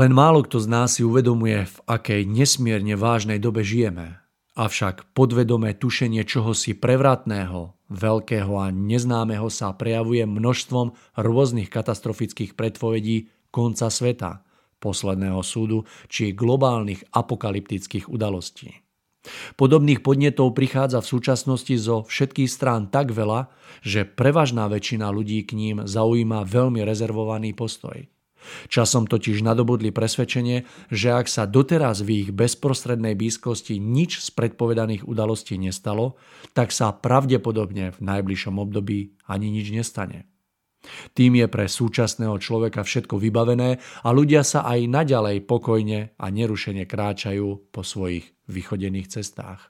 Len málo kto z nás si uvedomuje, v akej nesmierne vážnej dobe žijeme. Avšak podvedomé tušenie čohosi prevratného, veľkého a neznámeho sa prejavuje množstvom rôznych katastrofických predpovedí konca sveta, posledného súdu či globálnych apokalyptických udalostí. Podobných podnetov prichádza v súčasnosti zo všetkých strán tak veľa, že prevažná väčšina ľudí k ním zaujíma veľmi rezervovaný postoj – Časom totiž nadobudli presvedčenie, že ak sa doteraz v ich bezprostrednej blízkosti nič z predpovedaných udalostí nestalo, tak sa pravdepodobne v najbližšom období ani nič nestane. Tým je pre súčasného človeka všetko vybavené a ľudia sa aj naďalej pokojne a nerušene kráčajú po svojich vychodených cestách.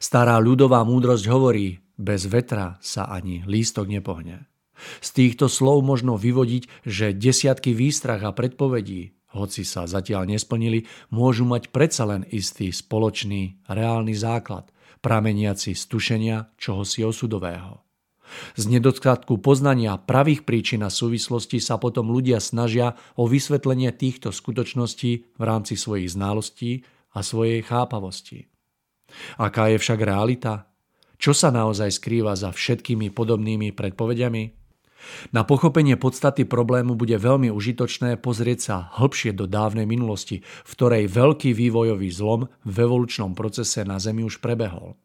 Stará ľudová múdrosť hovorí, bez vetra sa ani lístok nepohne. Z týchto slov možno vyvodiť, že desiatky výstrach a predpovedí, hoci sa zatiaľ nesplnili, môžu mať predsa len istý spoločný, reálny základ, prameniaci z tušenia čohosi osudového. Z nedostatku poznania pravých príčin a súvislostí sa potom ľudia snažia o vysvetlenie týchto skutočností v rámci svojich znalostí a svojej chápavosti. Aká je však realita? Čo sa naozaj skrýva za všetkými podobnými predpovediami? Na pochopenie podstaty problému bude veľmi užitočné pozrieť sa hĺbšie do dávnej minulosti, v ktorej veľký vývojový zlom v evolučnom procese na Zemi už prebehol.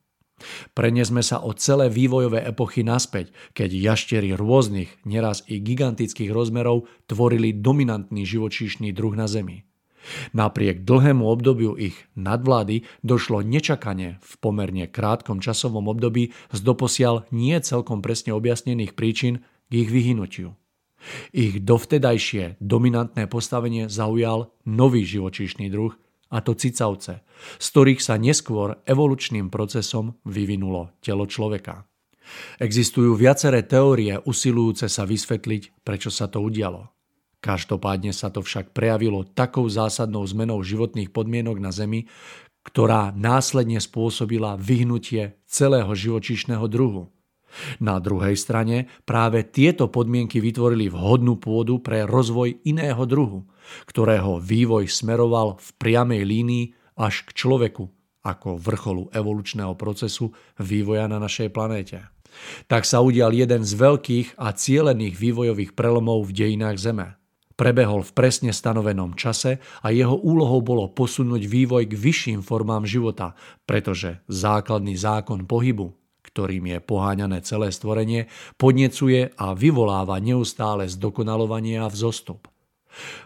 Prenesme sa o celé vývojové epochy naspäť, keď jaštery rôznych, neraz i gigantických rozmerov tvorili dominantný živočíšny druh na Zemi. Napriek dlhému obdobiu ich nadvlády došlo nečakane v pomerne krátkom časovom období z doposiaľ nie celkom presne objasnených príčin k ich vyhnutiu. Ich dovtedajšie dominantné postavenie zaujal nový živočíšny druh, a to cicavce, z ktorých sa neskôr evolučným procesom vyvinulo telo človeka. Existujú viaceré teórie usilujúce sa vysvetliť, prečo sa to udialo. Každopádne sa to však prejavilo takou zásadnou zmenou životných podmienok na Zemi, ktorá následne spôsobila vyhnutie celého živočíšneho druhu. Na druhej strane práve tieto podmienky vytvorili vhodnú pôdu pre rozvoj iného druhu, ktorého vývoj smeroval v priamej línii až k človeku ako vrcholu evolučného procesu vývoja na našej planéte. Tak sa udial jeden z veľkých a cielených vývojových prelomov v dejinách Zeme. Prebehol v presne stanovenom čase a jeho úlohou bolo posunúť vývoj k vyšším formám života, pretože základný zákon pohybu ktorým je poháňané celé stvorenie, podnecuje a vyvoláva neustále zdokonalovanie a vzostup.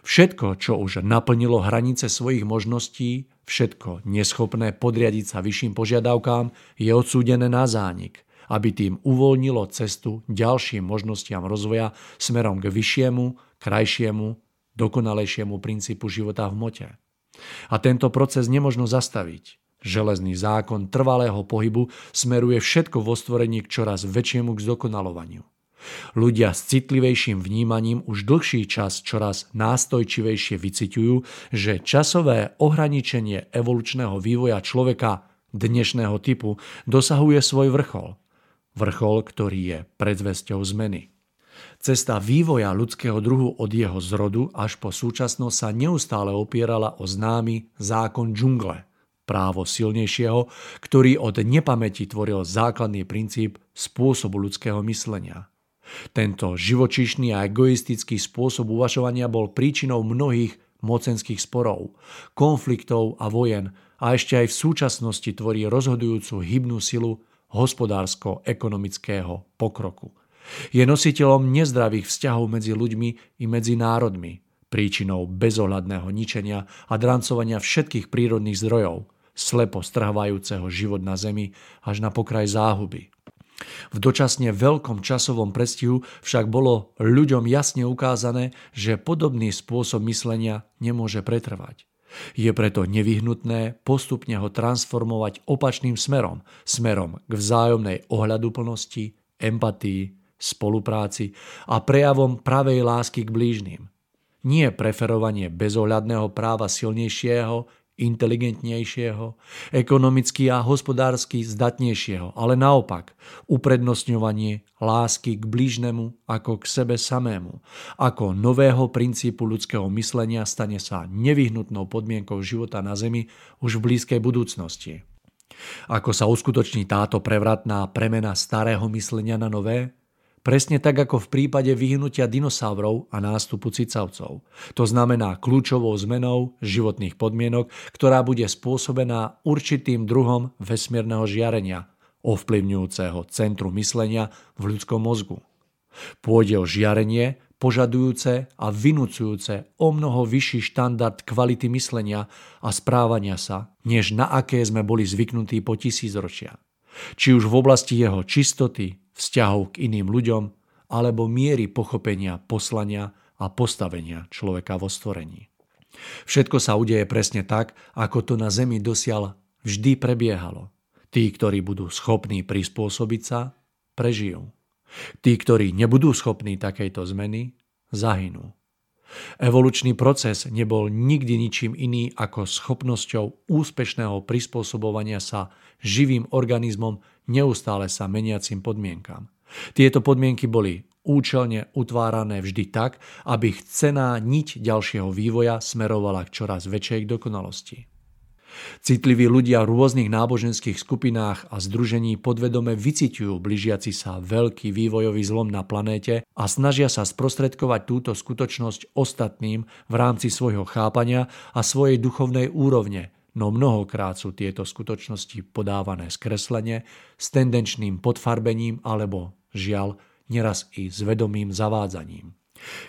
Všetko, čo už naplnilo hranice svojich možností, všetko neschopné podriadiť sa vyšším požiadavkám, je odsúdené na zánik, aby tým uvoľnilo cestu ďalším možnostiam rozvoja smerom k vyššiemu, krajšiemu, dokonalejšiemu princípu života v mote. A tento proces nemožno zastaviť. Železný zákon trvalého pohybu smeruje všetko vo stvorení k čoraz väčšiemu k zdokonalovaniu. Ľudia s citlivejším vnímaním už dlhší čas čoraz nástojčivejšie vyciťujú, že časové ohraničenie evolučného vývoja človeka dnešného typu dosahuje svoj vrchol. Vrchol, ktorý je predzvesťou zmeny. Cesta vývoja ľudského druhu od jeho zrodu až po súčasnosť sa neustále opierala o známy zákon džungle – právo silnejšieho, ktorý od nepamäti tvoril základný princíp spôsobu ľudského myslenia. Tento živočišný a egoistický spôsob uvažovania bol príčinou mnohých mocenských sporov, konfliktov a vojen a ešte aj v súčasnosti tvorí rozhodujúcu hybnú silu hospodársko-ekonomického pokroku. Je nositeľom nezdravých vzťahov medzi ľuďmi i medzi národmi, príčinou bezohľadného ničenia a drancovania všetkých prírodných zdrojov – slepo strhávajúceho život na zemi až na pokraj záhuby. V dočasne veľkom časovom prestihu však bolo ľuďom jasne ukázané, že podobný spôsob myslenia nemôže pretrvať. Je preto nevyhnutné postupne ho transformovať opačným smerom, smerom k vzájomnej ohľaduplnosti, empatii, spolupráci a prejavom pravej lásky k blížnym. Nie preferovanie bezohľadného práva silnejšieho inteligentnejšieho, ekonomicky a hospodársky zdatnejšieho, ale naopak uprednostňovanie lásky k blížnemu ako k sebe samému, ako nového princípu ľudského myslenia stane sa nevyhnutnou podmienkou života na Zemi už v blízkej budúcnosti. Ako sa uskutoční táto prevratná premena starého myslenia na nové? Presne tak ako v prípade vyhnutia dinosaurov a nástupu cicavcov. To znamená kľúčovou zmenou životných podmienok, ktorá bude spôsobená určitým druhom vesmírneho žiarenia, ovplyvňujúceho centru myslenia v ľudskom mozgu. Pôjde o žiarenie, požadujúce a vynúcujúce o mnoho vyšší štandard kvality myslenia a správania sa, než na aké sme boli zvyknutí po tisícročia. Či už v oblasti jeho čistoty, vzťahov k iným ľuďom alebo miery pochopenia poslania a postavenia človeka vo stvorení. Všetko sa udeje presne tak, ako to na Zemi dosiaľ vždy prebiehalo. Tí, ktorí budú schopní prispôsobiť sa, prežijú. Tí, ktorí nebudú schopní takejto zmeny, zahynú. Evolučný proces nebol nikdy ničím iný ako schopnosťou úspešného prispôsobovania sa živým organizmom neustále sa meniacim podmienkam. Tieto podmienky boli účelne utvárané vždy tak, aby chcená niť ďalšieho vývoja smerovala k čoraz väčšej dokonalosti. Citliví ľudia v rôznych náboženských skupinách a združení podvedome vyciťujú blížiaci sa veľký vývojový zlom na planéte a snažia sa sprostredkovať túto skutočnosť ostatným v rámci svojho chápania a svojej duchovnej úrovne, no mnohokrát sú tieto skutočnosti podávané skreslene s tendenčným podfarbením alebo, žiaľ, neraz i s vedomým zavádzaním.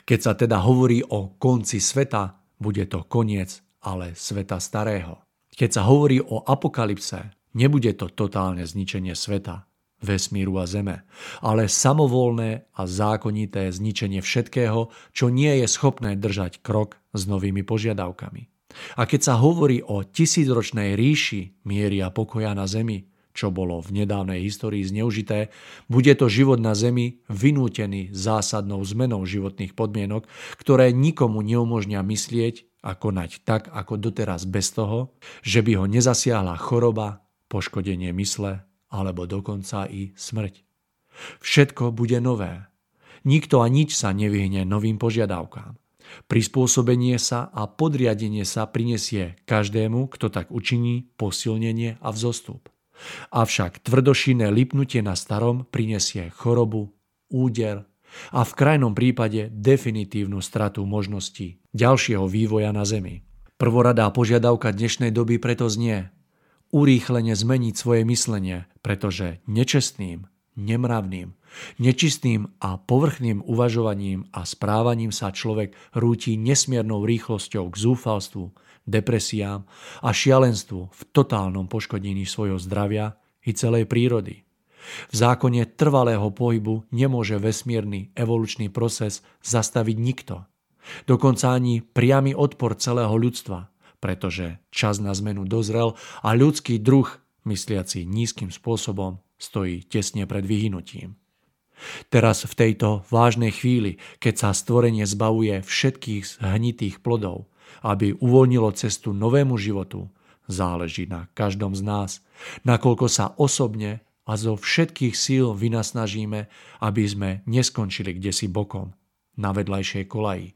Keď sa teda hovorí o konci sveta, bude to koniec ale sveta starého. Keď sa hovorí o apokalypse, nebude to totálne zničenie sveta, vesmíru a zeme, ale samovolné a zákonité zničenie všetkého, čo nie je schopné držať krok s novými požiadavkami. A keď sa hovorí o tisícročnej ríši miery a pokoja na zemi, čo bolo v nedávnej histórii zneužité, bude to život na Zemi vynútený zásadnou zmenou životných podmienok, ktoré nikomu neumožnia myslieť a konať tak, ako doteraz bez toho, že by ho nezasiahla choroba, poškodenie mysle alebo dokonca i smrť. Všetko bude nové. Nikto a nič sa nevyhne novým požiadavkám. Prispôsobenie sa a podriadenie sa prinesie každému, kto tak učiní, posilnenie a vzostup. Avšak tvrdošinné lipnutie na starom prinesie chorobu, úder a v krajnom prípade definitívnu stratu možností ďalšieho vývoja na Zemi. Prvoradá požiadavka dnešnej doby preto znie urýchlene zmeniť svoje myslenie, pretože nečestným, nemravným, nečistým a povrchným uvažovaním a správaním sa človek rúti nesmiernou rýchlosťou k zúfalstvu, depresiám a šialenstvu v totálnom poškodení svojho zdravia i celej prírody. V zákone trvalého pohybu nemôže vesmírny evolučný proces zastaviť nikto. Dokonca ani priamy odpor celého ľudstva, pretože čas na zmenu dozrel a ľudský druh, mysliaci nízkym spôsobom, stojí tesne pred vyhynutím. Teraz v tejto vážnej chvíli, keď sa stvorenie zbavuje všetkých zhnitých plodov, aby uvoľnilo cestu novému životu, záleží na každom z nás, nakoľko sa osobne a zo všetkých síl vynasnažíme, aby sme neskončili kde si bokom, na vedľajšej kolaji,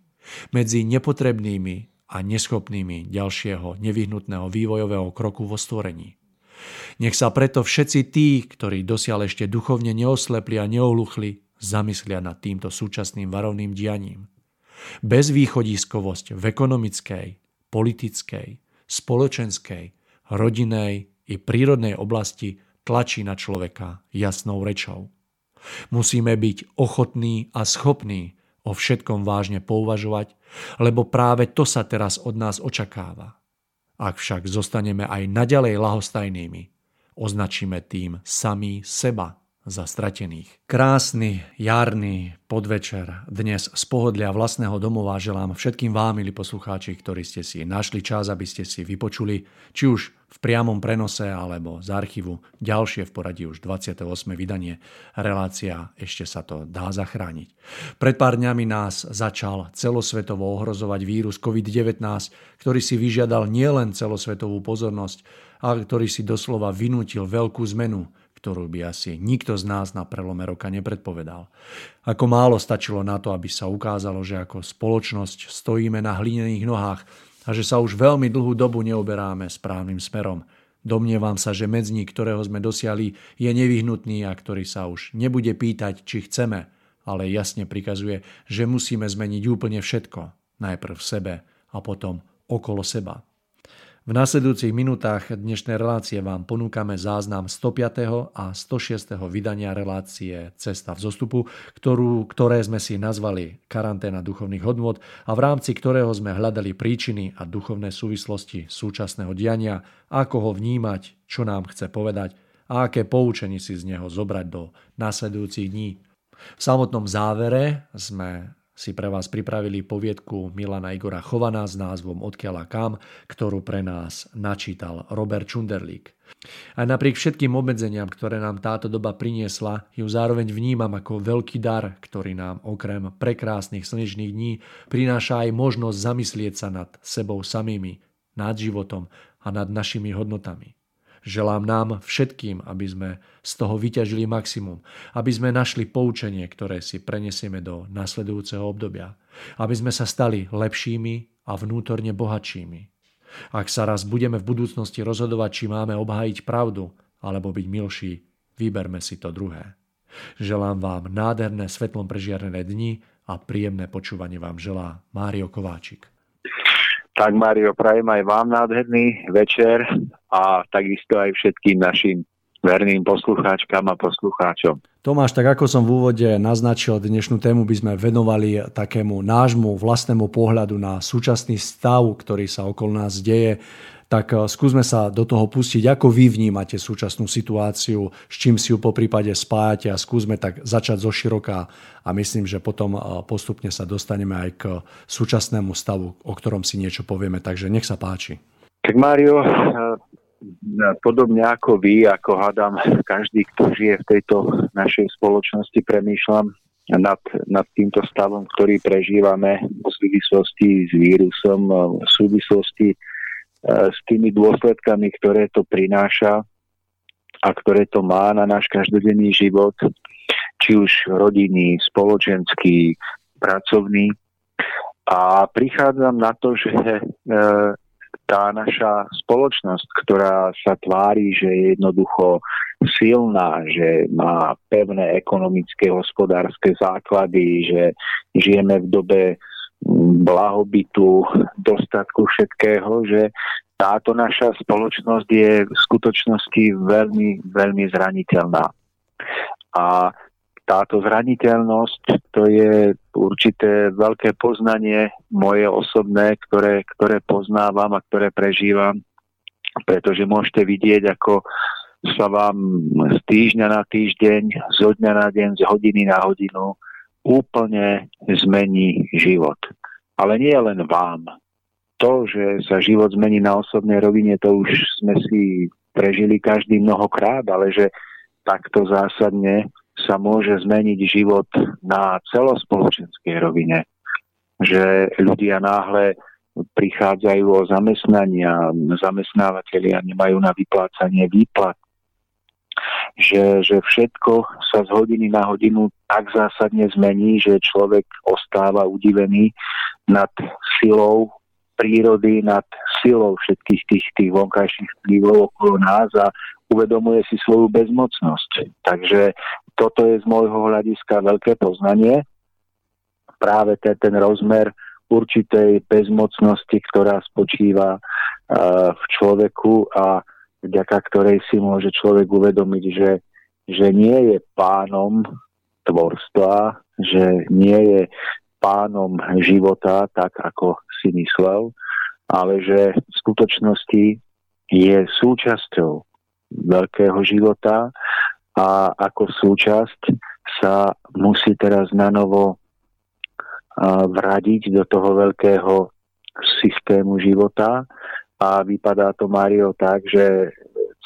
medzi nepotrebnými a neschopnými ďalšieho nevyhnutného vývojového kroku vo stvorení. Nech sa preto všetci tí, ktorí dosiaľ ešte duchovne neoslepli a neohluchli, zamyslia nad týmto súčasným varovným dianím. Bezvýchodiskovosť v ekonomickej, politickej, spoločenskej, rodinej i prírodnej oblasti tlačí na človeka jasnou rečou. Musíme byť ochotní a schopní o všetkom vážne pouvažovať, lebo práve to sa teraz od nás očakáva. Ak však zostaneme aj naďalej lahostajnými, označíme tým samý seba za stratených. Krásny jarný podvečer dnes z pohodlia vlastného domova želám všetkým vám, milí poslucháči, ktorí ste si našli čas, aby ste si vypočuli, či už v priamom prenose alebo z archívu ďalšie v poradí už 28. vydanie relácia Ešte sa to dá zachrániť. Pred pár dňami nás začal celosvetovo ohrozovať vírus COVID-19, ktorý si vyžiadal nielen celosvetovú pozornosť, ale ktorý si doslova vynútil veľkú zmenu ktorú by asi nikto z nás na prelome roka nepredpovedal. Ako málo stačilo na to, aby sa ukázalo, že ako spoločnosť stojíme na hlinených nohách a že sa už veľmi dlhú dobu neoberáme správnym smerom. Domnievam sa, že medzník, ktorého sme dosiali, je nevyhnutný a ktorý sa už nebude pýtať, či chceme, ale jasne prikazuje, že musíme zmeniť úplne všetko. Najprv v sebe a potom okolo seba. V nasledujúcich minútach dnešnej relácie vám ponúkame záznam 105. a 106. vydania relácie Cesta v zostupu, ktorú, ktoré sme si nazvali Karanténa duchovných hodnôt a v rámci ktorého sme hľadali príčiny a duchovné súvislosti súčasného diania, ako ho vnímať, čo nám chce povedať a aké poučenie si z neho zobrať do nasledujúcich dní. V samotnom závere sme si pre vás pripravili poviedku Milana Igora Chovana s názvom Odkiaľ a kam, ktorú pre nás načítal Robert Čunderlík. Aj napriek všetkým obmedzeniam, ktoré nám táto doba priniesla, ju zároveň vnímam ako veľký dar, ktorý nám okrem prekrásnych slnečných dní prináša aj možnosť zamyslieť sa nad sebou samými, nad životom a nad našimi hodnotami. Želám nám všetkým, aby sme z toho vyťažili maximum, aby sme našli poučenie, ktoré si prenesieme do nasledujúceho obdobia, aby sme sa stali lepšími a vnútorne bohatšími. Ak sa raz budeme v budúcnosti rozhodovať, či máme obhájiť pravdu alebo byť milší, vyberme si to druhé. Želám vám nádherné svetlom prežiarené dni a príjemné počúvanie vám želá Mário Kováčik. Tak Mário, prajem aj vám nádherný večer a takisto aj všetkým našim verným poslucháčkam a poslucháčom. Tomáš, tak ako som v úvode naznačil, dnešnú tému by sme venovali takému nášmu vlastnému pohľadu na súčasný stav, ktorý sa okolo nás deje. Tak eh, skúsme sa do toho pustiť, ako vy vnímate súčasnú situáciu, s čím si ju po prípade spájate a skúsme tak začať zo široká a myslím, že potom eh, postupne sa dostaneme aj k súčasnému stavu, o ktorom si niečo povieme. Takže nech sa páči. Tak Mário, eh, podobne ako vy, ako hádam, každý, kto žije v tejto našej spoločnosti, premýšľam nad, nad týmto stavom, ktorý prežívame v súvislosti s vírusom, v súvislosti s tými dôsledkami, ktoré to prináša a ktoré to má na náš každodenný život, či už rodinný, spoločenský, pracovný. A prichádzam na to, že e, tá naša spoločnosť, ktorá sa tvári, že je jednoducho silná, že má pevné ekonomické, hospodárske základy, že žijeme v dobe blahobytu, dostatku všetkého, že táto naša spoločnosť je v skutočnosti veľmi, veľmi zraniteľná. A táto zraniteľnosť, to je určité veľké poznanie moje osobné, ktoré, ktoré poznávam a ktoré prežívam, pretože môžete vidieť, ako sa vám z týždňa na týždeň, zo dňa na deň, z hodiny na hodinu úplne zmení život. Ale nie len vám. To, že sa život zmení na osobnej rovine, to už sme si prežili každý mnohokrát, ale že takto zásadne sa môže zmeniť život na celospoločenskej rovine. Že ľudia náhle prichádzajú o zamestnania, zamestnávateľia nemajú na vyplácanie výplat. Že, že všetko sa z hodiny na hodinu tak zásadne zmení, že človek ostáva udivený nad silou prírody, nad silou všetkých tých, tých vonkajších vplyvov okolo nás a uvedomuje si svoju bezmocnosť. Takže toto je z môjho hľadiska veľké poznanie. Práve ten, ten rozmer určitej bezmocnosti, ktorá spočíva uh, v človeku a vďaka ktorej si môže človek uvedomiť, že, že nie je pánom tvorstva, že nie je pánom života tak, ako si myslel, ale že v skutočnosti je súčasťou veľkého života a ako súčasť sa musí teraz na novo vradiť do toho veľkého systému života a vypadá to, Mario, tak, že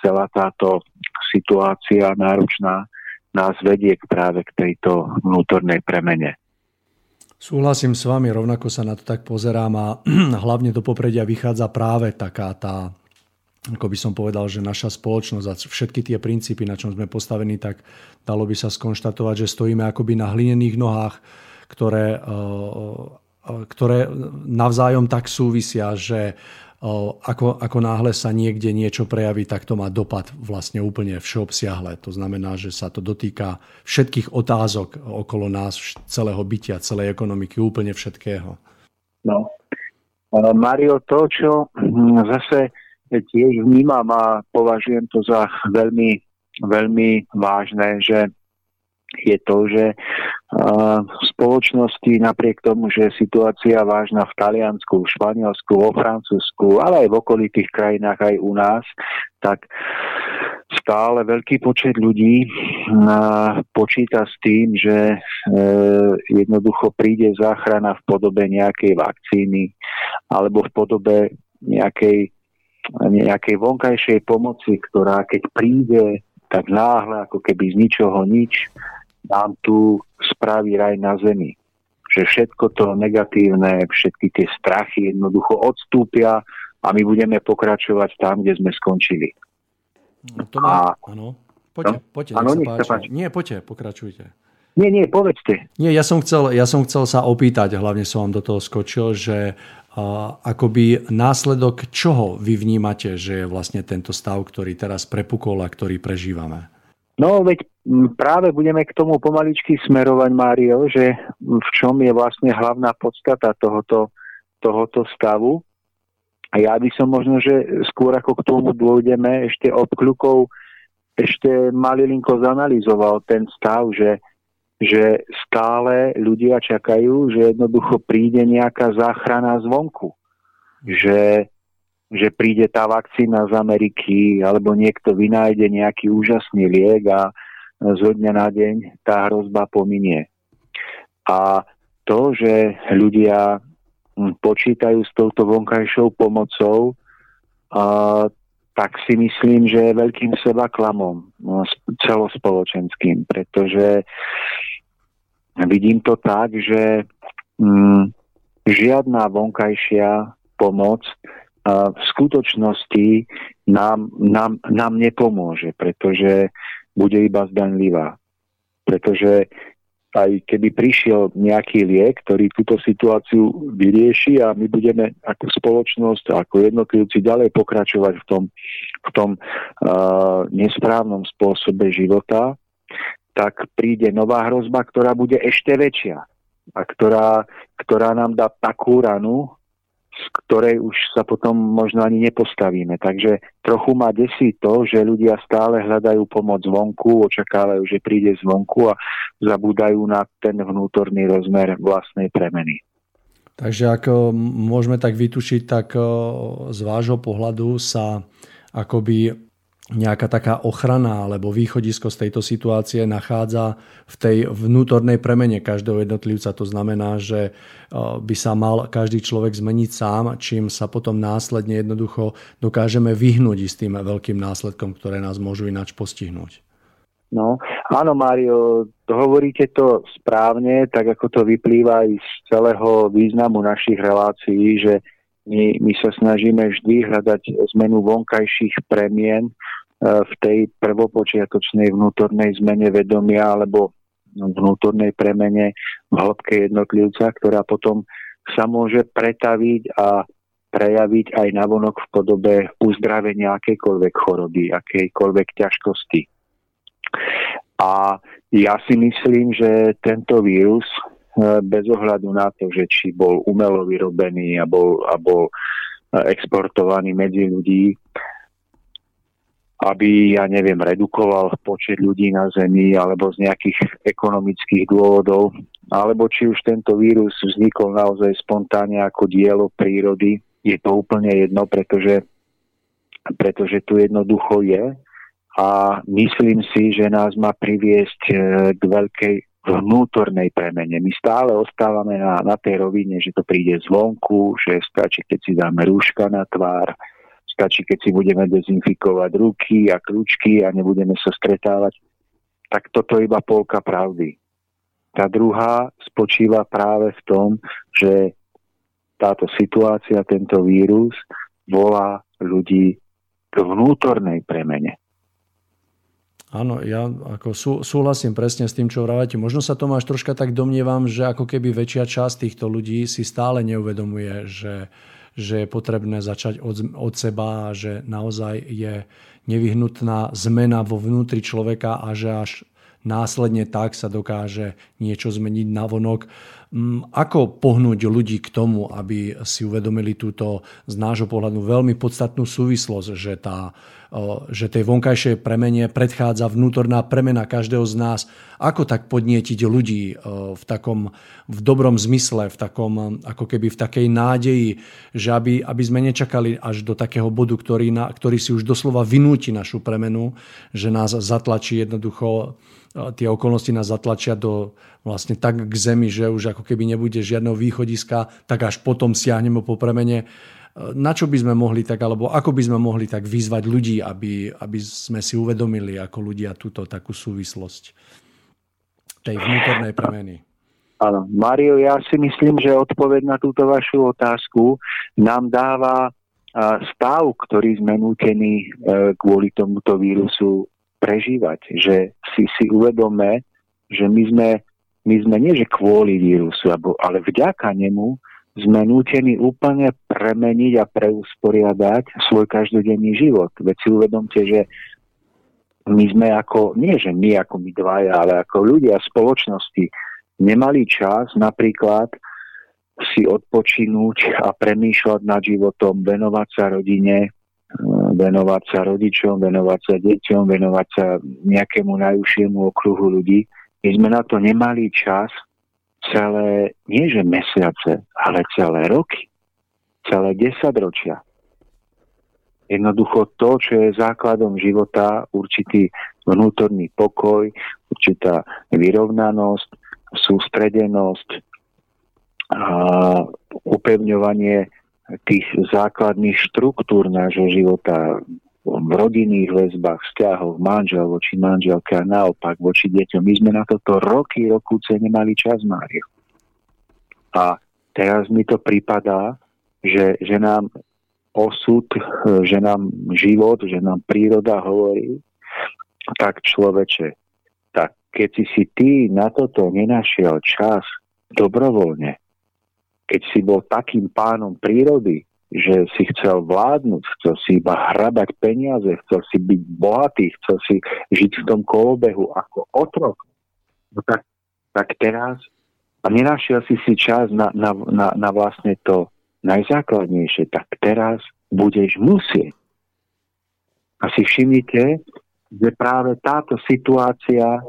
celá táto situácia náročná nás vedie práve k tejto vnútornej premene. Súhlasím s vami, rovnako sa na to tak pozerám a hlavne do popredia vychádza práve taká tá ako by som povedal, že naša spoločnosť a všetky tie princípy, na čom sme postavení, tak dalo by sa skonštatovať, že stojíme akoby na hlinených nohách, ktoré, eh, eh, ktoré navzájom tak súvisia, že ako, ako náhle sa niekde niečo prejaví, tak to má dopad vlastne úplne všeobsiahle. To znamená, že sa to dotýka všetkých otázok okolo nás, celého bytia, celej ekonomiky, úplne všetkého. No. Mario, to, čo zase tiež vnímam a považujem to za veľmi, veľmi vážne, že je to, že v spoločnosti napriek tomu, že je situácia vážna v Taliansku, v Španielsku, vo Francúzsku, ale aj v okolitých krajinách, aj u nás, tak stále veľký počet ľudí počíta s tým, že e, jednoducho príde záchrana v podobe nejakej vakcíny alebo v podobe nejakej, nejakej vonkajšej pomoci, ktorá keď príde tak náhle, ako keby z ničoho nič, nám tu spraví raj na zemi. Že všetko to negatívne, všetky tie strachy jednoducho odstúpia a my budeme pokračovať tam, kde sme skončili. No, to má... A... Áno. Poďte, no? poďte, ano, nech sa páči. Nie, poďte, pokračujte. Nie, nie, povedzte. Nie, ja som, chcel, ja som chcel sa opýtať, hlavne som vám do toho skočil, že akoby následok čoho vy vnímate, že je vlastne tento stav, ktorý teraz prepukol a ktorý prežívame? No, veď práve budeme k tomu pomaličky smerovať, Mário, že v čom je vlastne hlavná podstata tohoto, tohoto stavu. A ja by som možno, že skôr ako k tomu dôjdeme, ešte obkľukov ešte malilinko zanalizoval ten stav, že že stále ľudia čakajú, že jednoducho príde nejaká záchrana zvonku. Že, že príde tá vakcína z Ameriky alebo niekto vynájde nejaký úžasný liek a zo dňa na deň tá hrozba pominie. A to, že ľudia hm, počítajú s touto vonkajšou pomocou, a, tak si myslím, že je veľkým seba klamom no, celospoločenským, pretože vidím to tak, že mm, žiadna vonkajšia pomoc uh, v skutočnosti nám, nám, nám nepomôže, pretože bude iba zdanlivá. Pretože aj keby prišiel nejaký liek, ktorý túto situáciu vyrieši a my budeme ako spoločnosť, ako jednotlivci ďalej pokračovať v tom, v tom uh, nesprávnom spôsobe života, tak príde nová hrozba, ktorá bude ešte väčšia a ktorá, ktorá nám dá takú ranu, z ktorej už sa potom možno ani nepostavíme. Takže trochu ma desí to, že ľudia stále hľadajú pomoc zvonku, očakávajú, že príde zvonku a zabúdajú na ten vnútorný rozmer vlastnej premeny. Takže ak môžeme tak vytušiť, tak z vášho pohľadu sa akoby nejaká taká ochrana alebo východisko z tejto situácie nachádza v tej vnútornej premene každého jednotlivca. To znamená, že e, by sa mal každý človek zmeniť sám, čím sa potom následne jednoducho dokážeme vyhnúť s tým veľkým následkom, ktoré nás môžu ináč postihnúť. No, áno, Mário, hovoríte to správne, tak ako to vyplýva aj z celého významu našich relácií, že my, my sa snažíme vždy hľadať zmenu vonkajších premien e, v tej prvopočiatočnej vnútornej zmene vedomia alebo vnútornej premene v hĺbke jednotlivca, ktorá potom sa môže pretaviť a prejaviť aj navonok v podobe uzdravenia akejkoľvek choroby, akejkoľvek ťažkosti. A ja si myslím, že tento vírus bez ohľadu na to, že či bol umelo vyrobený a bol, a bol e, exportovaný medzi ľudí, aby, ja neviem, redukoval počet ľudí na Zemi alebo z nejakých ekonomických dôvodov, alebo či už tento vírus vznikol naozaj spontánne ako dielo prírody, je to úplne jedno, pretože, pretože tu jednoducho je. A myslím si, že nás má priviesť e, k veľkej vnútornej premene. My stále ostávame na, na tej rovine, že to príde zvonku, že stačí, keď si dáme rúška na tvár, stačí, keď si budeme dezinfikovať ruky a kľúčky a nebudeme sa stretávať. Tak toto je iba polka pravdy. Tá druhá spočíva práve v tom, že táto situácia, tento vírus volá ľudí k vnútornej premene. Áno, ja ako sú, súhlasím presne s tým, čo vravate. Možno sa Tomáš troška tak domnievam, že ako keby väčšia časť týchto ľudí si stále neuvedomuje, že, že je potrebné začať od, od seba a že naozaj je nevyhnutná zmena vo vnútri človeka a že až následne tak sa dokáže niečo zmeniť na vonok. Mm, ako pohnúť ľudí k tomu, aby si uvedomili túto z nášho pohľadu veľmi podstatnú súvislosť, že, tá, že tej vonkajšej premene predchádza vnútorná premena každého z nás. Ako tak podnietiť ľudí v takom v dobrom zmysle, v takom, ako keby v takej nádeji, že aby, aby sme nečakali až do takého bodu, ktorý, na, ktorý si už doslova vynúti našu premenu, že nás zatlačí jednoducho tie okolnosti nás zatlačia do vlastne tak k zemi, že už ako keby nebude žiadneho východiska, tak až potom siahneme po premene. Na čo by sme mohli tak, alebo ako by sme mohli tak vyzvať ľudí, aby, aby sme si uvedomili ako ľudia túto takú súvislosť tej vnútornej premeny? Áno, Mario, ja si myslím, že odpoveď na túto vašu otázku nám dáva stav, ktorý sme nútení e, kvôli tomuto vírusu prežívať, že si si uvedome, že my sme, my sme nie že kvôli vírusu, ale vďaka nemu sme nútení úplne premeniť a preusporiadať svoj každodenný život. Veď si uvedomte, že my sme ako, nie že my ako my dvaja, ale ako ľudia spoločnosti nemali čas napríklad si odpočinúť a premýšľať nad životom, venovať sa rodine, venovať sa rodičom, venovať sa deťom, venovať sa nejakému najúžšiemu okruhu ľudí. My sme na to nemali čas celé, nie že mesiace, ale celé roky, celé desaťročia. Jednoducho to, čo je základom života, určitý vnútorný pokoj, určitá vyrovnanosť, sústredenosť, a upevňovanie tých základných štruktúr nášho života v rodinných väzbách, vzťahoch, manžel voči manželke a naopak voči deťom. My sme na toto roky, rokúce nemali čas, Mário. A teraz mi to pripadá, že, že nám osud, že nám život, že nám príroda hovorí, tak človeče, tak keď si si ty na toto nenašiel čas dobrovoľne, keď si bol takým pánom prírody, že si chcel vládnuť, chcel si iba hrabať peniaze, chcel si byť bohatý, chcel si žiť v tom kolobehu ako otrok, no tak, tak teraz a nenašiel si si čas na, na, na, na vlastne to najzákladnejšie, tak teraz budeš musieť. A si všimnite, že práve táto situácia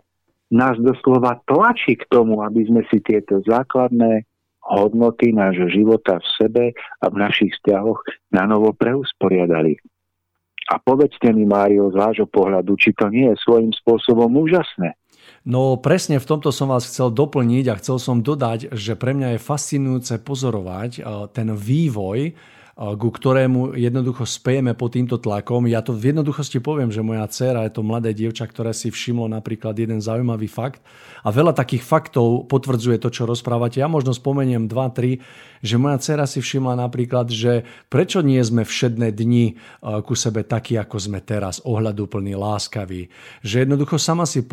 nás doslova tlačí k tomu, aby sme si tieto základné hodnoty nášho života v sebe a v našich vzťahoch na novo preusporiadali. A povedzte mi, Mário, z vášho pohľadu, či to nie je svojím spôsobom úžasné. No presne v tomto som vás chcel doplniť a chcel som dodať, že pre mňa je fascinujúce pozorovať eh, ten vývoj ku ktorému jednoducho spejeme pod týmto tlakom. Ja to v jednoduchosti poviem, že moja dcéra je to mladé dievča, ktoré si všimlo napríklad jeden zaujímavý fakt a veľa takých faktov potvrdzuje to, čo rozprávate. Ja možno spomeniem 2-3, že moja dcéra si všimla napríklad, že prečo nie sme všedné dni ku sebe takí, ako sme teraz, ohľaduplní, láskaví. Že jednoducho sama si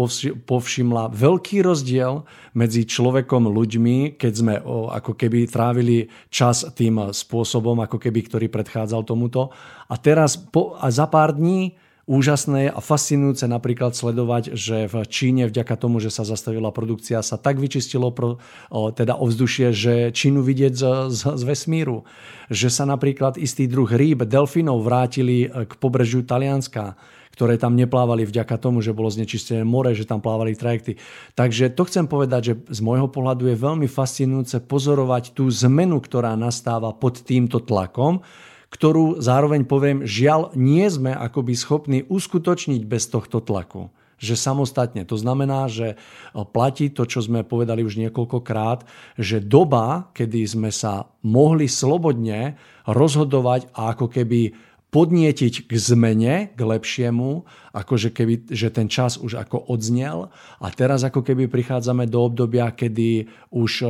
povšimla veľký rozdiel medzi človekom, ľuďmi, keď sme ako keby trávili čas tým spôsobom, ako keby keby, ktorý predchádzal tomuto. A teraz po, a za pár dní úžasné a fascinujúce napríklad sledovať, že v Číne vďaka tomu, že sa zastavila produkcia, sa tak vyčistilo pro, o, teda ovzdušie, že Čínu vidieť z, z, z vesmíru. Že sa napríklad istý druh rýb, delfinov vrátili k pobrežiu Talianska ktoré tam neplávali vďaka tomu, že bolo znečistené more, že tam plávali trajekty. Takže to chcem povedať, že z môjho pohľadu je veľmi fascinujúce pozorovať tú zmenu, ktorá nastáva pod týmto tlakom, ktorú zároveň poviem, žiaľ, nie sme akoby schopní uskutočniť bez tohto tlaku že samostatne. To znamená, že platí to, čo sme povedali už niekoľkokrát, že doba, kedy sme sa mohli slobodne rozhodovať a ako keby podnietiť k zmene, k lepšiemu, akože keby, že ten čas už ako odznel a teraz ako keby prichádzame do obdobia, kedy už e,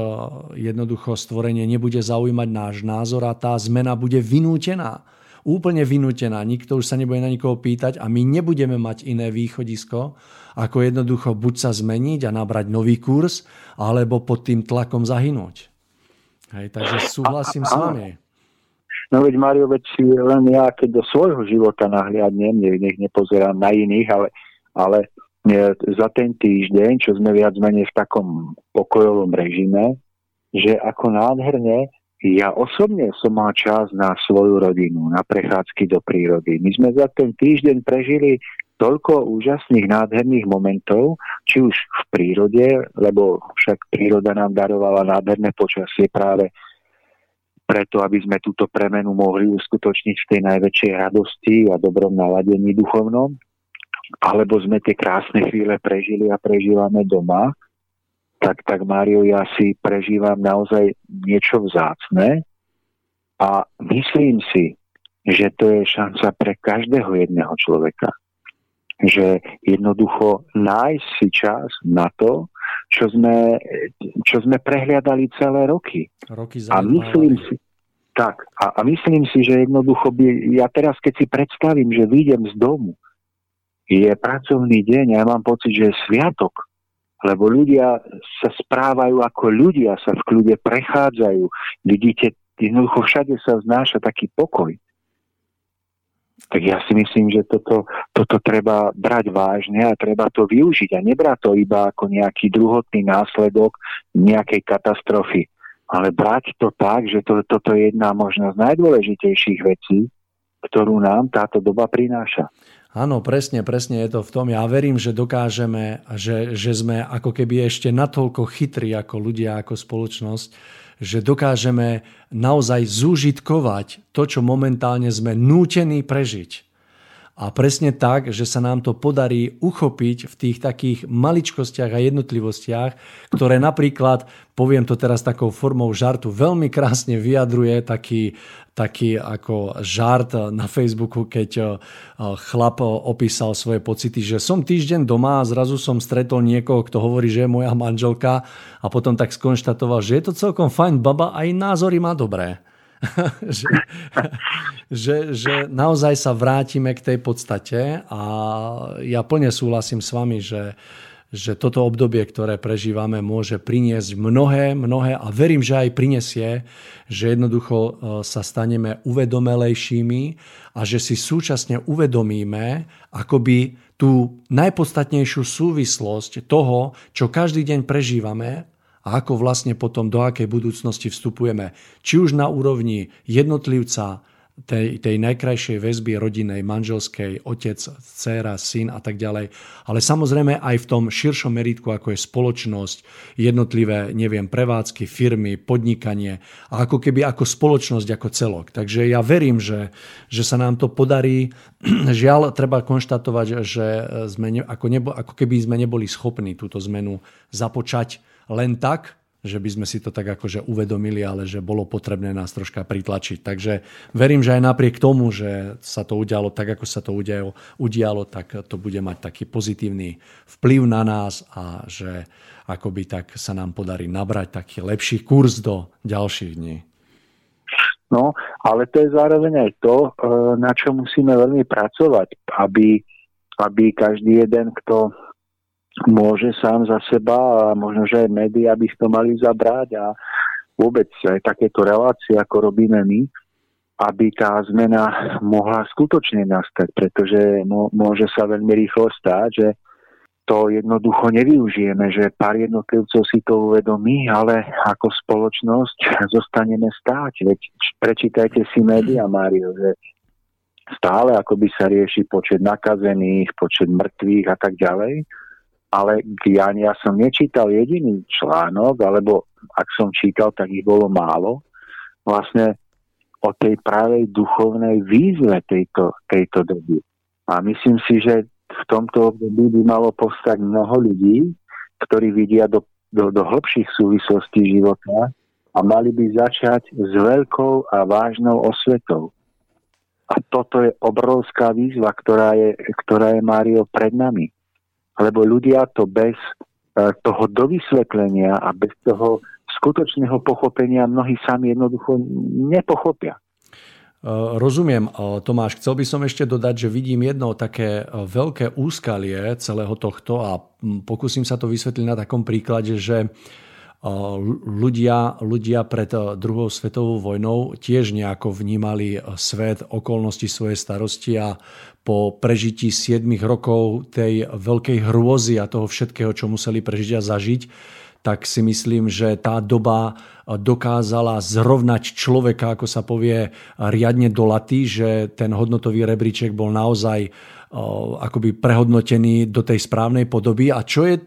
jednoducho stvorenie nebude zaujímať náš názor a tá zmena bude vynútená. Úplne vynútená. Nikto už sa nebude na nikoho pýtať a my nebudeme mať iné východisko, ako jednoducho buď sa zmeniť a nabrať nový kurz, alebo pod tým tlakom zahynúť. Hej, takže súhlasím s vami. No veď Mario, veď si len ja, keď do svojho života nahliadnem, nech, nepozerám na iných, ale, ale za ten týždeň, čo sme viac menej v takom pokojovom režime, že ako nádherne ja osobne som mal čas na svoju rodinu, na prechádzky do prírody. My sme za ten týždeň prežili toľko úžasných, nádherných momentov, či už v prírode, lebo však príroda nám darovala nádherné počasie práve preto, aby sme túto premenu mohli uskutočniť v tej najväčšej radosti a dobrom naladení duchovnom, alebo sme tie krásne chvíle prežili a prežívame doma, tak, tak Mário, ja si prežívam naozaj niečo vzácne a myslím si, že to je šanca pre každého jedného človeka. Že jednoducho nájsť si čas na to, čo sme, čo sme prehliadali celé roky. roky a myslím si, tak, a, a myslím si, že jednoducho by, ja teraz keď si predstavím, že vyjdem z domu, je pracovný deň a ja mám pocit, že je sviatok, lebo ľudia sa správajú ako ľudia, sa v kľude prechádzajú. Vidíte, jednoducho všade sa znáša taký pokoj. Tak ja si myslím, že toto, toto treba brať vážne a treba to využiť a nebrať to iba ako nejaký druhotný následok nejakej katastrofy, ale brať to tak, že to, toto je jedna možno z najdôležitejších vecí, ktorú nám táto doba prináša. Áno, presne, presne je to v tom. Ja verím, že dokážeme, že, že sme ako keby ešte natoľko chytrí ako ľudia, ako spoločnosť, že dokážeme naozaj zúžitkovať to, čo momentálne sme nútení prežiť. A presne tak, že sa nám to podarí uchopiť v tých takých maličkostiach a jednotlivostiach, ktoré napríklad, poviem to teraz takou formou žartu, veľmi krásne vyjadruje taký, taký ako žart na Facebooku, keď eh, chlap opísal svoje pocity, že som týždeň doma a zrazu som stretol niekoho, kto hovorí, že je moja manželka a potom tak skonštatoval, že je to celkom fajn baba, aj názory má dobré. že, že, že naozaj sa vrátime k tej podstate a ja plne súhlasím s vami, že, že toto obdobie, ktoré prežívame, môže priniesť mnohé, mnohé a verím, že aj prinesie, že jednoducho e, sa staneme uvedomelejšími a že si súčasne uvedomíme akoby tú najpodstatnejšiu súvislosť toho, čo každý deň prežívame a ako vlastne potom do akej budúcnosti vstupujeme. Či už na úrovni jednotlivca, tej, tej najkrajšej väzby rodinej, manželskej, otec, dcéra, syn a tak ďalej. Ale samozrejme aj v tom širšom meritku, ako je spoločnosť, jednotlivé, neviem, prevádzky, firmy, podnikanie a ako keby ako spoločnosť, ako celok. Takže ja verím, že, že sa nám to podarí. Žiaľ, treba konštatovať, že sme ne, ako, nebo, ako keby sme neboli schopní túto zmenu započať len tak, že by sme si to tak akože uvedomili, ale že bolo potrebné nás troška pritlačiť. Takže verím, že aj napriek tomu, že sa to udialo tak, ako sa to udialo, udialo tak to bude mať taký pozitívny vplyv na nás a že akoby tak sa nám podarí nabrať taký lepší kurz do ďalších dní. No, ale to je zároveň aj to, e, na čo musíme veľmi pracovať, aby, aby každý jeden, kto môže sám za seba a možno, že aj médiá by to mali zabrať a vôbec aj takéto relácie, ako robíme my, aby tá zmena mohla skutočne nastať, pretože môže sa veľmi rýchlo stáť, že to jednoducho nevyužijeme, že pár jednotlivcov si to uvedomí, ale ako spoločnosť zostaneme stáť. Veď prečítajte si médiá, Mário, že stále akoby sa rieši počet nakazených, počet mŕtvych a tak ďalej ale ja, ja som nečítal jediný článok, alebo ak som čítal, tak ich bolo málo, vlastne o tej pravej duchovnej výzve tejto, tejto doby. A myslím si, že v tomto období by malo postať mnoho ľudí, ktorí vidia do, do, do hĺbších súvislostí života a mali by začať s veľkou a vážnou osvetou. A toto je obrovská výzva, ktorá je, ktorá je Mário pred nami lebo ľudia to bez e, toho dovysvetlenia a bez toho skutočného pochopenia mnohí sami jednoducho nepochopia. E, rozumiem, e, Tomáš. Chcel by som ešte dodať, že vidím jedno také veľké úskalie celého tohto a pokúsim sa to vysvetliť na takom príklade, že ľudia, ľudia pred druhou svetovou vojnou tiež nejako vnímali svet, okolnosti svojej starosti a po prežití 7 rokov tej veľkej hrôzy a toho všetkého, čo museli prežiť a zažiť, tak si myslím, že tá doba dokázala zrovnať človeka, ako sa povie, riadne do laty, že ten hodnotový rebríček bol naozaj akoby prehodnotený do tej správnej podoby. A čo je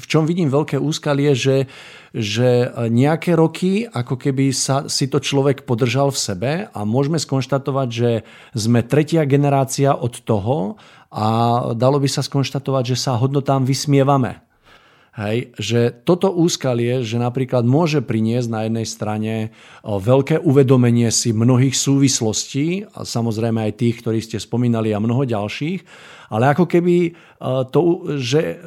v čom vidím veľké úskalie, že, že nejaké roky ako keby sa, si to človek podržal v sebe a môžeme skonštatovať, že sme tretia generácia od toho a dalo by sa skonštatovať, že sa hodnotám vysmievame. Hej, že toto úskalie, že napríklad môže priniesť na jednej strane veľké uvedomenie si mnohých súvislostí, a samozrejme aj tých, ktorí ste spomínali a mnoho ďalších, ale ako keby to, že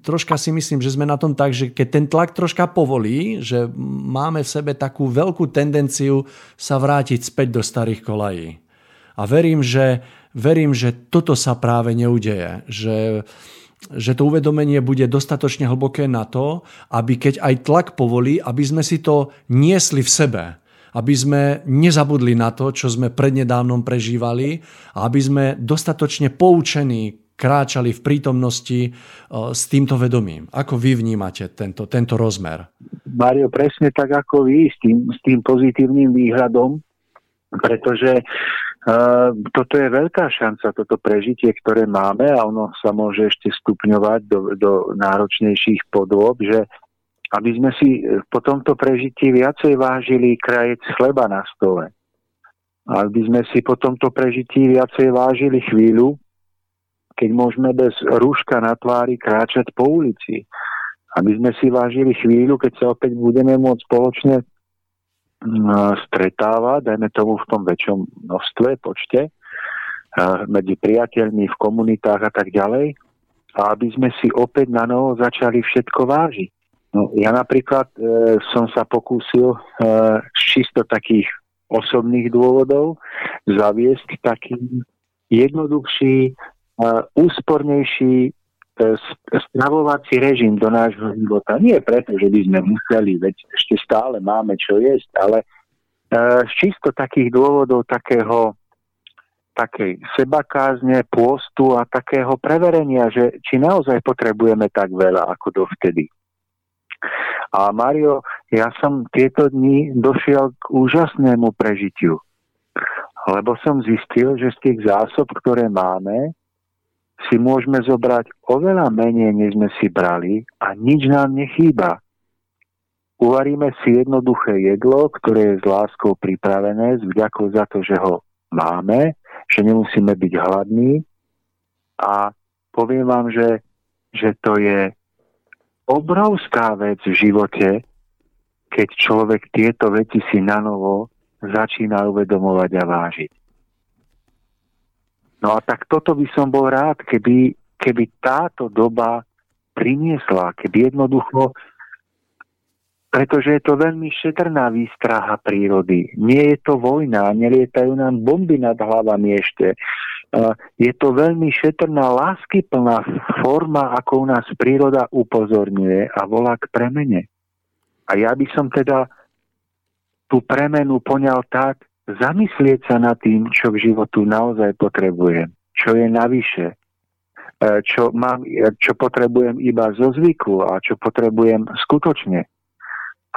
troška si myslím, že sme na tom tak, že keď ten tlak troška povolí, že máme v sebe takú veľkú tendenciu sa vrátiť späť do starých kolají. A verím, že, verím, že toto sa práve neudeje. Že, že to uvedomenie bude dostatočne hlboké na to, aby keď aj tlak povolí, aby sme si to niesli v sebe. Aby sme nezabudli na to, čo sme prednedávnom prežívali a aby sme dostatočne poučení kráčali v prítomnosti e, s týmto vedomím. Ako vy vnímate tento, tento rozmer? Mario, presne tak ako vy, s tým, s tým pozitívnym výhľadom, pretože toto je veľká šanca, toto prežitie, ktoré máme a ono sa môže ešte stupňovať do, do náročnejších podôb, že aby sme si po tomto prežití viacej vážili krajec chleba na stole. Aby sme si po tomto prežití viacej vážili chvíľu, keď môžeme bez rúška na tvári kráčať po ulici. Aby sme si vážili chvíľu, keď sa opäť budeme môcť spoločne stretáva, dajme tomu v tom väčšom množstve, počte, medzi priateľmi, v komunitách a tak ďalej, a aby sme si opäť na novo začali všetko vážiť. No, ja napríklad e, som sa pokúsil e, z čisto takých osobných dôvodov zaviesť taký jednoduchší, e, úspornejší E, stravovací režim do nášho života. Nie preto, že by sme museli, veď ešte stále máme čo jesť, ale e, z čisto takých dôvodov takého takej sebakázne, pôstu a takého preverenia, že či naozaj potrebujeme tak veľa ako dovtedy. A Mario, ja som tieto dni došiel k úžasnému prežitiu. Lebo som zistil, že z tých zásob, ktoré máme, si môžeme zobrať oveľa menej, než sme si brali a nič nám nechýba. Uvaríme si jednoduché jedlo, ktoré je s láskou pripravené, s vďakou za to, že ho máme, že nemusíme byť hladní a poviem vám, že, že to je obrovská vec v živote, keď človek tieto veci si na novo začína uvedomovať a vážiť. No a tak toto by som bol rád, keby, keby táto doba priniesla, keby jednoducho, pretože je to veľmi šetrná výstraha prírody. Nie je to vojna, nelietajú nám bomby nad hlavami ešte. Je to veľmi šetrná, láskyplná forma, ako u nás príroda upozorňuje a volá k premene. A ja by som teda tú premenu poňal tak, zamyslieť sa nad tým, čo v životu naozaj potrebujem, čo je navyše, e, čo, mám, čo potrebujem iba zo zvyku a čo potrebujem skutočne.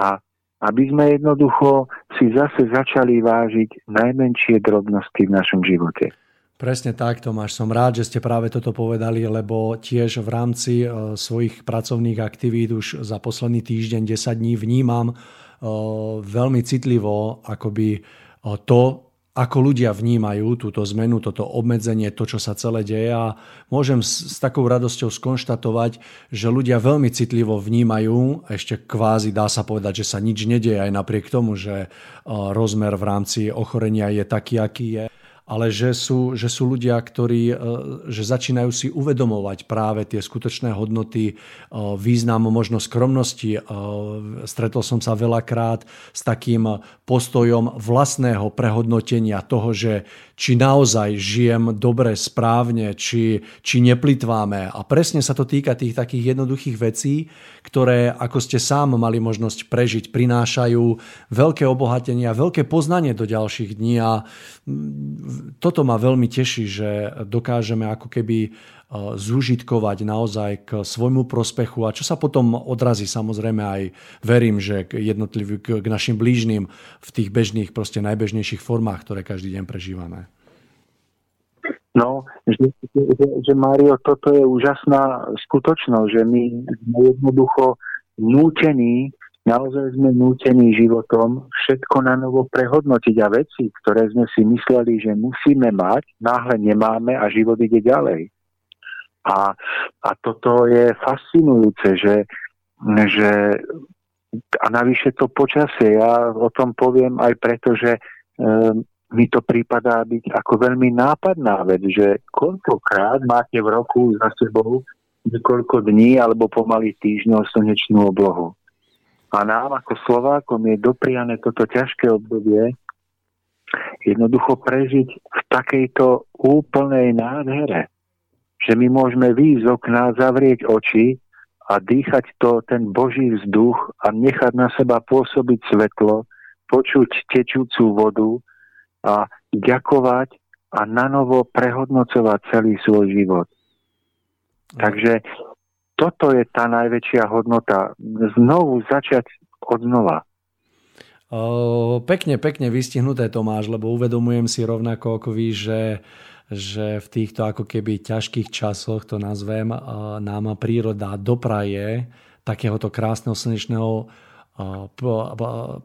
A aby sme jednoducho si zase začali vážiť najmenšie drobnosti v našom živote. Presne tak, Tomáš. Som rád, že ste práve toto povedali, lebo tiež v rámci e, svojich pracovných aktivít už za posledný týždeň, 10 dní vnímam e, veľmi citlivo akoby to, ako ľudia vnímajú túto zmenu, toto obmedzenie, to, čo sa celé deje. A môžem s, s takou radosťou skonštatovať, že ľudia veľmi citlivo vnímajú, ešte kvázi dá sa povedať, že sa nič nedieje aj napriek tomu, že rozmer v rámci ochorenia je taký, aký je ale že sú, že sú ľudia, ktorí e, že začínajú si uvedomovať práve tie skutočné hodnoty, e, význam možno skromnosti. E, stretol som sa veľakrát s takým postojom vlastného prehodnotenia toho, že či naozaj žijem dobre, správne, či, či neplitváme. A presne sa to týka tých takých jednoduchých vecí, ktoré, ako ste sám mali možnosť prežiť, prinášajú veľké obohatenia, veľké poznanie do ďalších dní a toto ma veľmi teší, že dokážeme ako keby zúžitkovať naozaj k svojmu prospechu a čo sa potom odrazí samozrejme aj verím, že k jednotlivým, k našim blížnym v tých bežných, proste najbežnejších formách, ktoré každý deň prežívame. No, že, že, že Mario, toto je úžasná skutočnosť, že my sme jednoducho nútení, naozaj sme nútení životom všetko na novo prehodnotiť a veci, ktoré sme si mysleli, že musíme mať, náhle nemáme a život ide ďalej. A, a toto je fascinujúce, že, že a navyše to počasie, ja o tom poviem aj preto, že e, mi to prípadá byť ako veľmi nápadná vec, že koľkokrát máte v roku za sebou niekoľko dní alebo pomaly týždňov slnečnú oblohu. A nám ako Slovákom je dopriané toto ťažké obdobie jednoducho prežiť v takejto úplnej nádhere že my môžeme výjsť z okna, zavrieť oči a dýchať to, ten Boží vzduch a nechať na seba pôsobiť svetlo, počuť tečúcu vodu a ďakovať a nanovo prehodnocovať celý svoj život. Takže toto je tá najväčšia hodnota. Znovu začať od znova. O, pekne, pekne vystihnuté Tomáš, lebo uvedomujem si rovnako ako vy, že že v týchto ako keby ťažkých časoch, to nazvem, nám príroda dopraje takéhoto krásneho slnečného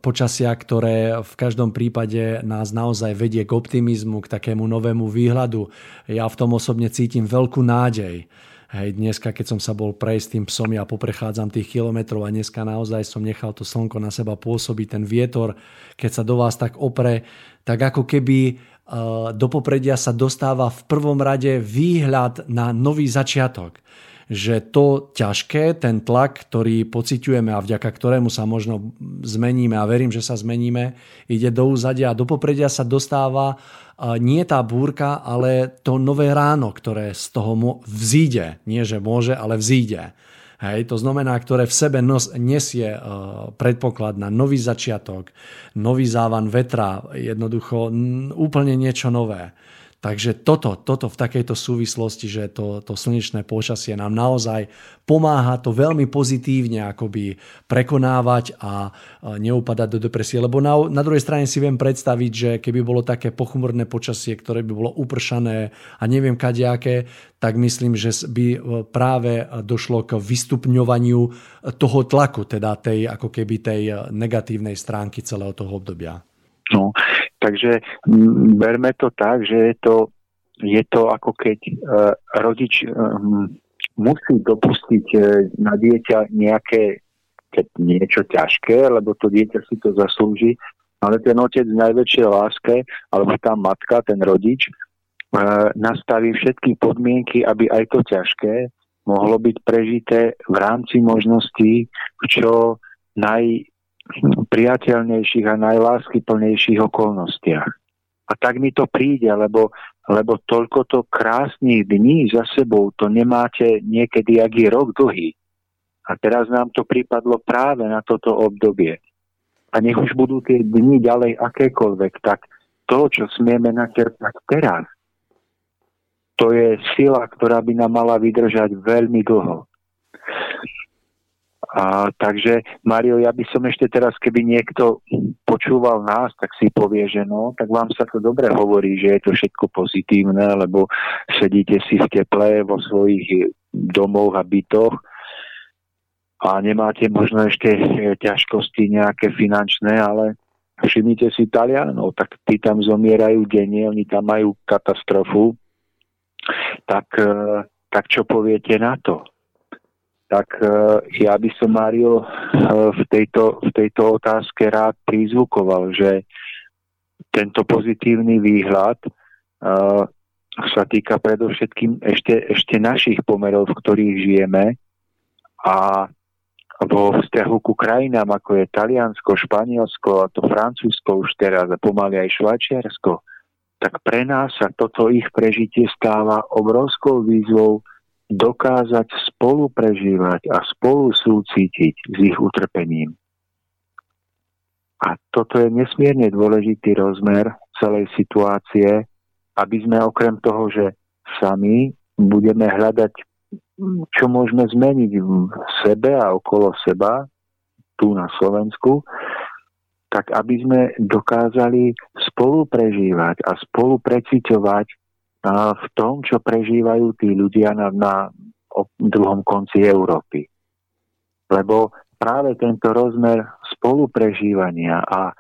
počasia, ktoré v každom prípade nás naozaj vedie k optimizmu, k takému novému výhľadu. Ja v tom osobne cítim veľkú nádej. Hej, dneska, keď som sa bol prejsť tým psom, ja poprechádzam tých kilometrov a dneska naozaj som nechal to slnko na seba pôsobiť, ten vietor, keď sa do vás tak opre, tak ako keby do popredia sa dostáva v prvom rade výhľad na nový začiatok. Že to ťažké, ten tlak, ktorý pociťujeme a vďaka ktorému sa možno zmeníme a verím, že sa zmeníme, ide do úzadia a do popredia sa dostáva nie tá búrka, ale to nové ráno, ktoré z toho vzíde. Nie, že môže, ale vzíde. Hej, to znamená, ktoré v sebe nos, nesie uh, predpoklad na nový začiatok, nový závan vetra, jednoducho n, úplne niečo nové. Takže toto, toto v takejto súvislosti, že to, to slnečné počasie nám naozaj pomáha to veľmi pozitívne akoby prekonávať a neupadať do depresie. Lebo na, na druhej strane si viem predstaviť, že keby bolo také pochmurné počasie, ktoré by bolo upršané a neviem kadejaké, tak myslím, že by e, práve došlo k vystupňovaniu toho tlaku, teda tej ako keby tej negatívnej stránky celého toho obdobia. No, takže m, berme to tak, že je to, je to ako keď e, rodič e, musí dopustiť e, na dieťa nejaké keď niečo ťažké, lebo to dieťa si to zaslúži, ale ten otec v najväčšej láske, alebo tá matka, ten rodič, e, nastaví všetky podmienky, aby aj to ťažké mohlo byť prežité v rámci možností čo naj, priateľnejších a najláskyplnejších okolnostiach. A tak mi to príde, lebo, lebo toľko to krásnych dní za sebou, to nemáte niekedy, ak je rok dlhý. A teraz nám to pripadlo práve na toto obdobie. A nech už budú tie dni ďalej akékoľvek, tak to, čo smieme načerpať teraz, to je sila, ktorá by nám mala vydržať veľmi dlho. A, takže, Mario, ja by som ešte teraz, keby niekto počúval nás, tak si povie, že no, tak vám sa to dobre hovorí, že je to všetko pozitívne, lebo sedíte si v teple vo svojich domoch a bytoch a nemáte možno ešte ťažkosti nejaké finančné, ale všimnite si Talianov, tak tí tam zomierajú denne, oni tam majú katastrofu, tak, eh, tak čo poviete na to? Tak e, ja by som, Mário, e, v tejto, v tejto otázke rád prizvukoval, že tento pozitívny výhľad e, sa týka predovšetkým ešte, ešte našich pomerov, v ktorých žijeme a vo vzťahu ku krajinám, ako je Taliansko, Španielsko a to Francúzsko už teraz a pomaly aj Švajčiarsko, tak pre nás sa toto ich prežitie stáva obrovskou výzvou dokázať spolu prežívať a spolu súcitiť s ich utrpením. A toto je nesmierne dôležitý rozmer celej situácie, aby sme okrem toho, že sami budeme hľadať, čo môžeme zmeniť v sebe a okolo seba, tu na Slovensku, tak aby sme dokázali spolu prežívať a spolu preciťovať v tom, čo prežívajú tí ľudia na, na druhom konci Európy. Lebo práve tento rozmer spoluprežívania a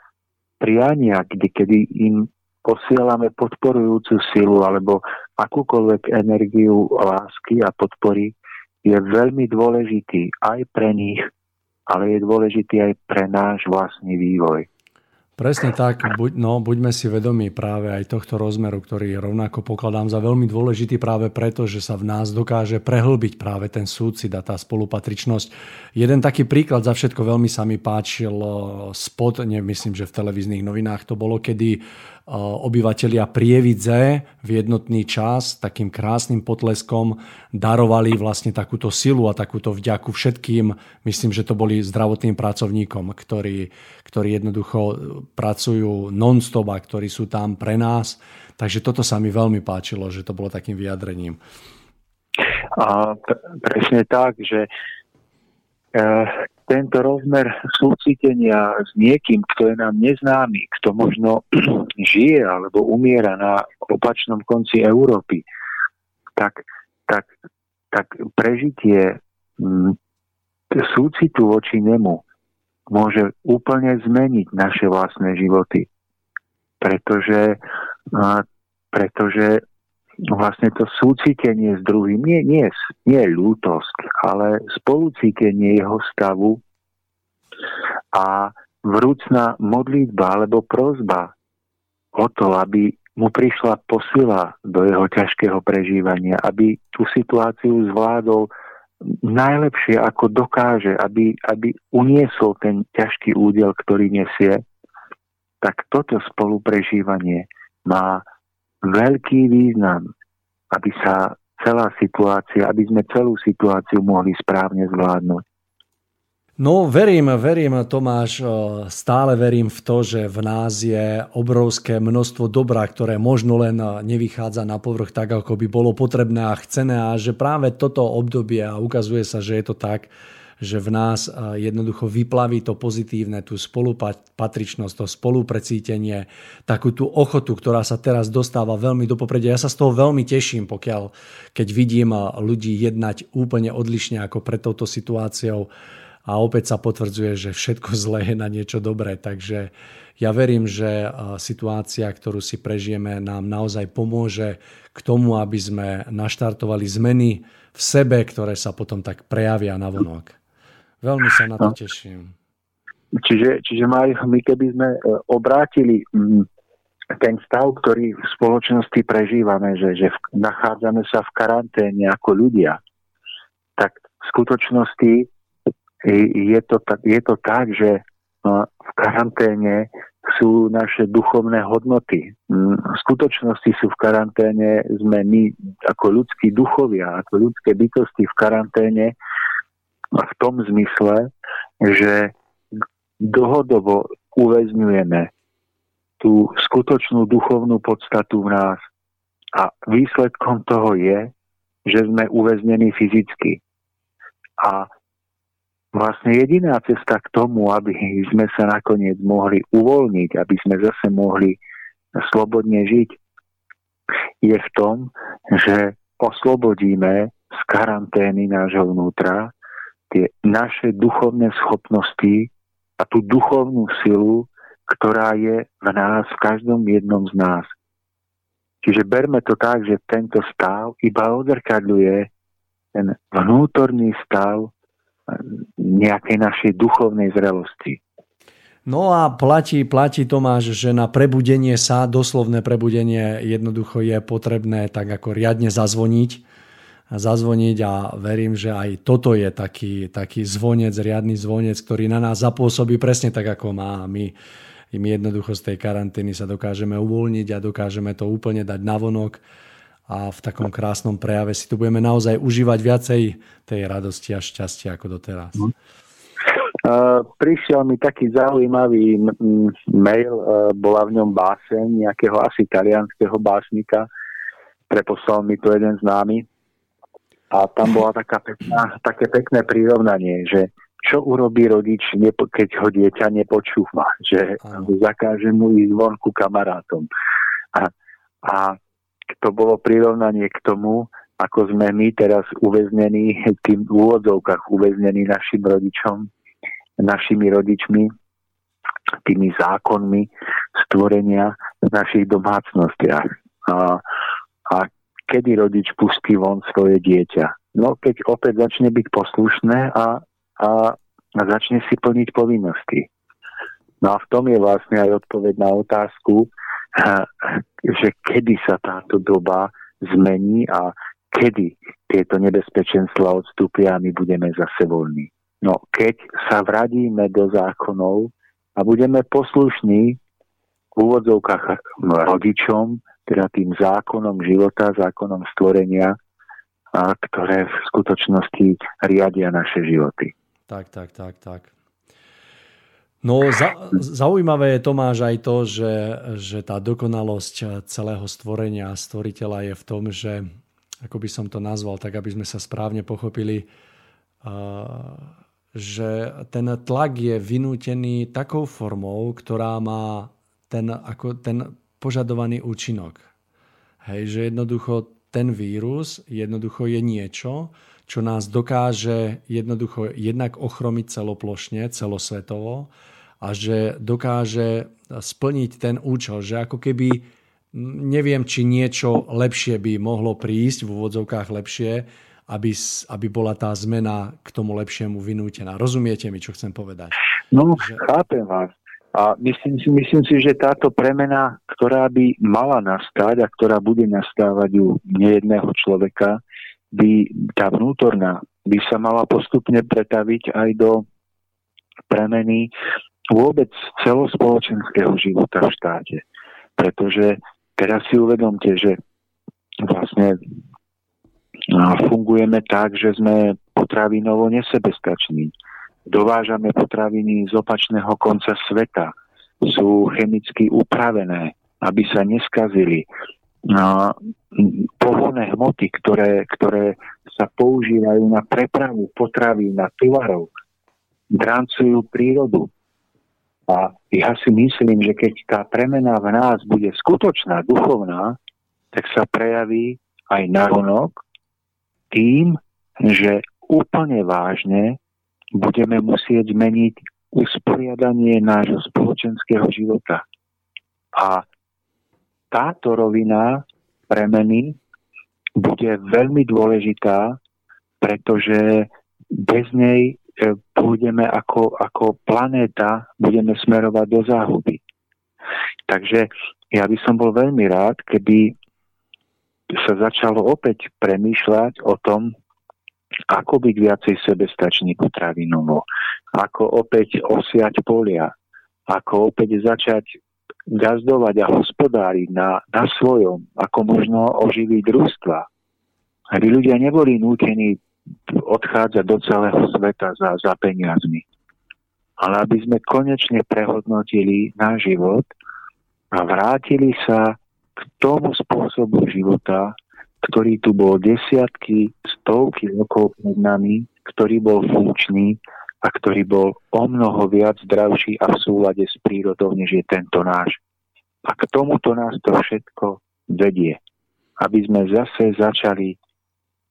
priania, kedy, kedy im posielame podporujúcu silu alebo akúkoľvek energiu lásky a podpory, je veľmi dôležitý aj pre nich, ale je dôležitý aj pre náš vlastný vývoj. Presne tak, buď, no, buďme si vedomi práve aj tohto rozmeru, ktorý rovnako pokladám za veľmi dôležitý práve preto, že sa v nás dokáže prehlbiť práve ten súcit a tá spolupatričnosť. Jeden taký príklad za všetko veľmi sa mi páčil eh, spod, nemyslím, že v televíznych novinách to bolo, kedy obyvatelia Prievidze v jednotný čas takým krásnym potleskom darovali vlastne takúto silu a takúto vďaku všetkým, myslím, že to boli zdravotným pracovníkom, ktorí, ktorí jednoducho pracujú non-stop a ktorí sú tam pre nás. Takže toto sa mi veľmi páčilo, že to bolo takým vyjadrením. A presne tak, že e, tento rozmer súcitenia s niekým, kto je nám neznámy, kto možno žije alebo umiera na opačnom konci Európy, tak, tak, tak prežitie mm, súcitu voči nemu môže úplne zmeniť naše vlastné životy. Pretože, pretože vlastne to súcitenie s druhým nie, nie, nie je ľútosť, ale spolucítenie jeho stavu a vrúcná modlitba alebo prozba o to, aby mu prišla posila do jeho ťažkého prežívania, aby tú situáciu zvládol najlepšie, ako dokáže, aby, aby uniesol ten ťažký údel, ktorý nesie, tak toto spoluprežívanie má veľký význam, aby sa celá situácia, aby sme celú situáciu mohli správne zvládnuť. No verím, verím Tomáš, stále verím v to, že v nás je obrovské množstvo dobra, ktoré možno len nevychádza na povrch tak, ako by bolo potrebné a chcené a že práve toto obdobie a ukazuje sa, že je to tak, že v nás jednoducho vyplaví to pozitívne, tú spolupatričnosť, to spoluprecítenie, takú tú ochotu, ktorá sa teraz dostáva veľmi do popredia. Ja sa z toho veľmi teším, pokiaľ, keď vidím ľudí jednať úplne odlišne ako pred touto situáciou a opäť sa potvrdzuje, že všetko zlé je na niečo dobré. Takže ja verím, že situácia, ktorú si prežijeme, nám naozaj pomôže k tomu, aby sme naštartovali zmeny v sebe, ktoré sa potom tak prejavia na vonok. Veľmi sa na to no. teším. Čiže, čiže my keby sme e, obrátili mm, ten stav, ktorý v spoločnosti prežívame, že, že nachádzame sa v karanténe ako ľudia, tak v skutočnosti je to, tak, je to tak, že no, v karanténe sú naše duchovné hodnoty. Mm, v skutočnosti sú v karanténe, sme my ako ľudskí duchovia, ako ľudské bytosti v karanténe v tom zmysle, že dlhodobo uväzňujeme tú skutočnú duchovnú podstatu v nás a výsledkom toho je, že sme uväznení fyzicky. A vlastne jediná cesta k tomu, aby sme sa nakoniec mohli uvoľniť, aby sme zase mohli slobodne žiť, je v tom, že oslobodíme z karantény nášho vnútra tie naše duchovné schopnosti a tú duchovnú silu, ktorá je v nás, v každom jednom z nás. Čiže berme to tak, že tento stav iba odzrkadľuje ten vnútorný stav nejakej našej duchovnej zrelosti. No a platí, platí Tomáš, že na prebudenie sa, doslovné prebudenie jednoducho je potrebné tak ako riadne zazvoniť zazvoniť a verím, že aj toto je taký, taký zvonec, riadny zvonec, ktorý na nás zapôsobí presne tak, ako má. My, my jednoducho z tej karantény sa dokážeme uvoľniť a dokážeme to úplne dať navonok a v takom krásnom prejave si tu budeme naozaj užívať viacej tej radosti a šťastia ako doteraz. Uh, prišiel mi taký zaujímavý mail, uh, bola v ňom báseň nejakého asi talianského básnika, preposlal mi to jeden známy a tam bola taká pekná, také pekné prirovnanie, že čo urobí rodič, keď ho dieťa nepočúva, že zakáže mu ísť vonku kamarátom. A, a to bolo prirovnanie k tomu, ako sme my teraz uväznení, tým v úvodzovkách uväznení našim rodičom, našimi rodičmi, tými zákonmi stvorenia v našich domácnostiach. A, a kedy rodič pustí von svoje dieťa? No, keď opäť začne byť poslušné a, a, a začne si plniť povinnosti. No a v tom je vlastne aj odpoveď na otázku, že kedy sa táto doba zmení a kedy tieto nebezpečenstva odstúpia a my budeme zase voľní. No, keď sa vradíme do zákonov a budeme poslušní v úvodzovkách rodičom, teda tým zákonom života, zákonom stvorenia, a ktoré v skutočnosti riadia naše životy. Tak, tak, tak, tak. No za, zaujímavé je Tomáš aj to, že, že tá dokonalosť celého stvorenia stvoriteľa je v tom, že ako by som to nazval, tak aby sme sa správne pochopili, že ten tlak je vynútený takou formou, ktorá má ten, ako ten požadovaný účinok. Hej, že jednoducho ten vírus jednoducho je niečo, čo nás dokáže jednoducho jednak ochromiť celoplošne, celosvetovo a že dokáže splniť ten účel, že ako keby neviem, či niečo lepšie by mohlo prísť, v úvodzovkách lepšie, aby, aby bola tá zmena k tomu lepšiemu vynútená. Rozumiete mi, čo chcem povedať? No, že... chápem vás. A myslím myslím si, že táto premena, ktorá by mala nastať a ktorá bude nastávať u nejedného človeka, by tá vnútorná by sa mala postupne pretaviť aj do premeny vôbec celospoločenského života v štáte. Pretože teraz si uvedomte, že vlastne fungujeme tak, že sme potravinovo nesebestační. Dovážame potraviny z opačného konca sveta. Sú chemicky upravené, aby sa neskazili. Pohonné hmoty, ktoré, ktoré sa používajú na prepravu potravy, na tovarov, drancujú prírodu. A ja si myslím, že keď tá premena v nás bude skutočná, duchovná, tak sa prejaví aj na ronok tým, že úplne vážne budeme musieť zmeniť usporiadanie nášho spoločenského života. A táto rovina premeny bude veľmi dôležitá, pretože bez nej e, pôjdeme ako, ako planéta, budeme smerovať do záhuby. Takže ja by som bol veľmi rád, keby sa začalo opäť premýšľať o tom, ako byť viacej sebestačný potravinovo, ako opäť osiať polia, ako opäť začať gazdovať a hospodáriť na, na svojom, ako možno oživiť družstva. Aby ľudia neboli nútení odchádzať do celého sveta za, za peniazmi. Ale aby sme konečne prehodnotili náš život a vrátili sa k tomu spôsobu života, ktorý tu bol desiatky, stovky rokov pred nami, ktorý bol funkčný a ktorý bol o mnoho viac zdravší a v súlade s prírodou, než je tento náš. A k tomuto nás to všetko vedie. Aby sme zase začali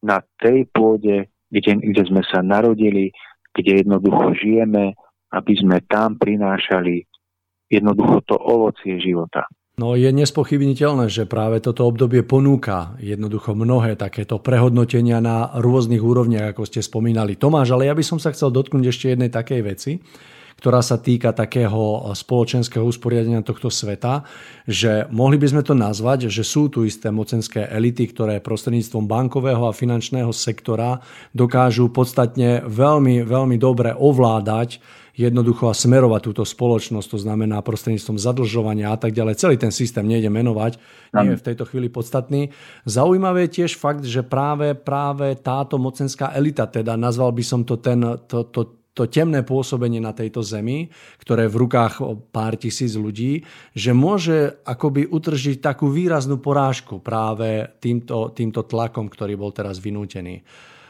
na tej pôde, kde, kde sme sa narodili, kde jednoducho žijeme, aby sme tam prinášali jednoducho to ovocie života. No je nespochybniteľné, že práve toto obdobie ponúka jednoducho mnohé takéto prehodnotenia na rôznych úrovniach, ako ste spomínali. Tomáš, ale ja by som sa chcel dotknúť ešte jednej takej veci, ktorá sa týka takého spoločenského usporiadenia tohto sveta, že mohli by sme to nazvať, že sú tu isté mocenské elity, ktoré prostredníctvom bankového a finančného sektora dokážu podstatne veľmi, veľmi dobre ovládať jednoducho a smerovať túto spoločnosť, to znamená prostredníctvom zadlžovania a tak ďalej. Celý ten systém nejde menovať, nie je v tejto chvíli podstatný. Zaujímavé je tiež fakt, že práve, práve táto mocenská elita, teda nazval by som to ten, to, to, to temné pôsobenie na tejto zemi, ktoré je v rukách pár tisíc ľudí, že môže akoby utržiť takú výraznú porážku práve týmto, týmto tlakom, ktorý bol teraz vynútený.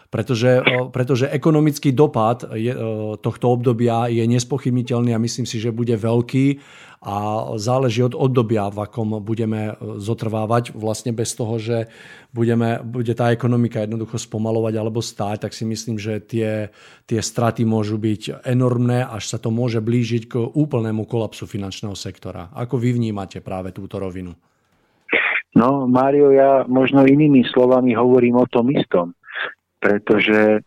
Pretože, pretože ekonomický dopad je, tohto obdobia je nespochybniteľný a myslím si, že bude veľký a záleží od obdobia, v akom budeme zotrvávať vlastne bez toho, že budeme, bude tá ekonomika jednoducho spomalovať alebo stáť, tak si myslím, že tie, tie straty môžu byť enormné, až sa to môže blížiť k úplnému kolapsu finančného sektora. Ako vy vnímate práve túto rovinu? No, Mário, ja možno inými slovami hovorím o tom istom pretože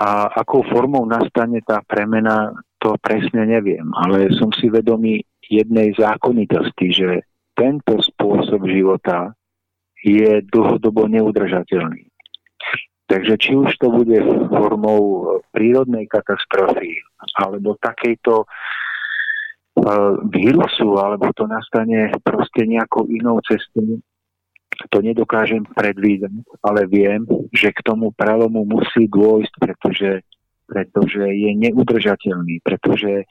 a akou formou nastane tá premena, to presne neviem, ale som si vedomý jednej zákonitosti, že tento spôsob života je dlhodobo neudržateľný. Takže či už to bude formou prírodnej katastrofy alebo takejto e, vírusu, alebo to nastane proste nejakou inou cestou, to nedokážem predvídať, ale viem, že k tomu prelomu musí dôjsť, pretože, pretože je neudržateľný, pretože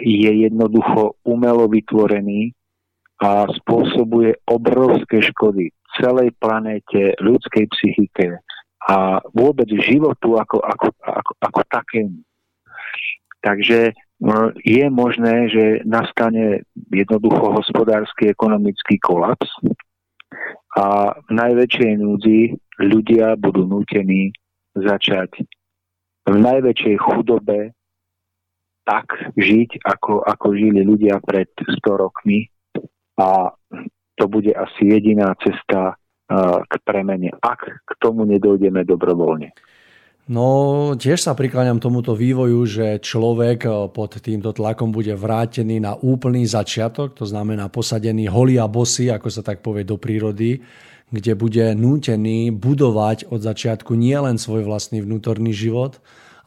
je jednoducho umelo vytvorený a spôsobuje obrovské škody celej planéte, ľudskej psychike a vôbec životu ako, ako, ako, ako takému. Takže je možné, že nastane jednoducho hospodársky, ekonomický kolaps, a v najväčšej núdzi ľudia budú nútení začať v najväčšej chudobe tak žiť, ako, ako žili ľudia pred 100 rokmi a to bude asi jediná cesta k premene, ak k tomu nedojdeme dobrovoľne. No, tiež sa prikláňam tomuto vývoju, že človek eh, pod týmto tlakom bude vrátený na úplný začiatok, to znamená posadený holý a bosy, ako sa tak povie, do prírody, kde bude nútený budovať od začiatku nielen svoj vlastný vnútorný život,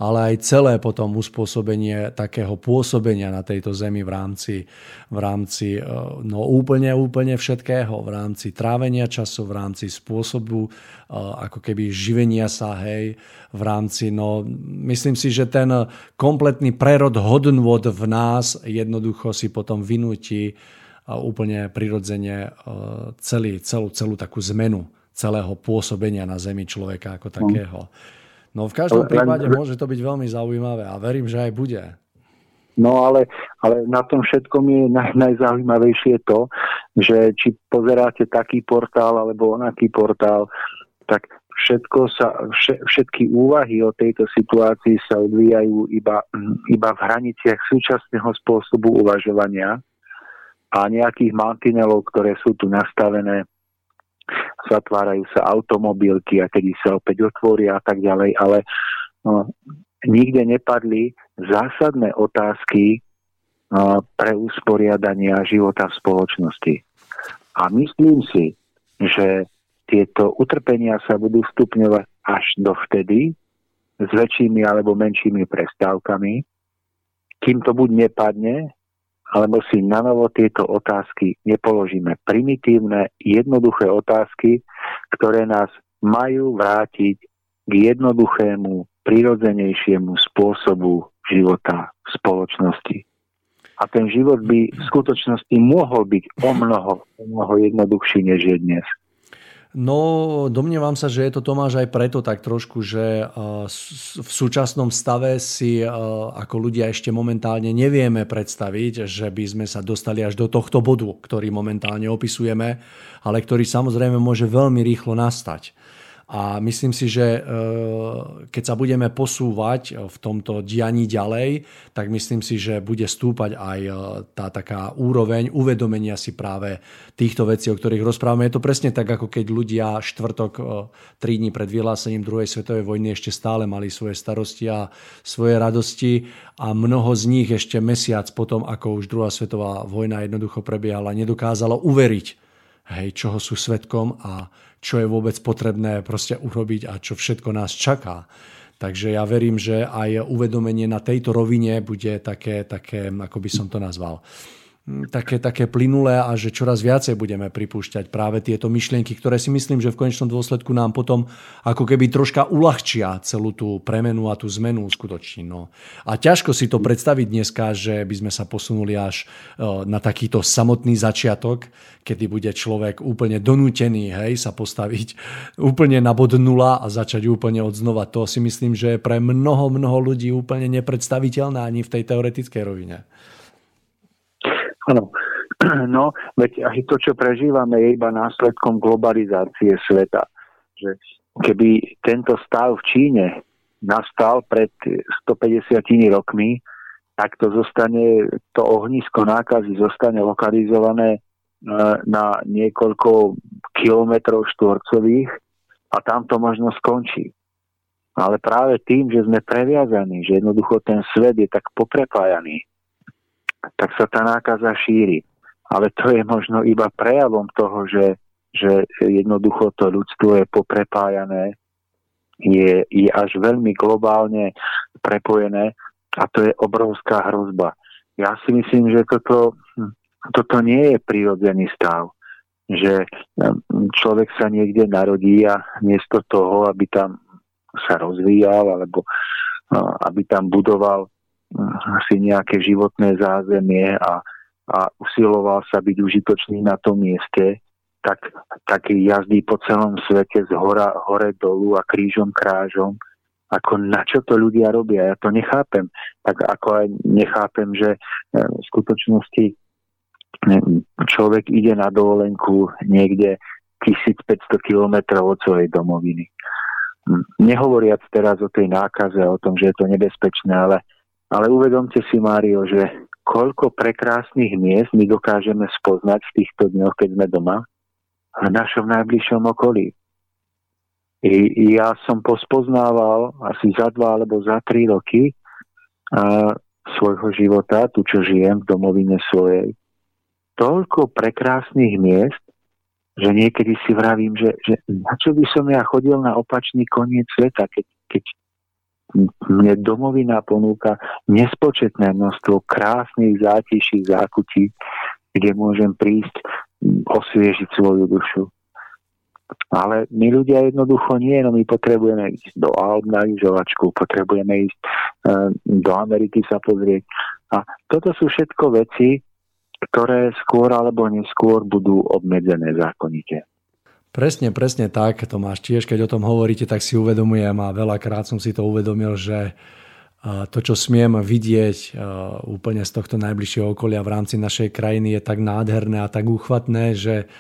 ale aj celé potom uspôsobenie takého pôsobenia na tejto zemi v rámci, v rámci e, no úplne, úplne všetkého, v rámci trávenia času, v rámci spôsobu e, ako keby živenia sa, hej, v rámci, no myslím si, že ten kompletný prerod hodnôt v nás jednoducho si potom vynúti úplne prirodzene e, celý, celú, celú takú zmenu celého pôsobenia na zemi človeka ako takého. Mm. No v každom prípade môže to byť veľmi zaujímavé a verím, že aj bude. No ale, ale na tom všetkom je naj, najzaujímavejšie to, že či pozeráte taký portál alebo onaký portál, tak všetko sa, všetky úvahy o tejto situácii sa odvíjajú iba, iba v hraniciach súčasného spôsobu uvažovania a nejakých mantinelov, ktoré sú tu nastavené zatvárajú sa automobilky a kedy sa opäť otvoria a tak ďalej, ale no, nikde nepadli zásadné otázky no, pre usporiadania života v spoločnosti. A myslím si, že tieto utrpenia sa budú stupňovať až dovtedy s väčšími alebo menšími prestávkami, kým to buď nepadne, alebo si na novo tieto otázky nepoložíme. Primitívne, jednoduché otázky, ktoré nás majú vrátiť k jednoduchému, prirodzenejšiemu spôsobu života v spoločnosti. A ten život by v skutočnosti mohol byť o mnoho, o mnoho jednoduchší, než je dnes. No, domnievam sa, že je to Tomáš aj preto tak trošku, že v súčasnom stave si ako ľudia ešte momentálne nevieme predstaviť, že by sme sa dostali až do tohto bodu, ktorý momentálne opisujeme, ale ktorý samozrejme môže veľmi rýchlo nastať. A myslím si, že e, keď sa budeme posúvať v tomto dianí ďalej, tak myslím si, že bude stúpať aj e, tá taká úroveň uvedomenia si práve týchto vecí, o ktorých rozprávame. Je to presne tak, ako keď ľudia štvrtok, e, tri dní pred vyhlásením druhej svetovej vojny ešte stále mali svoje starosti a svoje radosti a mnoho z nich ešte mesiac potom, ako už druhá svetová vojna jednoducho prebiehala, nedokázalo uveriť, hej, čoho sú svetkom a čo je vôbec potrebné proste urobiť a čo všetko nás čaká. Takže ja verím, že aj uvedomenie na tejto rovine bude také, také ako by som to nazval, také, také plynulé a že čoraz viacej budeme pripúšťať práve tieto myšlienky, ktoré si myslím, že v konečnom dôsledku nám potom ako keby troška uľahčia celú tú premenu a tú zmenu skutočne. No. A ťažko si to predstaviť dneska, že by sme sa posunuli až e, na takýto samotný začiatok, kedy bude človek úplne donútený hej, sa postaviť úplne na bod nula a začať úplne od znova. To si myslím, že je pre mnoho, mnoho ľudí úplne nepredstaviteľné ani v tej teoretickej rovine. Áno. No, veď aj to, čo prežívame, je iba následkom globalizácie sveta. Že keby tento stav v Číne nastal pred 150 rokmi, tak to zostane, to ohnisko nákazy zostane lokalizované na, e, na niekoľko kilometrov štvorcových a tam to možno skončí. Ale práve tým, že sme previazaní, že jednoducho ten svet je tak poprepájaný, tak sa tá nákaza šíri. Ale to je možno iba prejavom toho, že, že jednoducho to ľudstvo je poprepájané, je, je až veľmi globálne prepojené a to je obrovská hrozba. Ja si myslím, že toto, toto nie je prírodzený stav. Že človek sa niekde narodí a miesto toho, aby tam sa rozvíjal alebo aby tam budoval si nejaké životné zázemie a, a usiloval sa byť užitočný na tom mieste, tak, tak jazdí po celom svete z hora, hore dolu a krížom krážom. Ako na čo to ľudia robia? Ja to nechápem. Tak ako aj nechápem, že e, v skutočnosti e, človek ide na dovolenku niekde 1500 kilometrov od svojej domoviny. Hm, nehovoriac teraz o tej nákaze, o tom, že je to nebezpečné, ale ale uvedomte si, Mário, že koľko prekrásnych miest my dokážeme spoznať v týchto dňoch, keď sme doma v našom najbližšom okolí. I, ja som pospoznával asi za dva alebo za tri roky a, svojho života, tu čo žijem v domovine svojej, toľko prekrásnych miest, že niekedy si vravím, že, že na čo by som ja chodil na opačný koniec sveta, keď, keď mne domovina ponúka nespočetné množstvo krásnych zátiší, zákutí, kde môžem prísť osviežiť svoju dušu. Ale my ľudia jednoducho nie, no my potrebujeme ísť do Alp na lyžovačku, potrebujeme ísť e, do Ameriky sa pozrieť. A toto sú všetko veci, ktoré skôr alebo neskôr budú obmedzené zákonite. Presne, presne tak, Tomáš. Tiež, keď o tom hovoríte, tak si uvedomujem a veľakrát som si to uvedomil, že to, čo smiem vidieť úplne z tohto najbližšieho okolia v rámci našej krajiny je tak nádherné a tak úchvatné, že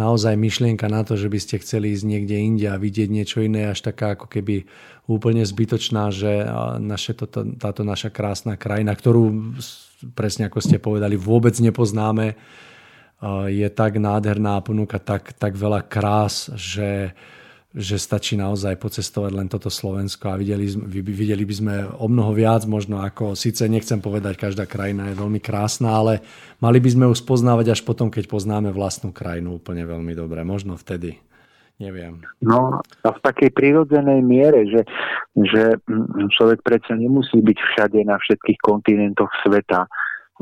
naozaj myšlienka na to, že by ste chceli ísť niekde inde a vidieť niečo iné, až taká ako keby úplne zbytočná, že naše, toto, táto naša krásna krajina, ktorú presne ako ste povedali, vôbec nepoznáme, je tak nádherná a ponúka tak, tak veľa krás, že, že stačí naozaj pocestovať len toto Slovensko a videli, videli by sme o mnoho viac, možno ako, síce nechcem povedať, každá krajina je veľmi krásna, ale mali by sme ju spoznávať až potom, keď poznáme vlastnú krajinu úplne veľmi dobre. Možno vtedy. Neviem. No a v takej prírodzenej miere, že, že človek predsa nemusí byť všade na všetkých kontinentoch sveta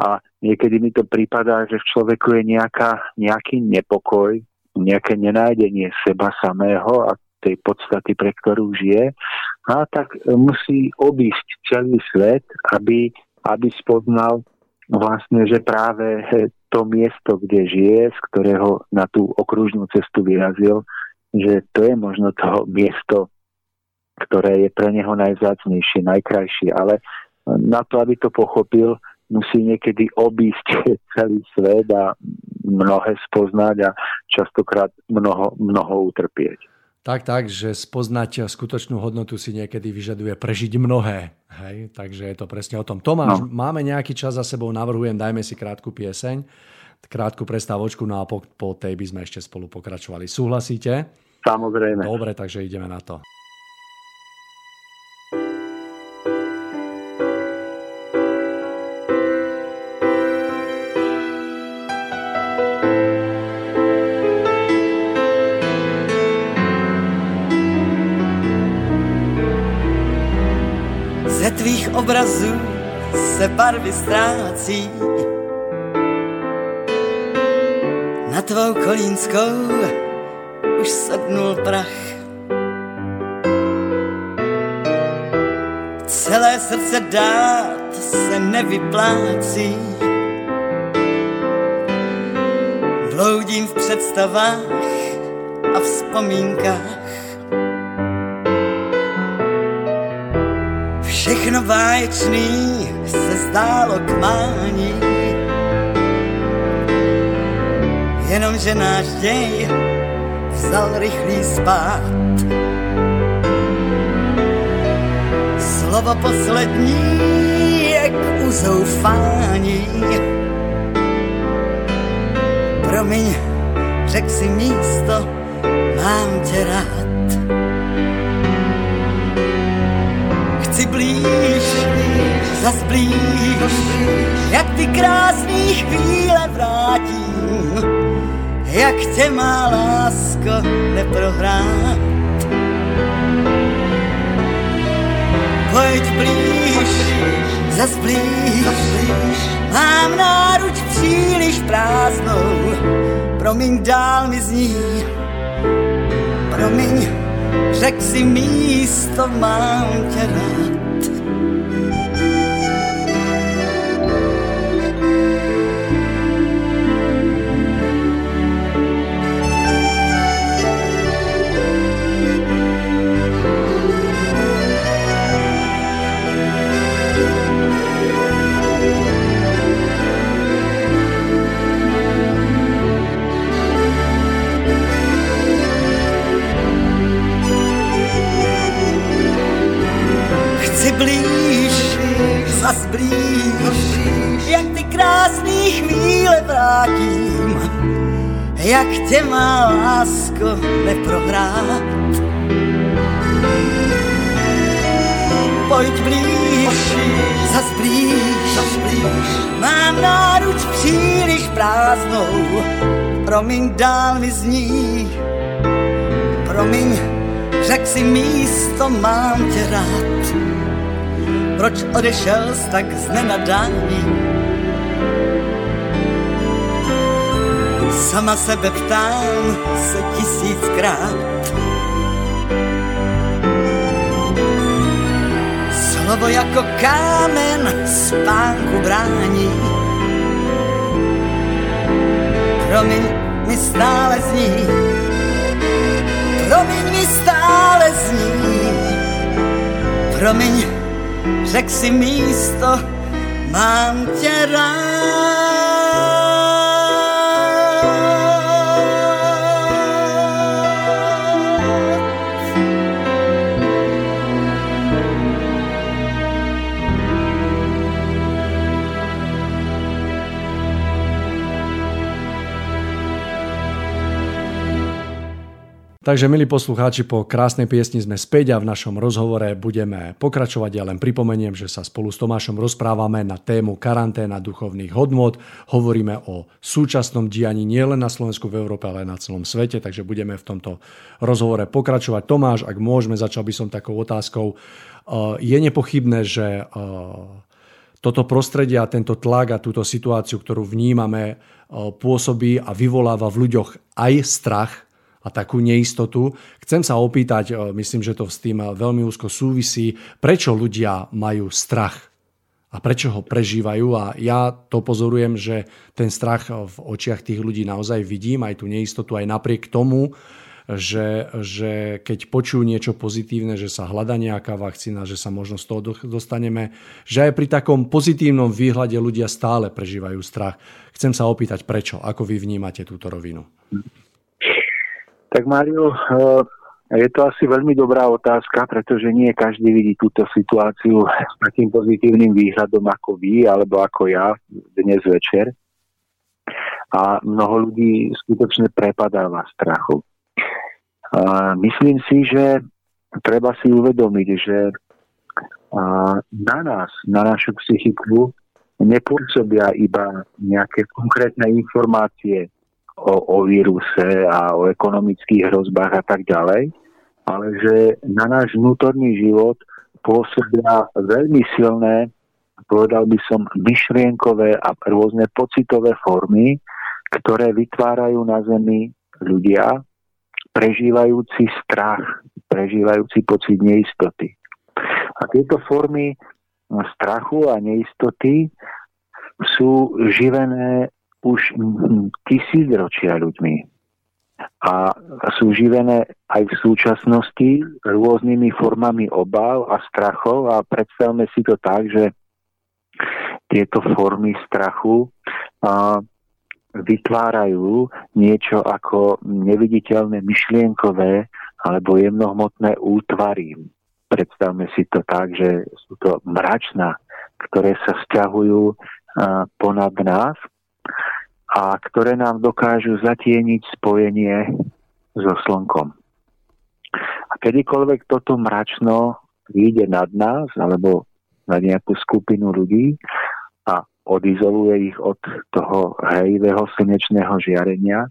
a niekedy mi to prípada, že v človeku je nejaká, nejaký nepokoj, nejaké nenájdenie seba samého a tej podstaty, pre ktorú žije. A tak musí obísť celý svet, aby, aby spoznal vlastne, že práve to miesto, kde žije, z ktorého na tú okružnú cestu vyrazil, že to je možno to miesto, ktoré je pre neho najvzácnejšie, najkrajšie. Ale na to, aby to pochopil, musí niekedy obísť celý svet a mnohé spoznať a častokrát mnoho, mnoho utrpieť. Tak, tak, že spoznať skutočnú hodnotu si niekedy vyžaduje prežiť mnohé. Hej? Takže je to presne o tom. Tomáš, no. máme nejaký čas za sebou, navrhujem, dajme si krátku pieseň, krátku prestávočku, no a po, po tej by sme ešte spolu pokračovali. Súhlasíte? Samozrejme. Dobre, takže ideme na to. Obrazů se barvy ztrácí. tvou kolínskou už sednul prach. Celé srdce dát se nevyplácí. Bloudím v představách a vzpomínkách. Všechno báječný se zdálo k mání. Jenomže náš děj vzal rychlý spát. Slovo poslední je k uzoufání. Promiň, řek si místo, mám tě rád. Blíž, zas blíž, jak ty krásný chvíle vrátím, jak tě má lásko neprohrát. Pojď blíž, zas blíž, mám náruč příliš prázdnou, promiň dál mi zní, promiň, řek si místo, mám tě rád. Blíž, jak ty krásný chvíle vrátím, jak tě má lásko neprohrát. Pojď blíž, zas blíž, zas blíž, mám náruč příliš prázdnou, promiň dál mi zní, promiň, řek si místo, mám tě rád proč odešel z tak znenadání. Sama sebe ptám se tisíckrát. Slovo jako kámen spánku brání. Promiň mi stále zní, promiň mi stále zní, promiň řek si místo, mám tě rád. Takže, milí poslucháči, po krásnej piesni sme späť a v našom rozhovore budeme pokračovať. Ja len pripomeniem, že sa spolu s Tomášom rozprávame na tému karanténa duchovných hodnot. Hovoríme o súčasnom dianí nielen na Slovensku, v Európe, ale aj na celom svete, takže budeme v tomto rozhovore pokračovať. Tomáš, ak môžeme, začal by som takou otázkou. Uh, je nepochybné, že uh, toto prostredie a tento tlak a túto situáciu, ktorú vnímame, uh, pôsobí a vyvoláva v ľuďoch aj strach, a takú neistotu. Chcem sa opýtať, e, myslím, že to s tým veľmi úzko súvisí, prečo ľudia majú strach a prečo ho prežívajú. A ja to pozorujem, že ten strach v očiach tých ľudí naozaj vidím, aj tú neistotu, aj napriek tomu, že, že keď počujú niečo pozitívne, že sa hľada nejaká vakcína, že sa možno z toho dostaneme, že aj pri takom pozitívnom výhľade ľudia stále prežívajú strach. Chcem sa opýtať, prečo, ako vy vnímate túto rovinu. Tak Mario, eh, je to asi veľmi dobrá otázka, pretože nie každý vidí túto situáciu s takým pozitívnym výhľadom ako vy alebo ako ja dnes večer. A mnoho ľudí skutočne prepadáva strachu. A myslím si, že treba si uvedomiť, že na nás, na našu psychiku nepôsobia iba nejaké konkrétne informácie o, o víruse a o ekonomických hrozbách a tak ďalej, ale že na náš vnútorný život pôsobia veľmi silné, povedal by som, myšlienkové a rôzne pocitové formy, ktoré vytvárajú na Zemi ľudia, prežívajúci strach, prežívajúci pocit neistoty. A tieto formy strachu a neistoty sú živené už tisícročia ľuďmi. A sú živené aj v súčasnosti rôznymi formami obav a strachov a predstavme si to tak, že tieto formy strachu a, vytvárajú niečo ako neviditeľné myšlienkové alebo jemnohmotné útvary. Predstavme si to tak, že sú to mračná, ktoré sa vzťahujú ponad nás a ktoré nám dokážu zatieniť spojenie so slnkom. A kedykoľvek toto mračno vyjde nad nás alebo na nejakú skupinu ľudí a odizoluje ich od toho hejivého slnečného žiarenia,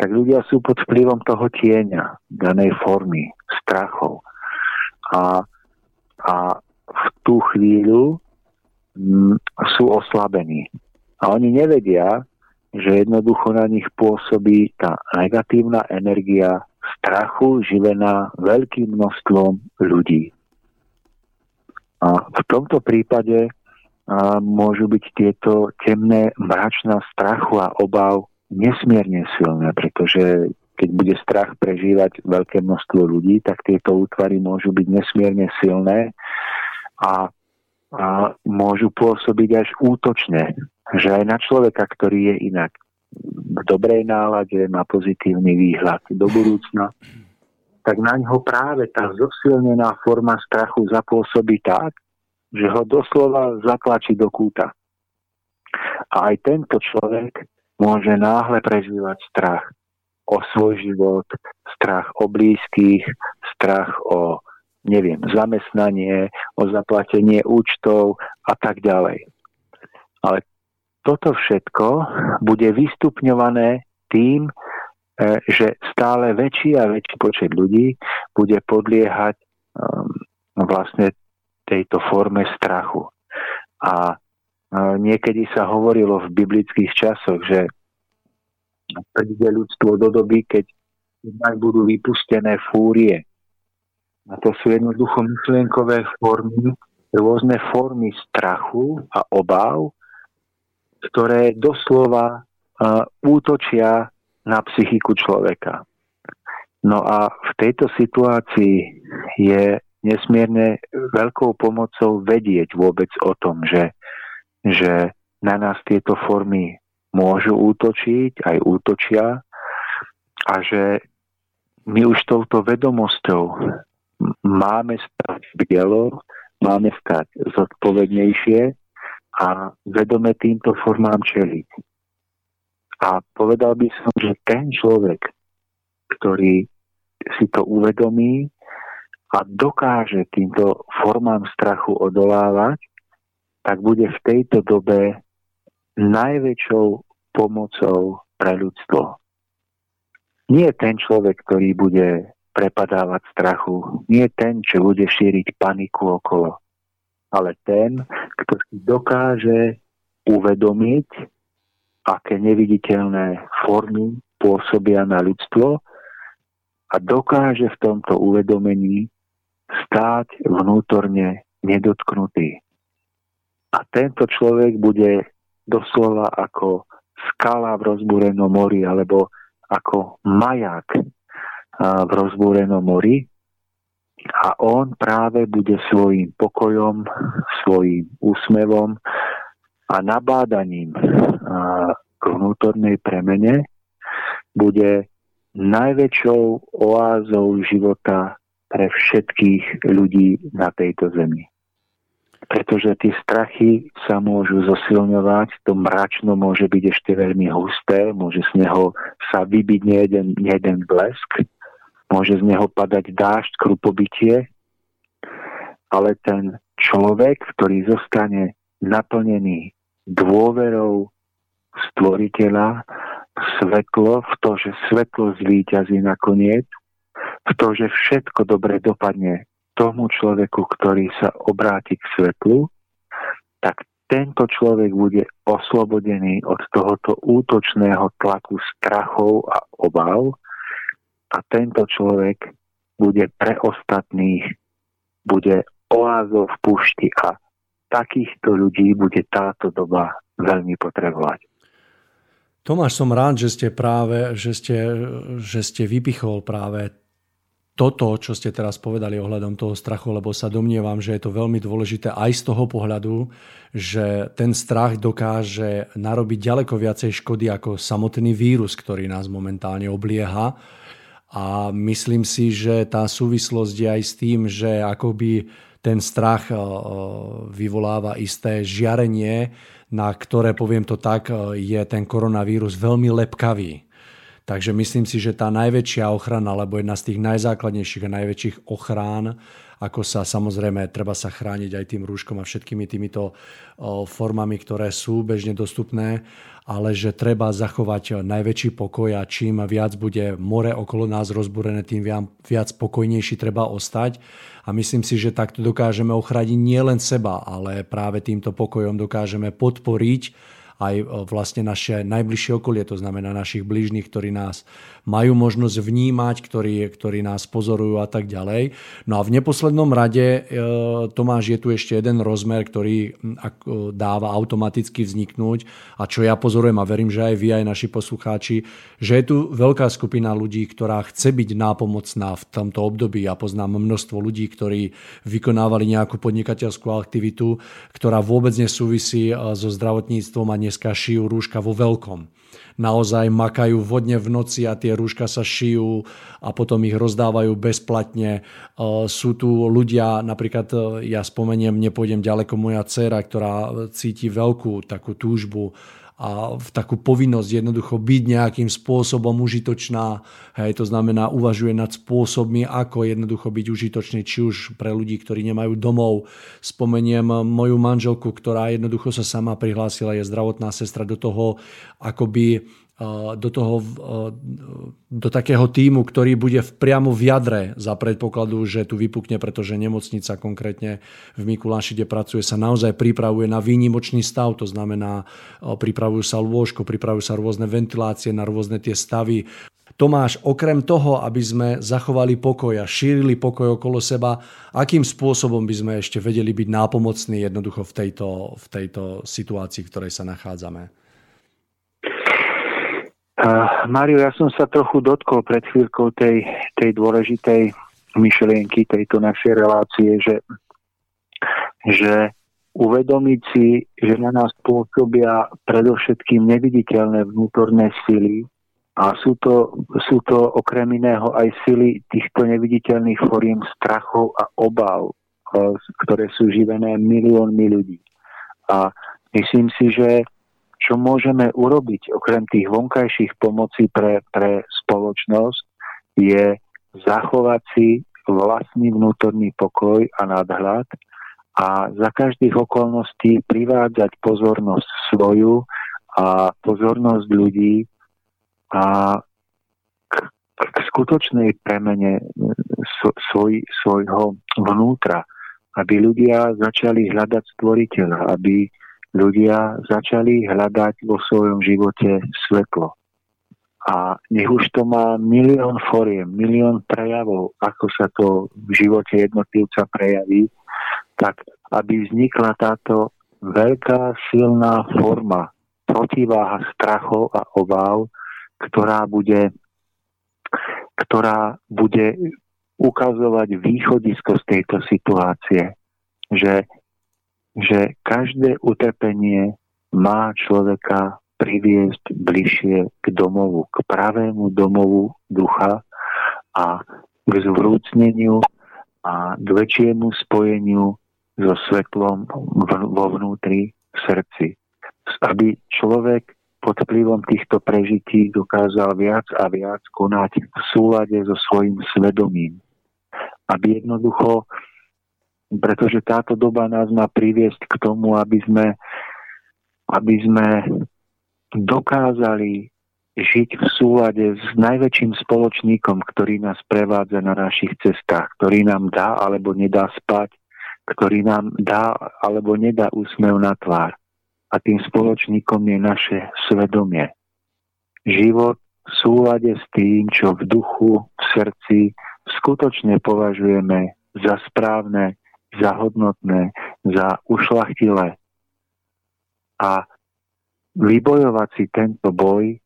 tak ľudia sú pod vplyvom toho tieňa, danej formy, strachov. A, a v tú chvíľu m, mm, sú oslabení. A oni nevedia, že jednoducho na nich pôsobí tá negatívna energia strachu živená veľkým množstvom ľudí. A v tomto prípade a môžu byť tieto temné mračná strachu a obav nesmierne silné, pretože keď bude strach prežívať veľké množstvo ľudí, tak tieto útvary môžu byť nesmierne silné a, a môžu pôsobiť až útočne že aj na človeka, ktorý je inak v dobrej nálade, má pozitívny výhľad do budúcna, tak na ňo práve tá zosilnená forma strachu zapôsobí tak, že ho doslova zatlačí do kúta. A aj tento človek môže náhle prežívať strach o svoj život, strach o blízkych, strach o, neviem, zamestnanie, o zaplatenie účtov a tak ďalej. Ale toto všetko bude vystupňované tým, e, že stále väčší a väčší počet ľudí bude podliehať um, vlastne tejto forme strachu. A niekedy sa hovorilo v biblických časoch, že príde ľudstvo do doby, keď budú vypustené fúrie. A to sú jednoducho myšlienkové formy, rôzne formy strachu a obav, ktoré doslova útočia na psychiku človeka. No a v tejto situácii je nesmierne veľkou pomocou vedieť vôbec o tom, že, že na nás tieto formy môžu útočiť, aj útočia a že my už touto vedomosťou máme stať bielo, máme stať zodpovednejšie a vedome týmto formám čeliť. A povedal by som, že ten človek, ktorý si to uvedomí a dokáže týmto formám strachu odolávať, tak bude v tejto dobe najväčšou pomocou pre ľudstvo. Nie ten človek, ktorý bude prepadávať strachu, nie ten, čo bude šíriť paniku okolo, ale ten, kto si dokáže uvedomiť, aké neviditeľné formy pôsobia na ľudstvo a dokáže v tomto uvedomení stáť vnútorne nedotknutý. A tento človek bude doslova ako skala v rozbúrenom mori alebo ako maják v rozbúrenom mori, a on práve bude svojim pokojom, svojim úsmevom a nabádaním k vnútornej premene bude najväčšou oázou života pre všetkých ľudí na tejto zemi. Pretože tie strachy sa môžu zosilňovať, to mračno môže byť ešte veľmi husté, môže z neho sa vybiť jeden, jeden blesk, môže z neho padať dážď, krupobytie, ale ten človek, ktorý zostane naplnený dôverou stvoriteľa, svetlo, v to, že svetlo zvíťazí nakoniec, v to, že všetko dobre dopadne tomu človeku, ktorý sa obráti k svetlu, tak tento človek bude oslobodený od tohoto útočného tlaku strachov a obav a tento človek bude pre ostatných, bude oázov v pušti a takýchto ľudí bude táto doba veľmi potrebovať. Tomáš, som rád, že ste práve, že ste, že ste vypichol práve toto, čo ste teraz povedali ohľadom toho strachu, lebo sa domnievam, že je to veľmi dôležité aj z toho pohľadu, že ten strach dokáže narobiť ďaleko viacej škody ako samotný vírus, ktorý nás momentálne oblieha. A myslím si, že tá súvislosť je aj s tým, že akoby ten strach e, e, vyvoláva isté žiarenie, na ktoré, poviem to tak, e, je ten koronavírus veľmi lepkavý. Takže myslím si, že tá najväčšia ochrana, alebo jedna z tých najzákladnejších a najväčších ochrán, ako sa samozrejme treba sa chrániť aj tým rúškom a všetkými týmito formami, ktoré sú bežne dostupné, ale že treba zachovať najväčší pokoj a čím viac bude more okolo nás rozbúrené, tým viac pokojnejší treba ostať. A myslím si, že takto dokážeme ochrániť nielen seba, ale práve týmto pokojom dokážeme podporiť aj vlastne naše najbližšie okolie, to znamená našich blížnych, ktorí nás majú možnosť vnímať, ktorí, ktorí nás pozorujú a tak ďalej. No a v neposlednom rade, e, Tomáš, je tu ešte jeden rozmer, ktorý dáva automaticky vzniknúť a čo ja pozorujem a verím, že aj vy, aj naši poslucháči, že je tu veľká skupina ľudí, ktorá chce byť nápomocná v tomto období. Ja poznám množstvo ľudí, ktorí vykonávali nejakú podnikateľskú aktivitu, ktorá vôbec nesúvisí e, so zdravotníctvom a dneska šijú rúška vo veľkom. Naozaj makajú vodne v noci a tie rúška sa šijú a potom ich rozdávajú bezplatne. E, sú tu ľudia, napríklad e, ja spomeniem, nepôjdem ďaleko, moja dcera, ktorá cíti veľkú takú túžbu a v takú povinnosť jednoducho byť nejakým spôsobom užitočná. Hej, to znamená, uvažuje nad spôsobmi, ako jednoducho byť užitočný, či už pre ľudí, ktorí nemajú domov. Spomeniem moju manželku, ktorá jednoducho sa sama prihlásila, je zdravotná sestra do toho, akoby do, toho, do takého týmu, ktorý bude priamo v jadre za predpokladu, že tu vypukne, pretože nemocnica konkrétne v Mikuláši, kde pracuje, sa naozaj pripravuje na výnimočný stav, to znamená, pripravujú sa lôžko, pripravujú sa rôzne ventilácie na rôzne tie stavy. Tomáš, okrem toho, aby sme zachovali pokoj a šírili pokoj okolo seba, akým spôsobom by sme ešte vedeli byť nápomocní jednoducho v tejto, v tejto situácii, v ktorej sa nachádzame? Uh, Mario, ja som sa trochu dotkol pred chvíľkou tej, tej dôležitej myšlienky tejto našej relácie, že, že uvedomiť si, že na nás pôsobia predovšetkým neviditeľné vnútorné sily a sú to, sú to okrem iného aj sily týchto neviditeľných foriem strachov a obav, ktoré sú živené miliónmi ľudí. A myslím si, že čo môžeme urobiť okrem tých vonkajších pomocí pre, pre spoločnosť, je zachovať si vlastný vnútorný pokoj a nadhľad a za každých okolností privádzať pozornosť svoju a pozornosť ľudí a k, k skutočnej premene svoj, svojho vnútra, aby ľudia začali hľadať stvoriteľa, aby ľudia začali hľadať vo svojom živote svetlo. A nech už to má milión foriem, milión prejavov, ako sa to v živote jednotlivca prejaví, tak aby vznikla táto veľká silná forma, protiváha strachov a obáv, ktorá bude, ktorá bude ukazovať východisko z tejto situácie. Že že každé utrpenie má človeka priviesť bližšie k domovu, k pravému domovu ducha a k zvrúcneniu a k väčšiemu spojeniu so svetlom vo vnútri v srdci. Aby človek pod vplyvom týchto prežití dokázal viac a viac konať v súlade so svojim svedomím. Aby jednoducho pretože táto doba nás má priviesť k tomu, aby sme, aby sme dokázali žiť v súlade s najväčším spoločníkom, ktorý nás prevádza na našich cestách, ktorý nám dá alebo nedá spať, ktorý nám dá alebo nedá úsmev na tvár. a tým spoločníkom je naše svedomie. Život v súlade s tým, čo v duchu, v srdci skutočne považujeme za správne, za hodnotné, za ušlachtilé. A vybojovať si tento boj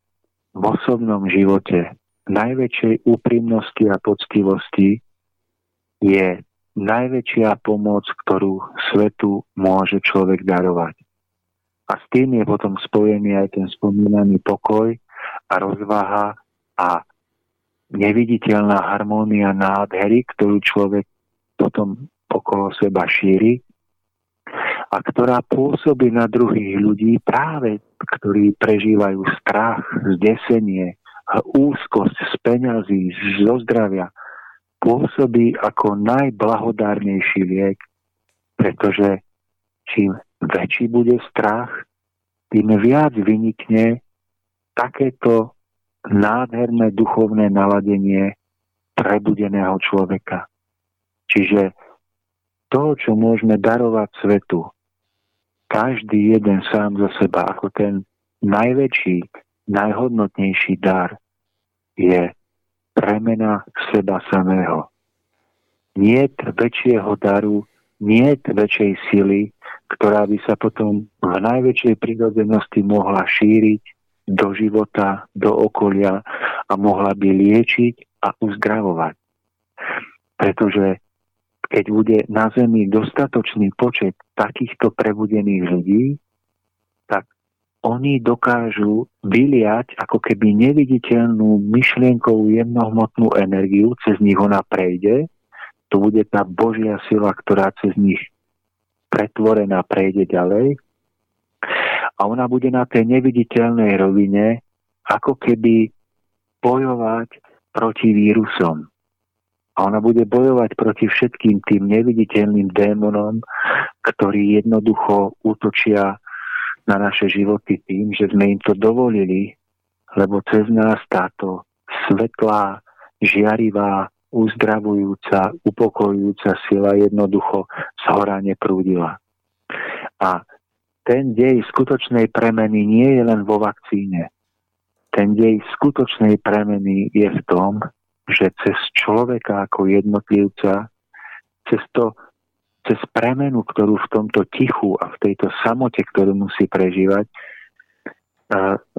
v osobnom živote najväčšej úprimnosti a poctivosti je najväčšia pomoc, ktorú svetu môže človek darovať. A s tým je potom spojený aj ten spomínaný pokoj a rozvaha a neviditeľná harmónia nádhery, ktorú človek potom okolo seba šíri a ktorá pôsobí na druhých ľudí práve, ktorí prežívajú strach, zdesenie, úzkosť z peňazí, zo zdravia, pôsobí ako najblahodárnejší liek, pretože čím väčší bude strach, tým viac vynikne takéto nádherné duchovné naladenie prebudeného človeka. Čiže to, čo môžeme darovať svetu, každý jeden sám za seba, ako ten najväčší, najhodnotnejší dar je premena seba samého. Nie väčšieho daru, nie väčšej sily, ktorá by sa potom v najväčšej prírodzenosti mohla šíriť do života, do okolia a mohla by liečiť a uzdravovať. Pretože keď bude na Zemi dostatočný počet takýchto prebudených ľudí, oni dokážu vyliať ako keby neviditeľnú myšlienkovú jemnohmotnú energiu, cez nich ona prejde, to bude tá Božia sila, ktorá cez nich pretvorená prejde ďalej a ona bude na tej neviditeľnej rovine ako keby bojovať proti vírusom. A ona bude bojovať proti všetkým tým neviditeľným démonom, ktorí jednoducho útočia na naše životy tým, že sme im to dovolili, lebo cez nás táto svetlá, žiarivá, uzdravujúca, upokojujúca sila jednoducho z hora neprúdila. A ten dej skutočnej premeny nie je len vo vakcíne. Ten dej skutočnej premeny je v tom, že cez človeka ako jednotlivca, cez to cez premenu, ktorú v tomto tichu a v tejto samote, ktorú musí prežívať,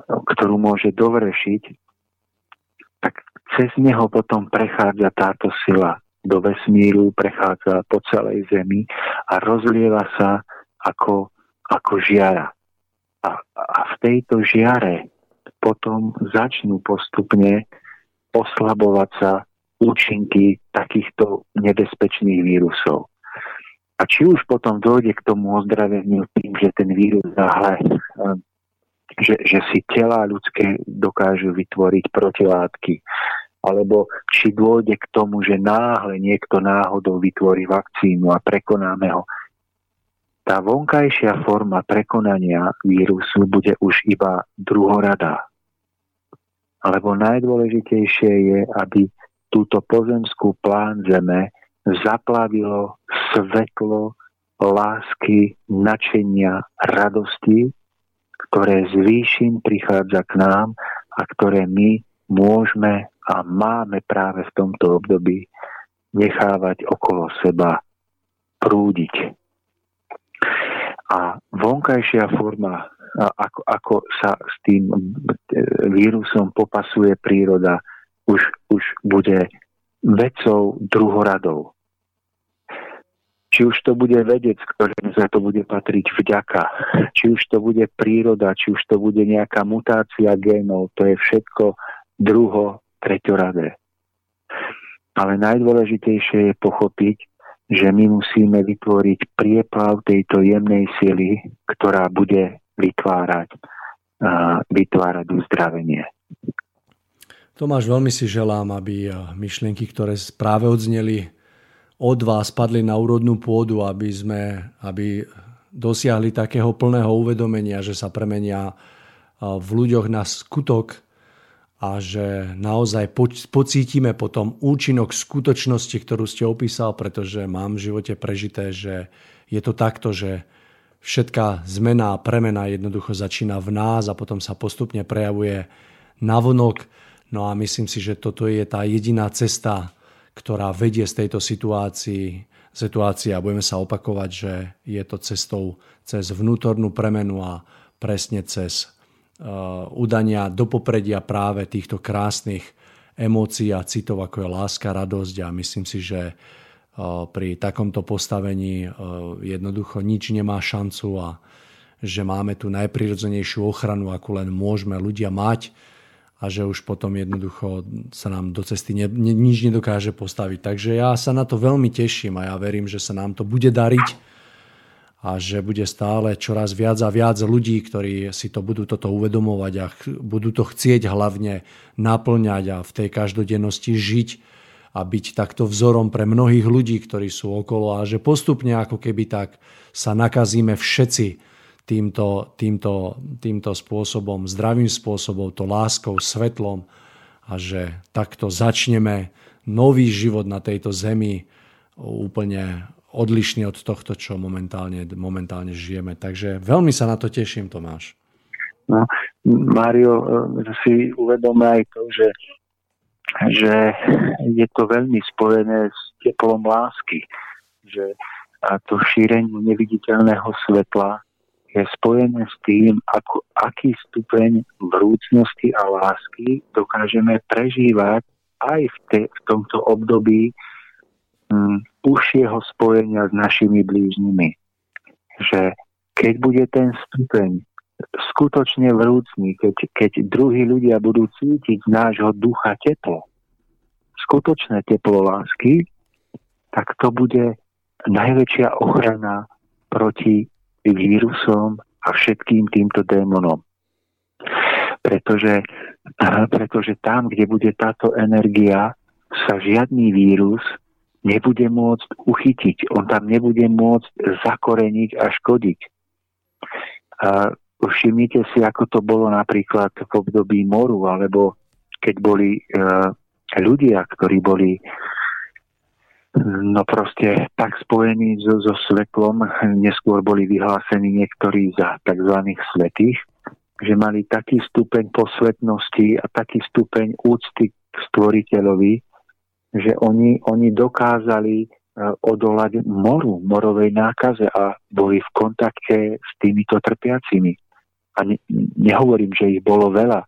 ktorú môže dovršiť, tak cez neho potom prechádza táto sila do vesmíru, prechádza po celej Zemi a rozlieva sa ako, ako žiara. A, a v tejto žiare potom začnú postupne oslabovať sa účinky takýchto nebezpečných vírusov. A či už potom dojde k tomu ozdraveniu tým, že ten vírus náhle, eh, že, že si tela ľudské dokážu vytvoriť protilátky, alebo či dôjde k tomu, že náhle niekto náhodou vytvorí vakcínu a prekonáme ho. Tá vonkajšia forma prekonania vírusu bude už iba druhoradá. Alebo najdôležitejšie je, aby túto pozemskú plán Zeme zaplavilo svetlo lásky, načenia, radosti, ktoré z výšin prichádza k nám a ktoré my môžeme a máme práve v tomto období nechávať okolo seba prúdiť. A vonkajšia forma, ako, ako sa s tým e, vírusom popasuje príroda, už, už bude vecou druhoradou. Či už to bude vedec, ktorému za to bude patriť vďaka, či už to bude príroda, či už to bude nejaká mutácia génov, to je všetko druho, treťoradé. Ale najdôležitejšie je pochopiť, že my musíme vytvoriť prieplav tejto jemnej sily, ktorá bude vytvárať, vytvárať uzdravenie. Tomáš, veľmi si želám, aby myšlienky, ktoré práve odzneli od vás padli na úrodnú pôdu, aby sme aby dosiahli takého plného uvedomenia, že sa premenia v ľuďoch na skutok a že naozaj pocítime potom účinok skutočnosti, ktorú ste opísal, pretože mám v živote prežité, že je to takto, že všetká zmena a premena jednoducho začína v nás a potom sa postupne prejavuje navonok. No a myslím si, že toto je tá jediná cesta, ktorá vedie z tejto situácii, situácie a budeme sa opakovať, že je to cestou cez vnútornú premenu a presne cez uh, udania do popredia práve týchto krásnych emócií a citov, ako je láska, radosť a myslím si, že pri takomto postavení jednoducho nič nemá šancu a že máme tu najprirodzenejšiu ochranu, akú len môžeme ľudia mať a že už potom jednoducho sa nám do cesty ne, ne, nič nedokáže postaviť. Takže ja sa na to veľmi teším a ja verím, že sa nám to bude dariť a že bude stále čoraz viac a viac ľudí, ktorí si to budú toto uvedomovať a budú to chcieť hlavne naplňať a v tej každodennosti žiť a byť takto vzorom pre mnohých ľudí, ktorí sú okolo a že postupne ako keby tak sa nakazíme všetci týmto, týmto, týmto spôsobom, zdravým spôsobom, to láskou, svetlom a že takto začneme nový život na tejto zemi úplne odlišný od tohto, čo momentálne, momentálne žijeme. Takže veľmi sa na to teším, Tomáš. No, Mário, si uvedome aj to, že že je to veľmi spojené s teplom lásky, že a to šírenie neviditeľného svetla je spojené s tým, ako, aký stupeň vrúcnosti a lásky dokážeme prežívať aj v, te, v tomto období um, užšieho spojenia s našimi blížnymi. Že keď bude ten stupeň skutočne vrúcný, keď, keď druhí ľudia budú cítiť z nášho ducha teplo, skutočné teplo lásky, tak to bude najväčšia ochrana proti vírusom a všetkým týmto démonom. Pretože, pretože tam, kde bude táto energia, sa žiadny vírus nebude môcť uchytiť. On tam nebude môcť zakoreniť a škodiť. A Všimnite si, ako to bolo napríklad v období moru, alebo keď boli uh, ľudia, ktorí boli no proste tak spojení so, so svetlom, neskôr boli vyhlásení niektorí za tzv. svetých, že mali taký stupeň posvetnosti a taký stupeň úcty k stvoriteľovi, že oni, oni dokázali odolať moru, morovej nákaze a boli v kontakte s týmito trpiacimi. A ne, nehovorím, že ich bolo veľa,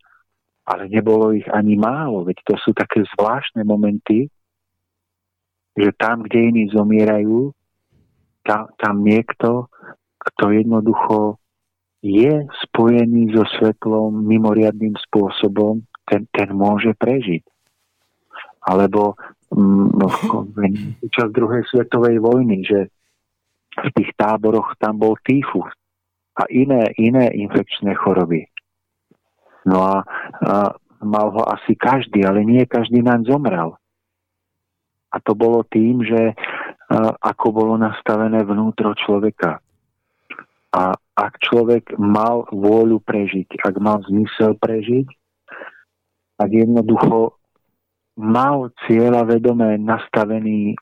ale nebolo ich ani málo, veď to sú také zvláštne momenty, že tam, kde iní zomierajú, tam, tam niekto, kto jednoducho je spojený so svetlom mimoriadným spôsobom, ten, ten môže prežiť. Alebo mm, počas druhej svetovej vojny, že v tých táboroch tam bol týfus a iné, iné infekčné choroby. No a, a mal ho asi každý, ale nie každý naň zomrel. A to bolo tým, že a, ako bolo nastavené vnútro človeka. A ak človek mal vôľu prežiť, ak mal zmysel prežiť, ak jednoducho mal cieľa vedomé nastavený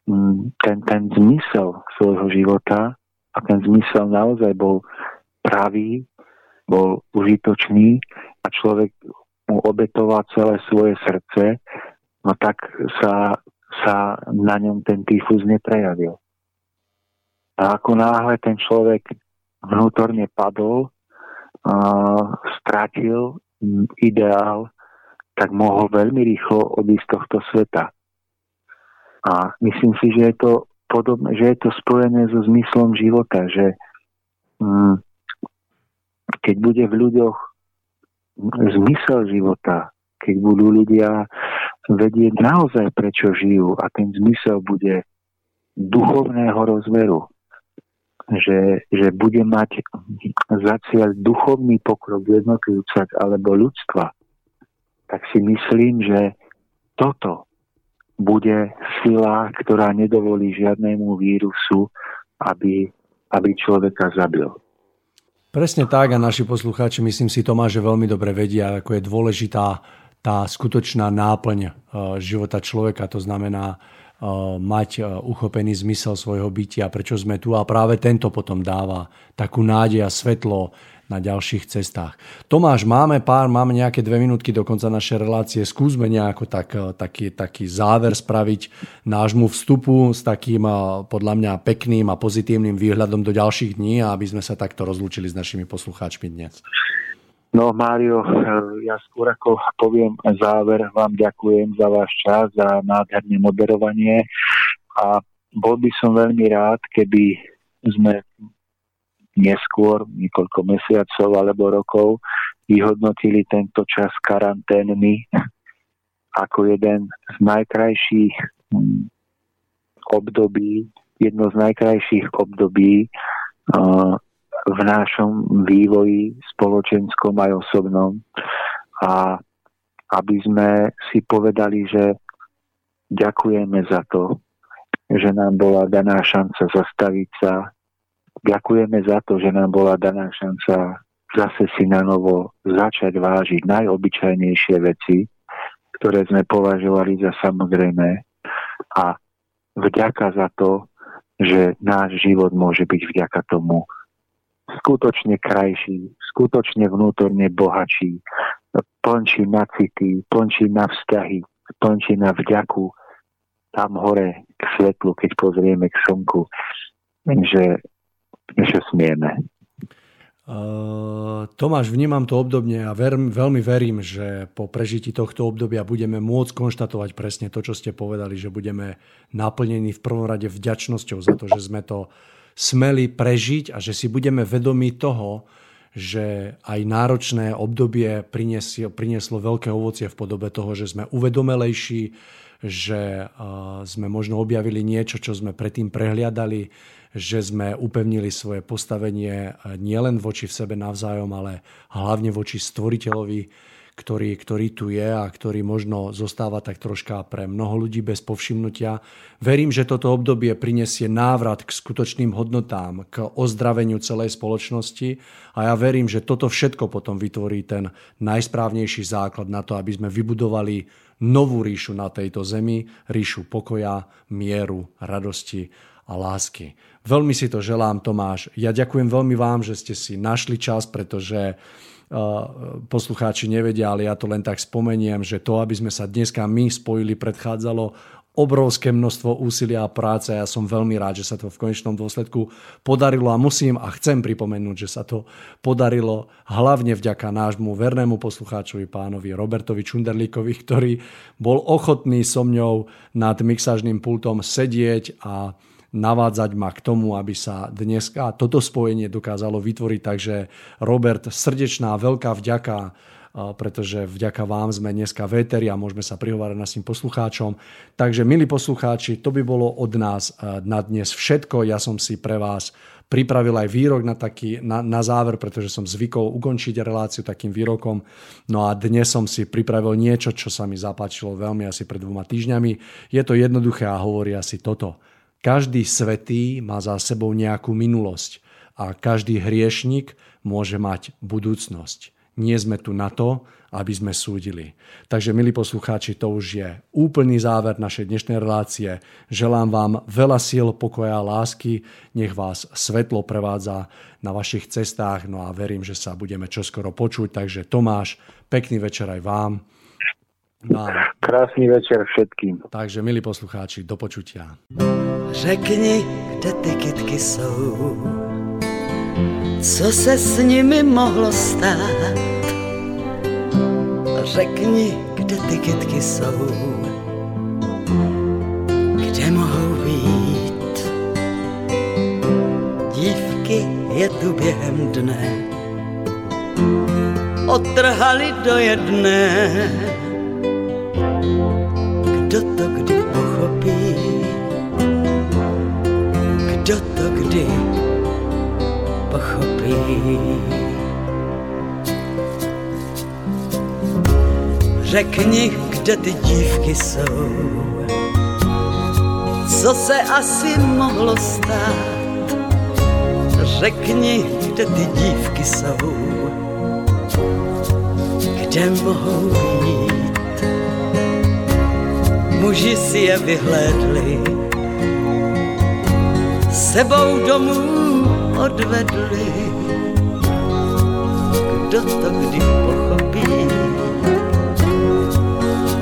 ten, ten zmysel svojho života a ten zmysel naozaj bol pravý, bol užitočný a človek mu obetoval celé svoje srdce, no tak sa, sa na ňom ten tyfus neprejavil. A ako náhle ten človek vnútorne padol, uh, strátil ideál, tak mohol veľmi rýchlo odísť z tohto sveta. A myslím si, že je to podobné, že je to spojené so zmyslom života, že um, keď bude v ľuďoch zmysel života, keď budú ľudia vedieť naozaj, prečo žijú a ten zmysel bude duchovného rozmeru, že, že bude mať za cieľ duchovný pokrok jednotlivca alebo ľudstva, tak si myslím, že toto bude sila, ktorá nedovolí žiadnemu vírusu, aby, aby človeka zabil. Presne tak a naši poslucháči, myslím si, Tomáš, že veľmi dobre vedia, ako je dôležitá tá skutočná náplň e, života človeka. To znamená mať uchopený zmysel svojho bytia, prečo sme tu a práve tento potom dáva takú nádej a svetlo na ďalších cestách. Tomáš, máme pár, máme nejaké dve minútky do konca našej relácie. Skúsme nejako tak, eh, taký, taký záver spraviť nášmu vstupu s takým eh, podľa mňa pekným a pozitívnym výhľadom do ďalších dní a aby sme sa takto rozlúčili s našimi poslucháčmi dnes. No Mário, eh, ja skôr ako poviem záver, vám ďakujem za váš čas, za nádherné moderovanie a bol by som veľmi rád, keby sme neskôr, niekoľko mesiacov alebo rokov, vyhodnotili tento čas karanténny ako jeden z najkrajších hm, období, jedno z najkrajších období v našom vývoji spoločenskom aj osobnom. A aby sme si povedali, že ďakujeme za to, že nám bola daná šanca zastaviť sa, Ďakujeme za to, že nám bola daná šanca zase si na novo začať vážiť najobyčajnejšie veci, ktoré sme považovali za samozrejme a vďaka za to, že náš život môže byť vďaka tomu skutočne krajší, skutočne vnútorne bohačí, plnčí na city, plnčí na vzťahy, plnčí na vďaku tam hore k svetlu, keď pozrieme k slnku. Že že smieme. Uh, Tomáš, vnímam to obdobne a ver, veľmi verím, že po prežití tohto obdobia budeme môcť konštatovať presne to, čo ste povedali, že budeme naplnení v prvom rade vďačnosťou za to, že sme to smeli prežiť a že si budeme vedomi toho, že aj náročné obdobie prinieslo, prinieslo veľké ovocie v podobe toho, že sme uvedomelejší, že uh, sme možno objavili niečo, čo sme predtým prehliadali, že sme upevnili svoje postavenie eh, nielen voči v sebe navzájom, ale hlavne voči stvoriteľovi, ktorý, ktorý tu je a ktorý možno zostáva tak troška pre mnoho ľudí bez povšimnutia. Verím, že toto obdobie prinesie návrat k skutočným hodnotám, k ozdraveniu celej spoločnosti a ja verím, že toto všetko potom vytvorí ten najsprávnejší základ na to, aby sme vybudovali novú ríšu na tejto zemi, ríšu pokoja, mieru, radosti a lásky. Veľmi si to želám, Tomáš. Ja ďakujem veľmi vám, že ste si našli čas, pretože uh, poslucháči nevedia, ale ja to len tak spomeniem, že to, aby sme sa dneska my spojili, predchádzalo obrovské množstvo úsilia a práce a ja som veľmi rád, že sa to v konečnom dôsledku podarilo a musím a chcem pripomenúť, že sa to podarilo hlavne vďaka nášmu vernému poslucháčovi pánovi Robertovi Čunderlíkovi, ktorý bol ochotný so mňou nad mixážnym pultom sedieť a navádzať ma k tomu, aby sa dneska toto spojenie dokázalo vytvoriť. Takže Robert, srdečná, veľká vďaka pretože vďaka vám sme dneska véteri a môžeme sa prihovárať našim poslucháčom. Takže, milí poslucháči, to by bolo od nás na dnes všetko. Ja som si pre vás pripravil aj výrok na, taký, na, na záver, pretože som zvykol ukončiť reláciu takým výrokom. No a dnes som si pripravil niečo, čo sa mi zapáčilo veľmi asi pred dvoma týždňami. Je to jednoduché a hovorí asi toto. Každý svetý má za sebou nejakú minulosť a každý hriešnik môže mať budúcnosť. Nie sme tu na to, aby sme súdili. Takže, milí poslucháči, to už je úplný záver našej dnešnej relácie. Želám vám veľa síl, pokoja a lásky. Nech vás svetlo prevádza na vašich cestách. No a verím, že sa budeme čoskoro počuť. Takže Tomáš, pekný večer aj vám. No. Krásny večer všetkým. Takže, milí poslucháči, do počutia. Řekni, kde ty kytky jsou, co se s nimi mohlo stát. Řekni, kde ty kytky jsou, kde mohou být. Dívky je tu během dne, otrhali do jedné kdo to kdy pochopí, kdo to kdy pochopí. Řekni, kde ty dívky jsou, co se asi mohlo stát. Řekni, kde ty dívky jsou, kde mohou být muži si je vyhlédli, sebou domů odvedli. Kdo to kdy pochopí,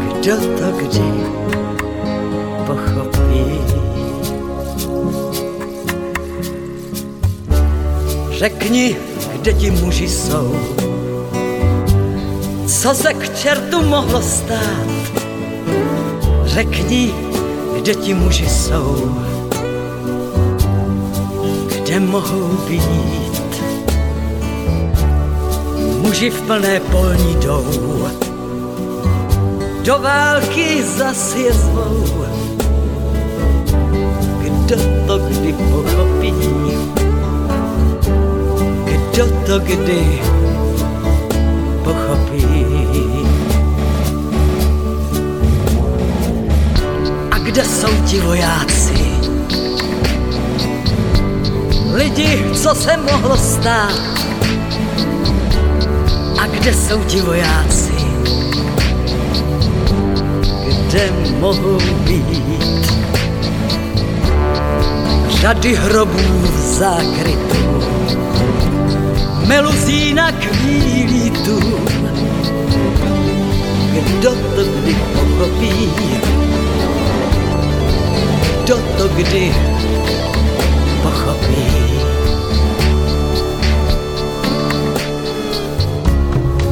kdo to kdy pochopí. Řekni, kde ti muži jsou, co se k čertu mohlo stát. Řekni, kde ti muži jsou, kde mohou být. Muži v plné polní jdou, do války zas je zvou. Kdo to kdy pochopí, kdo to kdy pochopí. Kde jsou ti vojáci? Lidi, co se mohlo stát? A kde jsou ti vojáci? Kde mohou být? Řady hrobů v zákrytu meluzína kvílí tu. Kdo to kdy pochopí? Kdo to kdy pochopí?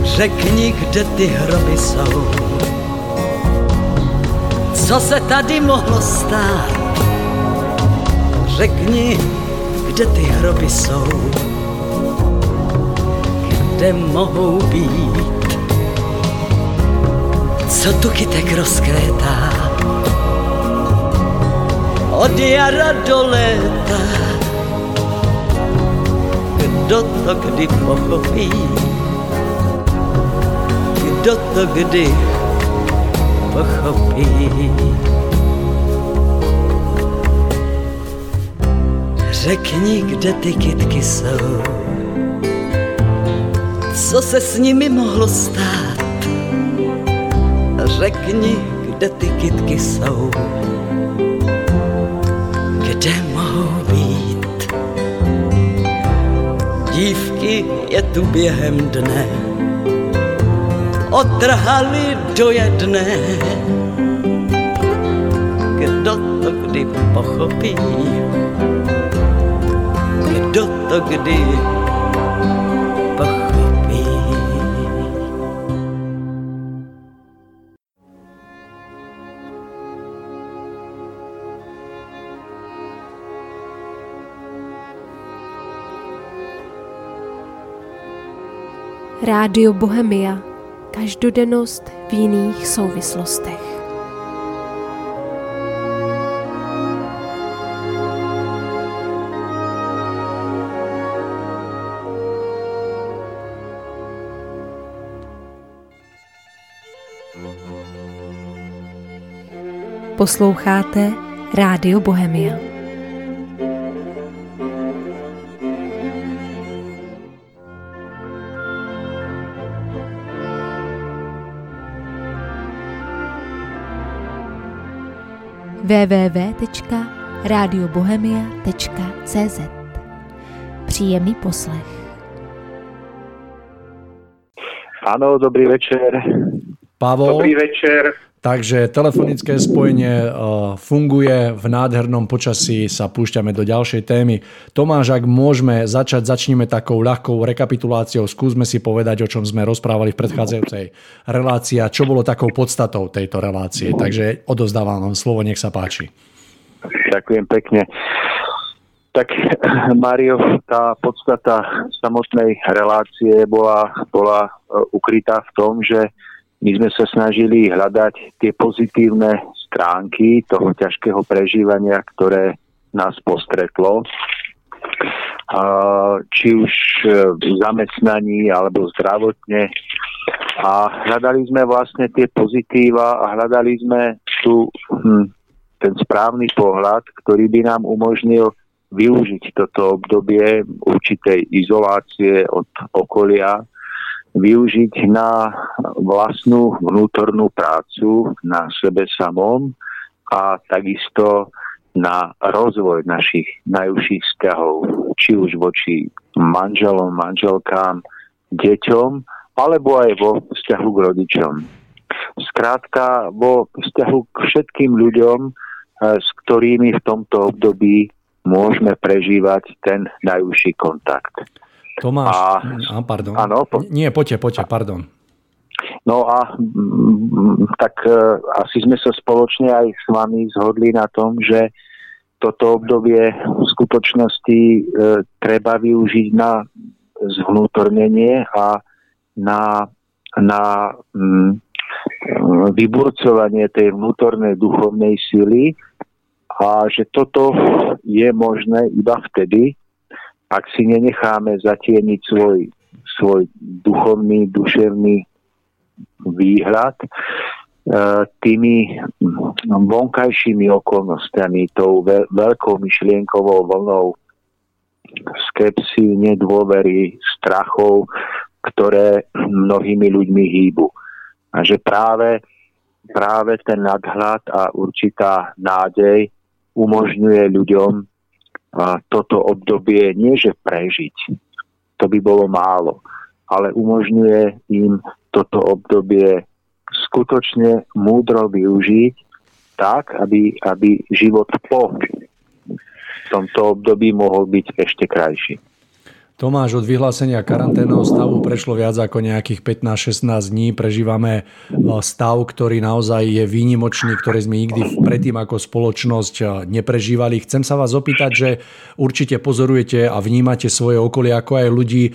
Řekni, kde ty hroby jsou. Co se tady mohlo stát? Řekni, kde ty hroby jsou kde mohou být. Co tu kytek rozkvétá, od jara do léta. Kdo to kdy pochopí, kdo to kdy pochopí. Řekni, kde ty kytky jsou co se s nimi mohlo stát. Řekni, kde ty kytky jsou, kde mohou být. Dívky je tu během dne, otrhali do jedné. Kdo to kdy pochopí, kdo to kdy Rádio Bohemia. Každodennost v jiných souvislostech. Posloucháte Rádio Bohemia. www.radiobohemia.cz Příjemný poslech. Áno, dobrý večer. Pavol. Dobrý večer. Takže telefonické spojenie eh, funguje, v nádhernom počasí sa púšťame do ďalšej témy. Tomáš, ak môžeme začať, začneme takou ľahkou rekapituláciou. Skúsme si povedať, o čom sme rozprávali v predchádzajúcej relácii a čo bolo takou podstatou tejto relácie. Takže odozdávam vám slovo, nech sa páči. Ďakujem pekne. Tak, Mario, tá podstata samotnej relácie bola, bola eh, ukrytá v tom, že my sme sa snažili hľadať tie pozitívne stránky toho ťažkého prežívania, ktoré nás postretlo. Či už v zamestnaní alebo zdravotne. A hľadali sme vlastne tie pozitíva a hľadali sme tu hm, ten správny pohľad, ktorý by nám umožnil využiť toto obdobie určitej izolácie od okolia využiť na vlastnú vnútornú prácu na sebe samom a takisto na rozvoj našich najúžších vzťahov, či už voči manželom, manželkám, deťom, alebo aj vo vzťahu k rodičom. Skrátka, vo vzťahu k všetkým ľuďom, e, s ktorými v tomto období môžeme prežívať ten najúžší kontakt. Tomáš, a, a pardon. Áno, po... Nie, poďte, poďte, pardon. No a mm, tak e, asi sme sa spoločne aj s vami zhodli na tom, že toto obdobie v skutočnosti e, treba využiť na zvnútornenie a na, na mm, vyburcovanie tej vnútornej duchovnej síly a že toto je možné iba vtedy, ak si nenecháme zatieniť svoj, svoj duchovný, duševný výhľad e, tými vonkajšími okolnostiami, tou veľkou myšlienkovou vlnou skepsy, nedôvery, strachov, ktoré mnohými ľuďmi hýbu. A že práve, práve ten nadhľad a určitá nádej umožňuje ľuďom toto obdobie nie že prežiť, to by bolo málo, ale umožňuje im toto obdobie skutočne múdro využiť tak, aby, aby život po tomto období mohol byť ešte krajší. Tomáš, od vyhlásenia karanténneho stavu prešlo viac ako nejakých 15-16 dní. Prežívame e, stav, ktorý naozaj je výnimočný, ktorý sme nikdy predtým ako spoločnosť e, neprežívali. Chcem sa vás opýtať, že určite pozorujete a vnímate svoje okolie ako aj ľudí. E,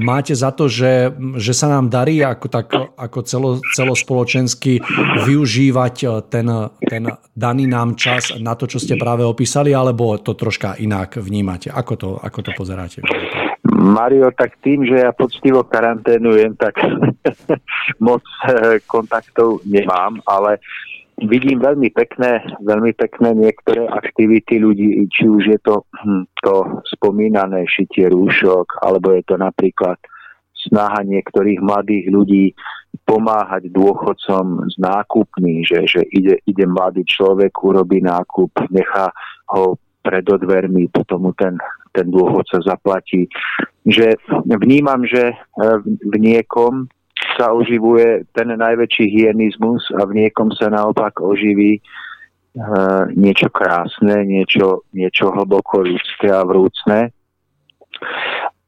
máte za to, že, že sa nám darí ako, tak, ako celo, celospoločensky využívať ten, ten daný nám čas na to, čo ste práve opísali, alebo to troška inak vnímate? Ako to, ako to pozeráte? Mario, tak tým, že ja poctivo karanténujem, tak moc eh, kontaktov nemám, ale vidím veľmi pekné, veľmi pekné niektoré aktivity ľudí, či už je to hm, to spomínané šitie rúšok, alebo je to napríklad snaha niektorých mladých ľudí pomáhať dôchodcom s nákupmi, že, že ide, ide mladý človek, urobí nákup, nechá ho pred odvermi, potom mu ten ten dôchodca zaplatí. Že vnímam, že e, v niekom sa oživuje ten najväčší hyenizmus a v niekom sa naopak oživí e, niečo krásne, niečo, niečo hlboko ľudské a vrúcne.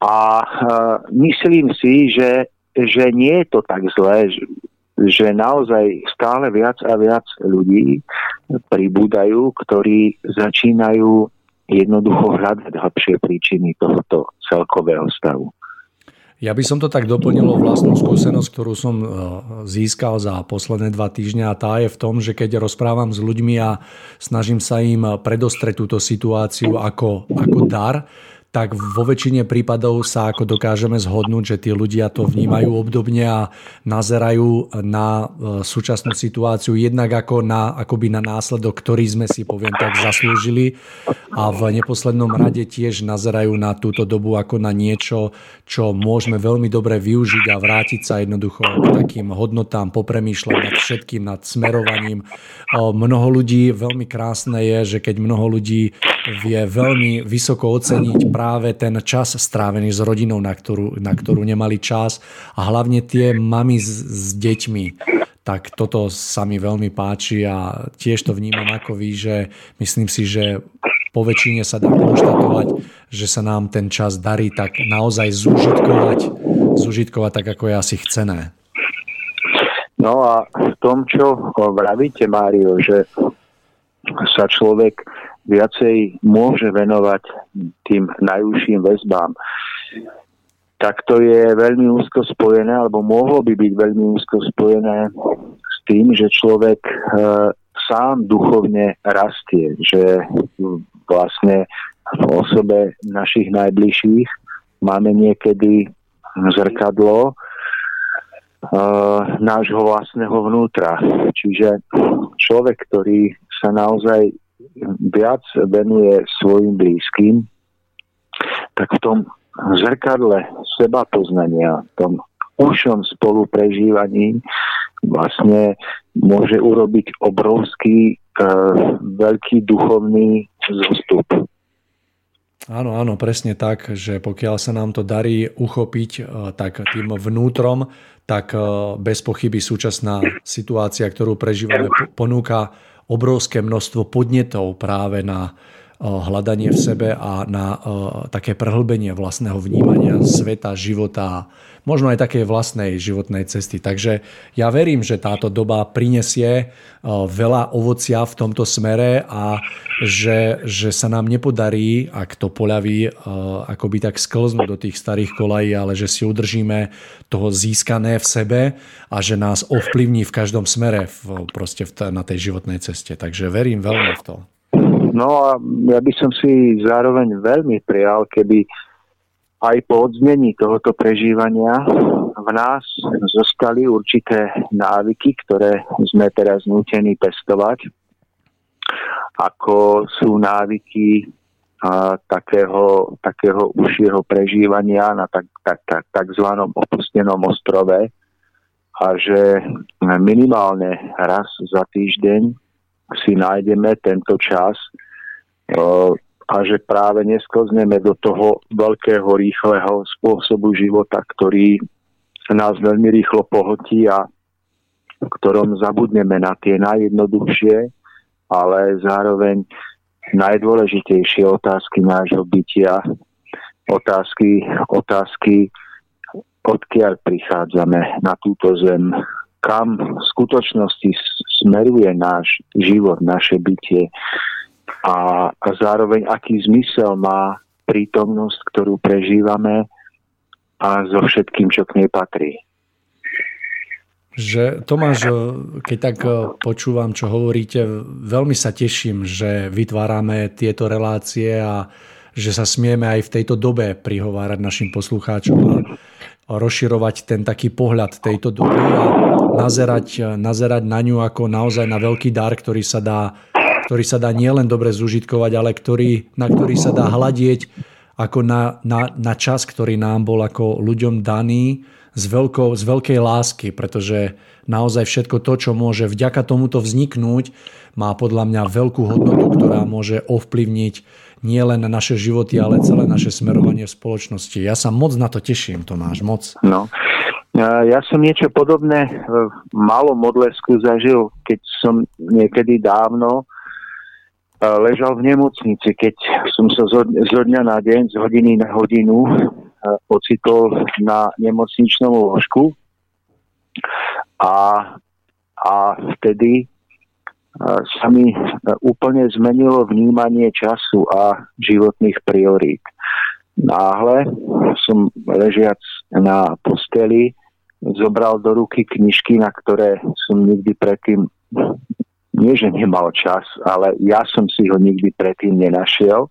A e, myslím si, že, že nie je to tak zlé, že, že naozaj stále viac a viac ľudí pribúdajú, ktorí začínajú jednoducho hľadať hlbšie príčiny tohoto celkového stavu. Ja by som to tak doplnil o vlastnú skúsenosť, ktorú som e, získal za posledné dva týždne a tá je v tom, že keď rozprávam s ľuďmi a snažím sa im predostreť túto situáciu ako, ako dar, tak vo väčšine prípadov sa ako dokážeme zhodnúť, že tí ľudia to vnímajú obdobne a nazerajú na e, súčasnú situáciu jednak ako na, akoby na následok, ktorý sme si, poviem tak, zaslúžili a v neposlednom rade tiež nazerajú na túto dobu ako na niečo, čo môžeme veľmi dobre využiť a vrátiť sa jednoducho k takým hodnotám, popremýšľať nad všetkým, nad smerovaním. Mnoho ľudí, veľmi krásne je, že keď mnoho ľudí vie veľmi vysoko oceniť práve ten čas strávený s rodinou, na ktorú, na ktorú nemali čas a hlavne tie mamy s, s deťmi. Tak toto sa mi veľmi páči a tiež to vnímam ako vy, že myslím si, že po väčšine sa dá konštatovať, že sa nám ten čas darí tak naozaj zúžitkovať, zúžitkovať tak, ako je asi chcené. No a v tom, čo vravíte, Mário, že sa človek viacej môže venovať tým najúžším väzbám, tak to je veľmi úzko spojené, alebo mohlo by byť veľmi úzko spojené s tým, že človek e, sám duchovne rastie, že vlastne v osobe našich najbližších máme niekedy zrkadlo e, nášho vlastného vnútra. Čiže človek, ktorý sa naozaj viac venuje svojim blízkym, tak v tom zrkadle seba poznania, v tom ušom spoluprežívaní vlastne môže urobiť obrovský, e, veľký duchovný zostup. Áno, áno, presne tak, že pokiaľ sa nám to darí uchopiť e, tak tým vnútrom, tak e, bez pochyby súčasná situácia, ktorú prežívame, ponúka obrovské množstvo podnetov práve na Eh, hľadanie v sebe a na eh, také prehlbenie vlastného vnímania sveta, života, možno aj také vlastnej životnej cesty. Takže ja verím, že táto doba prinesie eh, veľa ovocia v tomto smere a že, že sa nám nepodarí, ak to poľaví, akoby tak sklznúť do tých starých kolají, ale že si udržíme toho získané v sebe a že nás ovplyvní v každom smere v, proste v, na tej životnej ceste. Takže verím veľmi v to. No a ja by som si zároveň veľmi prijal, keby aj po odznení tohoto prežívania v nás zostali určité návyky, ktoré sme teraz nútení pestovať, ako sú návyky a, takého, takého užšieho prežívania na tak, tak, tak, takzvanom opustenom ostrove. A že minimálne raz za týždeň si nájdeme tento čas a že práve nesklzneme do toho veľkého, rýchleho spôsobu života, ktorý nás veľmi rýchlo pohotí a v ktorom zabudneme na tie najjednoduchšie, ale zároveň najdôležitejšie otázky nášho bytia, otázky, otázky, odkiaľ prichádzame na túto zem, kam v skutočnosti smeruje náš život, naše bytie a, zároveň aký zmysel má prítomnosť, ktorú prežívame a so všetkým, čo k nej patrí. Že Tomáš, keď tak počúvam, čo hovoríte, veľmi sa teším, že vytvárame tieto relácie a že sa smieme aj v tejto dobe prihovárať našim poslucháčom a rozširovať ten taký pohľad tejto doby a nazerať, nazerať na ňu ako naozaj na veľký dar, ktorý sa dá ktorý sa dá nielen dobre zužitkovať, ale ktorý, na ktorý sa dá hľadieť ako na, na, na čas, ktorý nám bol ako ľuďom daný z, veľkou, z veľkej lásky, pretože naozaj všetko to, čo môže vďaka tomuto vzniknúť, má podľa mňa veľkú hodnotu, ktorá môže ovplyvniť nielen naše životy, ale celé naše smerovanie v spoločnosti. Ja sa moc na to teším, Tomáš, moc. No, ja som niečo podobné v malom modlesku zažil, keď som niekedy dávno ležal v nemocnici, keď som sa zo, dňa na deň, z hodiny na hodinu ocitol na nemocničnom lôžku a, a vtedy sa mi úplne zmenilo vnímanie času a životných priorít. Náhle som ležiac na posteli zobral do ruky knižky, na ktoré som nikdy predtým nie, že nemal čas, ale ja som si ho nikdy predtým nenašiel.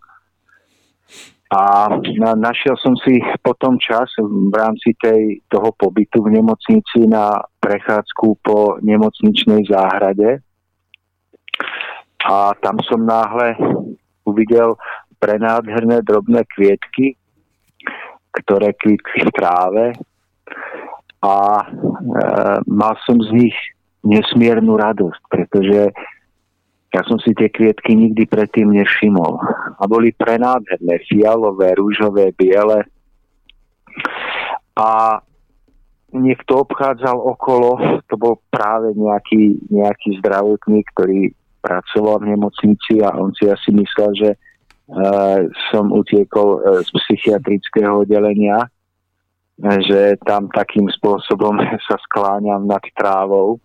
A na, našiel som si potom čas v rámci tej, toho pobytu v nemocnici na prechádzku po nemocničnej záhrade. A tam som náhle uvidel prenádherné drobné kvietky, ktoré kvitli v tráve a e, mal som z nich nesmiernu radosť, pretože ja som si tie kvietky nikdy predtým nevšimol. A boli prenádherné, fialové, rúžové, biele. A niekto obchádzal okolo, to bol práve nejaký, nejaký zdravotník, ktorý pracoval v nemocnici a on si asi myslel, že uh, som utiekol uh, z psychiatrického oddelenia, že tam takým spôsobom sa skláňam nad trávou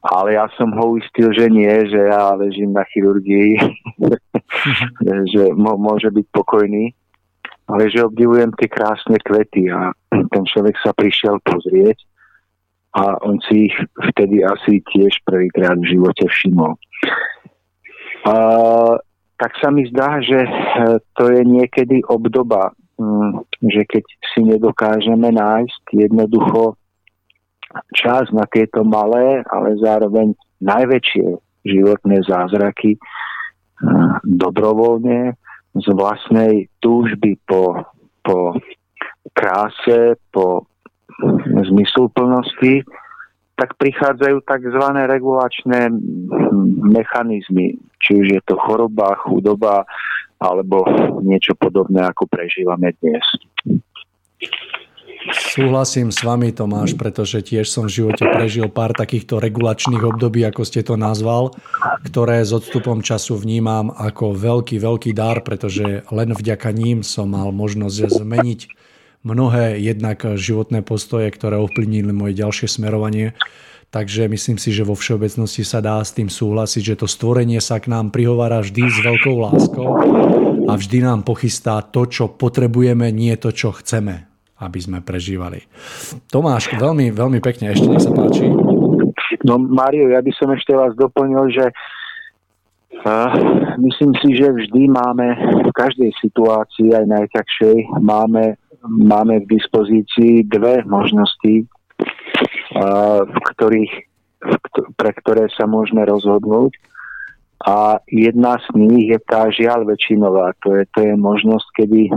ale ja som ho uistil, že nie, že ja ležím na chirurgii, že môže byť pokojný, ale že obdivujem tie krásne kvety a ten človek sa prišiel pozrieť a on si ich vtedy asi tiež prvýkrát v živote všimol. A, tak sa mi zdá, že e, to je niekedy obdoba, mm, že keď si nedokážeme nájsť jednoducho čas na tieto malé, ale zároveň najväčšie životné zázraky dobrovoľne z vlastnej túžby po, po kráse, po zmysluplnosti, tak prichádzajú tzv. regulačné mechanizmy, či už je to choroba, chudoba alebo niečo podobné, ako prežívame dnes. Súhlasím s vami, Tomáš, pretože tiež som v živote prežil pár takýchto regulačných období, ako ste to nazval, ktoré s odstupom času vnímam ako veľký, veľký dar, pretože len vďaka ním som mal možnosť zmeniť mnohé jednak životné postoje, ktoré ovplyvnili moje ďalšie smerovanie. Takže myslím si, že vo všeobecnosti sa dá s tým súhlasiť, že to stvorenie sa k nám prihovára vždy s veľkou láskou a vždy nám pochystá to, čo potrebujeme, nie to, čo chceme, aby sme prežívali. Tomáš, veľmi, veľmi pekne, ešte nech sa páči. No Mário, ja by som ešte vás doplnil, že uh, myslím si, že vždy máme v každej situácii, aj najťažšej, máme máme k dispozícii dve možnosti, v ktorých, pre ktoré sa môžeme rozhodnúť. A jedna z nich je tá žiaľ väčšinová. To je, to je možnosť, kedy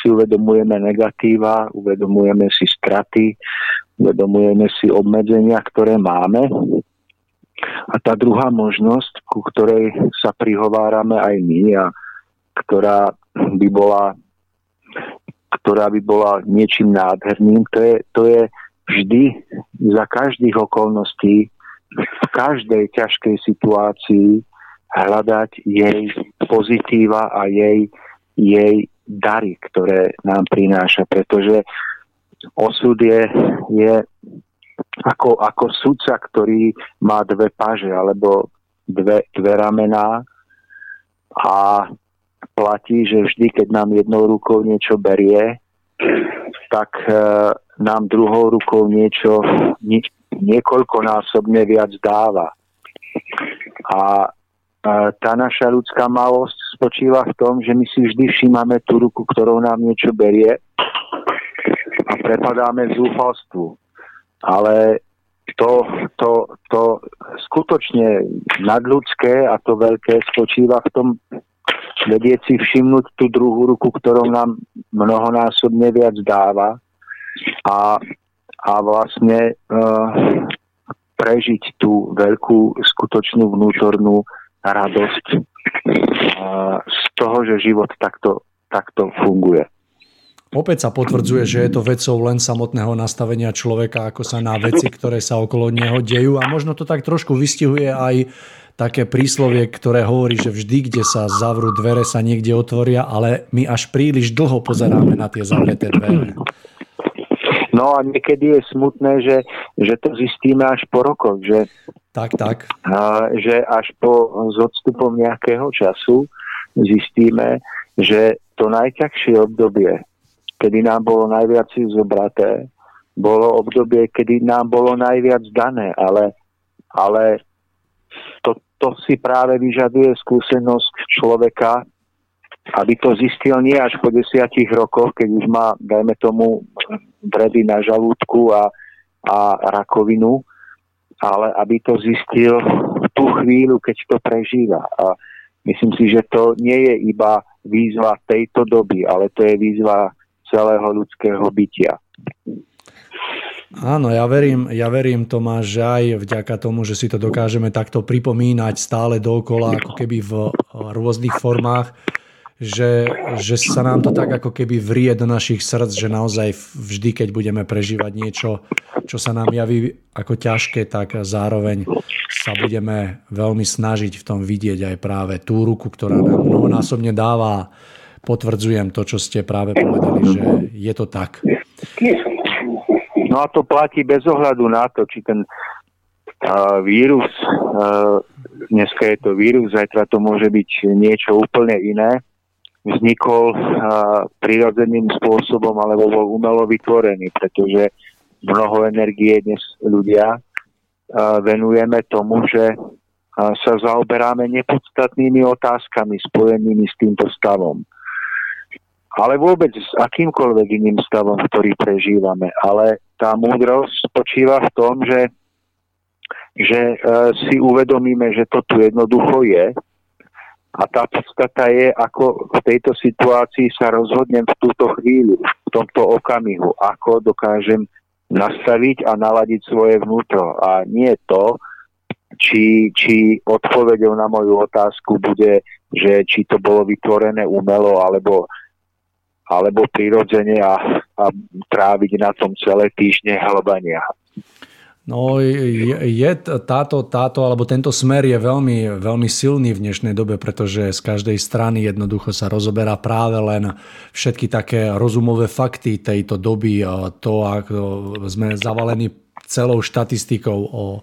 si uvedomujeme negatíva, uvedomujeme si straty, uvedomujeme si obmedzenia, ktoré máme. A tá druhá možnosť, ku ktorej sa prihovárame aj my a ktorá by bola ktorá by bola niečím nádherným. To je, to je vždy za každých okolností, v každej ťažkej situácii hľadať jej pozitíva a jej, jej dary, ktoré nám prináša, pretože osud je, je ako, ako sudca, ktorý má dve paže alebo dve, dve ramená a platí, že vždy, keď nám jednou rukou niečo berie, tak e, nám druhou rukou niečo nie, niekoľkonásobne viac dáva. A tá naša ľudská malosť spočíva v tom, že my si vždy všímame tú ruku, ktorou nám niečo berie a prepadáme v zúfalstvu. Ale to, to, to skutočne nadľudské a to veľké spočíva v tom vedieť si všimnúť tú druhú ruku, ktorou nám mnohonásobne viac dáva a, a vlastne uh, prežiť tú veľkú skutočnú vnútornú radosť z toho, že život takto, takto funguje. Opäť sa potvrdzuje, že je to vecou len samotného nastavenia človeka, ako sa na veci, ktoré sa okolo neho dejú a možno to tak trošku vystihuje aj také príslovie, ktoré hovorí, že vždy, kde sa zavrú dvere, sa niekde otvoria, ale my až príliš dlho pozeráme na tie zavreté dvere. No a niekedy je smutné, že, že to zistíme až po rokoch, že, tak, tak. A, že až po s odstupom nejakého času zistíme, že to najťažšie obdobie, kedy nám bolo najviac zobraté, bolo obdobie, kedy nám bolo najviac dané, ale, ale to, to si práve vyžaduje skúsenosť človeka, aby to zistil nie až po desiatich rokoch, keď už má, dajme tomu, dredy na žalúdku a, a rakovinu, ale aby to zistil v tú chvíľu, keď to prežíva. A myslím si, že to nie je iba výzva tejto doby, ale to je výzva celého ľudského bytia. Áno, ja verím, ja verím Tomáš, že aj vďaka tomu, že si to dokážeme takto pripomínať stále dokola, ako keby v rôznych formách, že, že sa nám to tak ako keby vrie do našich srdc, že naozaj vždy, keď budeme prežívať niečo, čo sa nám javí ako ťažké, tak zároveň sa budeme veľmi snažiť v tom vidieť aj práve tú ruku, ktorá nám mnohonásobne dáva. Potvrdzujem to, čo ste práve povedali, že je to tak. No a to platí bez ohľadu na to, či ten uh, vírus, dneska je to vírus, zajtra to môže byť niečo úplne iné, vznikol prirodzeným spôsobom alebo bol umelo vytvorený, pretože mnoho energie dnes ľudia venujeme tomu, že sa zaoberáme nepodstatnými otázkami spojenými s týmto stavom ale vôbec s akýmkoľvek iným stavom, ktorý prežívame. Ale tá múdrosť spočíva v tom, že, že e, si uvedomíme, že to tu jednoducho je a tá podstata je, ako v tejto situácii sa rozhodnem v túto chvíľu, v tomto okamihu, ako dokážem nastaviť a naladiť svoje vnútro. A nie to, či, či odpovedou na moju otázku bude, že či to bolo vytvorené umelo alebo, alebo prirodzene a, a tráviť na tom celé týždne hlbania. No je, je táto, táto, alebo tento smer je veľmi, veľmi silný v dnešnej dobe, pretože z každej strany jednoducho sa rozoberá práve len všetky také rozumové fakty tejto doby, to, ako sme zavalení celou štatistikou o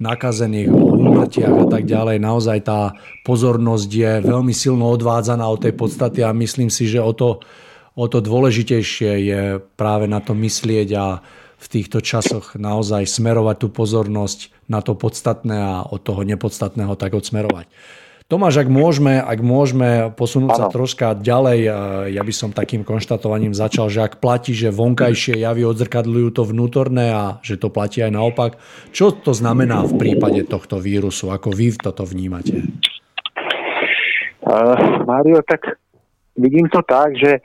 nakazených, o úmrtiach a tak ďalej. Naozaj tá pozornosť je veľmi silno odvádzaná od tej podstaty a myslím si, že o to, o to dôležitejšie je práve na to myslieť a v týchto časoch naozaj smerovať tú pozornosť na to podstatné a od toho nepodstatného tak odsmerovať. Tomáš, ak môžeme, ak môžeme posunúť sa troška ďalej, ja by som takým konštatovaním začal, že ak platí, že vonkajšie javy odzrkadľujú to vnútorné a že to platí aj naopak, čo to znamená v prípade tohto vírusu? Ako vy toto vnímate? Uh, Mário, tak vidím to tak, že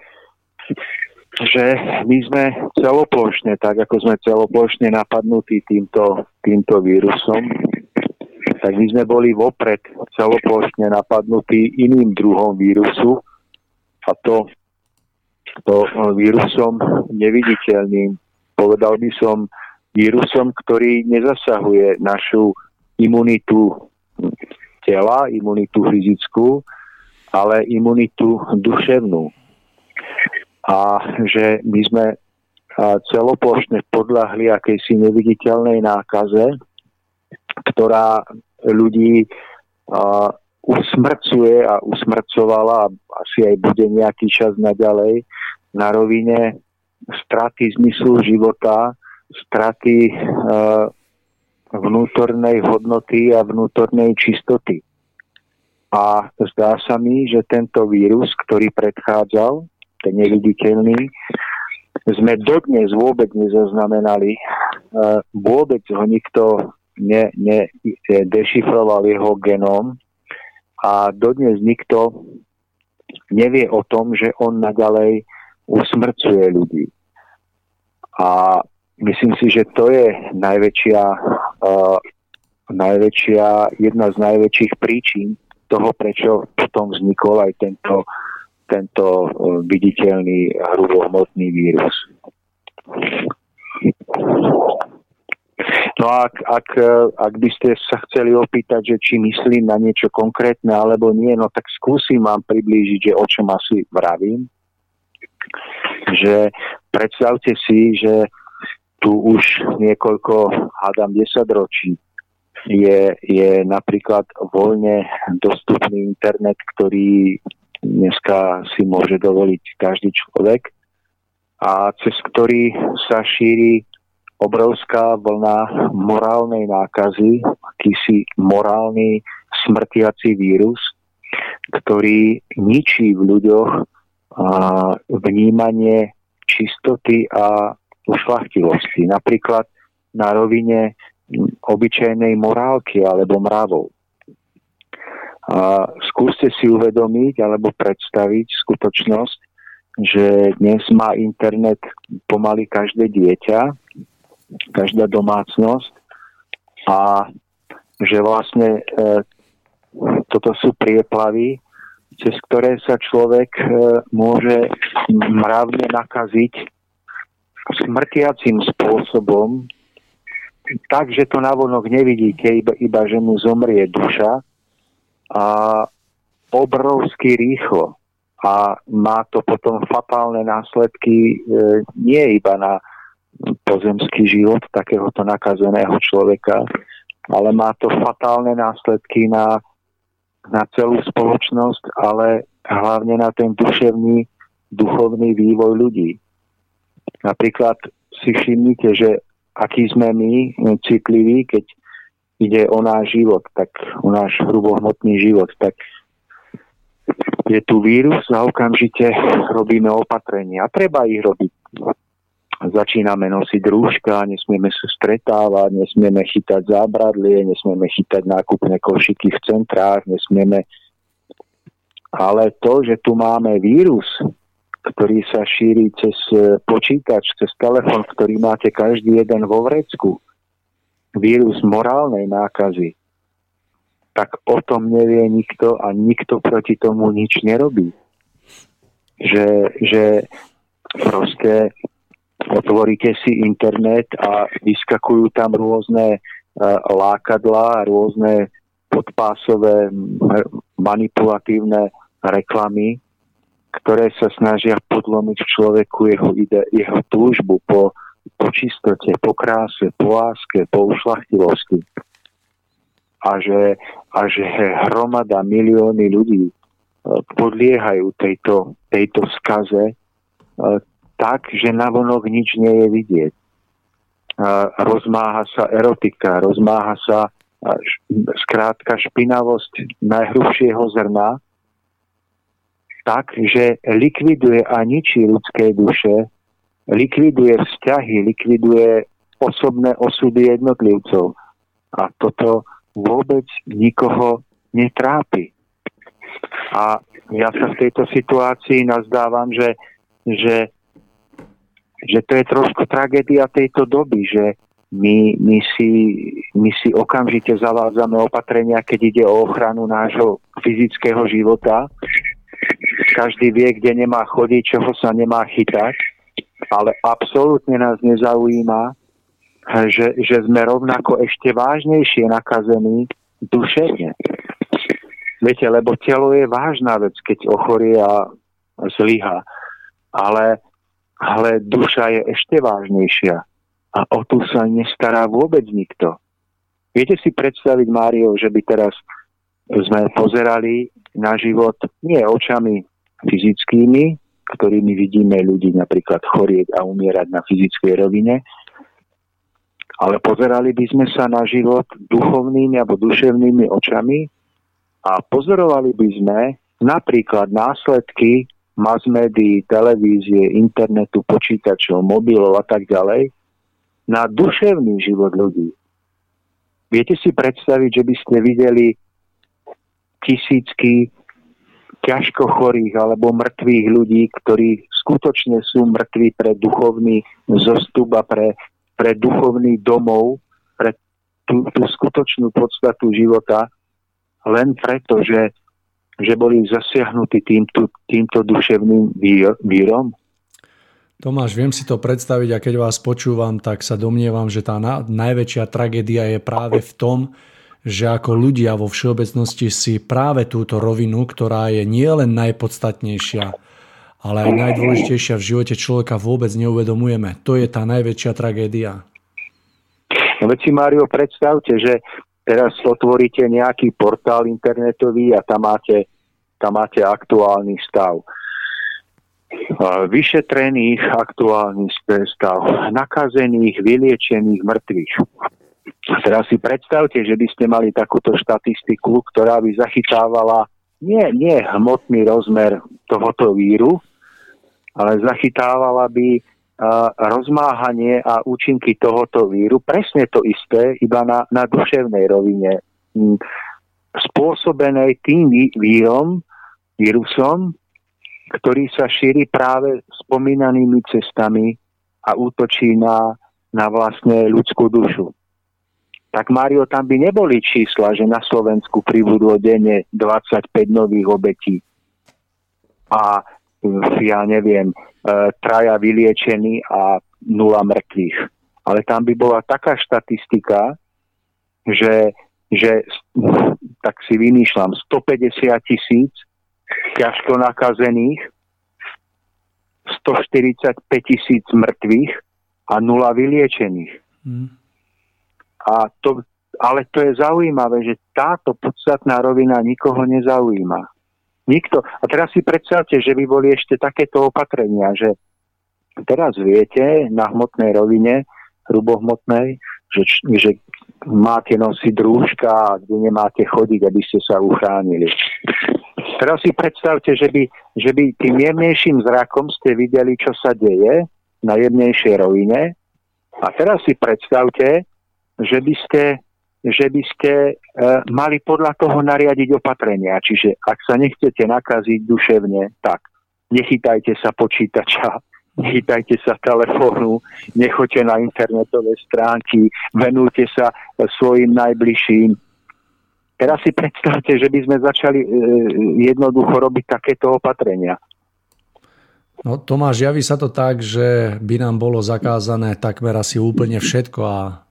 že my sme celoplošne, tak ako sme celoplošne napadnutí týmto, týmto vírusom, tak my sme boli vopred celoplošne napadnutí iným druhom vírusu a to, to vírusom neviditeľným. Povedal by som vírusom, ktorý nezasahuje našu imunitu tela, imunitu fyzickú, ale imunitu duševnú a že my sme celoplošne podľahli akejsi neviditeľnej nákaze, ktorá ľudí usmrcuje a usmrcovala a asi aj bude nejaký čas naďalej na rovine straty zmyslu života, straty vnútornej hodnoty a vnútornej čistoty. A zdá sa mi, že tento vírus, ktorý predchádzal, ten neviditeľný, sme dodnes vôbec nezaznamenali, e, vôbec ho nikto ne, ne, dešifroval jeho genom a dodnes nikto nevie o tom, že on naďalej usmrcuje ľudí. A myslím si, že to je najväčšia, uh, najväčšia jedna z najväčších príčin toho, prečo potom vznikol aj tento tento e, viditeľný hrubohmotný vírus. No a ak, ak, e, ak by ste sa chceli opýtať, že či myslím na niečo konkrétne alebo nie, no tak skúsim vám priblížiť, že o čom asi vravím. Že predstavte si, že tu už niekoľko, hádam 10 ročí, je, je napríklad voľne dostupný internet, ktorý dneska si môže dovoliť každý človek a cez ktorý sa šíri obrovská vlna morálnej nákazy, akýsi morálny smrtiaci vírus, ktorý ničí v ľuďoch vnímanie čistoty a ušlachtivosti. Napríklad na rovine obyčajnej morálky alebo mravov. A skúste si uvedomiť alebo predstaviť skutočnosť, že dnes má internet pomaly každé dieťa, každá domácnosť a že vlastne e, toto sú prieplavy, cez ktoré sa človek e, môže mravne nakaziť smrtiacím spôsobom, tak, že to navonok nevidíte, iba, iba že mu zomrie duša, a obrovsky rýchlo a má to potom fatálne následky e, nie iba na pozemský život takéhoto nakazeného človeka, ale má to fatálne následky na, na celú spoločnosť, ale hlavne na ten duševný, duchovný vývoj ľudí. Napríklad si všimnite, že aký sme my citliví, keď ide o náš život, tak o náš hrubohmotný život, tak je tu vírus a okamžite robíme opatrenia. A treba ich robiť. Začíname nosiť rúška, nesmieme sa stretávať, nesmieme chytať zábradlie, nesmieme chytať nákupné košiky v centrách, nesmieme... Ale to, že tu máme vírus, ktorý sa šíri cez počítač, cez telefon, ktorý máte každý jeden vo vrecku, vírus morálnej nákazy, tak o tom nevie nikto a nikto proti tomu nič nerobí. Že, že proste otvoríte si internet a vyskakujú tam rôzne uh, lákadlá, rôzne podpásové manipulatívne reklamy, ktoré sa snažia podlomiť v človeku jeho, ide, jeho túžbu po, po čistote, po kráse, po láske, po ušlachtivosti. A že, a že hromada milióny ľudí e, podliehajú tejto, tejto skaze e, tak, že navonok nič nie je vidieť. E, rozmáha sa erotika, rozmáha sa skrátka špinavosť najhrubšieho zrna, tak, že likviduje a ničí ľudské duše, likviduje vzťahy, likviduje osobné osudy jednotlivcov. A toto vôbec nikoho netrápi. A ja sa v tejto situácii nazdávam, že, že, že to je trošku tragédia tejto doby, že my, my, si, my si okamžite zavádzame opatrenia, keď ide o ochranu nášho fyzického života každý vie, kde nemá chodiť, čoho sa nemá chytať, ale absolútne nás nezaujíma, že, že sme rovnako ešte vážnejšie nakazení duševne. Viete, lebo telo je vážna vec, keď ochorie a zlyha. Ale, ale duša je ešte vážnejšia. A o tu sa nestará vôbec nikto. Viete si predstaviť, Mário, že by teraz sme pozerali na život nie očami fyzickými, ktorými vidíme ľudí napríklad chorieť a umierať na fyzickej rovine, ale pozerali by sme sa na život duchovnými alebo duševnými očami a pozorovali by sme napríklad následky mass médií, televízie, internetu, počítačov, mobilov a tak ďalej na duševný život ľudí. Viete si predstaviť, že by ste videli tisícky ťažko chorých alebo mŕtvych ľudí, ktorí skutočne sú mŕtvi pre duchovný zostup a pre, pre duchovný domov, pre tú, tú skutočnú podstatu života, len preto, že, že boli zasiahnutí týmto, týmto duševným vírom? Tomáš, viem si to predstaviť a keď vás počúvam, tak sa domnievam, že tá na, najväčšia tragédia je práve v tom, že ako ľudia vo všeobecnosti si práve túto rovinu, ktorá je nielen najpodstatnejšia, ale aj najdôležitejšia v živote človeka vôbec neuvedomujeme. To je tá najväčšia tragédia. No veď si, Mário, predstavte, že teraz otvoríte nejaký portál internetový a tam máte, tam máte aktuálny stav. Vyšetrených aktuálny stav, nakazených, vyliečených, mŕtvych Teraz si predstavte, že by ste mali takúto štatistiku, ktorá by zachytávala nie, nie hmotný rozmer tohoto víru, ale zachytávala by rozmáhanie a účinky tohoto víru, presne to isté, iba na, na duševnej rovine, spôsobenej tým vírom, vírusom, ktorý sa šíri práve spomínanými cestami a útočí na, na vlastne ľudskú dušu tak Mário, tam by neboli čísla, že na Slovensku pribudlo denne 25 nových obetí a ja neviem, e, traja vyliečení a nula mŕtvych. Ale tam by bola taká štatistika, že, že tak si vymýšľam, 150 tisíc ťažko nakazených, 145 tisíc mŕtvych a nula vyliečených. Hmm. A to, ale to je zaujímavé, že táto podstatná rovina nikoho nezaujíma. Nikto. A teraz si predstavte, že by boli ešte takéto opatrenia, že teraz viete na hmotnej rovine, hrubohmotnej, že, že máte nosiť rúška a kde nemáte chodiť, aby ste sa uchránili. Teraz si predstavte, že by, že by tým jemnejším zrakom ste videli, čo sa deje na jemnejšej rovine. A teraz si predstavte, že by ste, že by ste e, mali podľa toho nariadiť opatrenia. Čiže ak sa nechcete nakaziť duševne, tak nechytajte sa počítača, nechytajte sa telefónu, nechoďte na internetové stránky, venujte sa svojim najbližším. Teraz si predstavte, že by sme začali e, jednoducho robiť takéto opatrenia. No Tomáš, javí sa to tak, že by nám bolo zakázané takmer asi úplne všetko a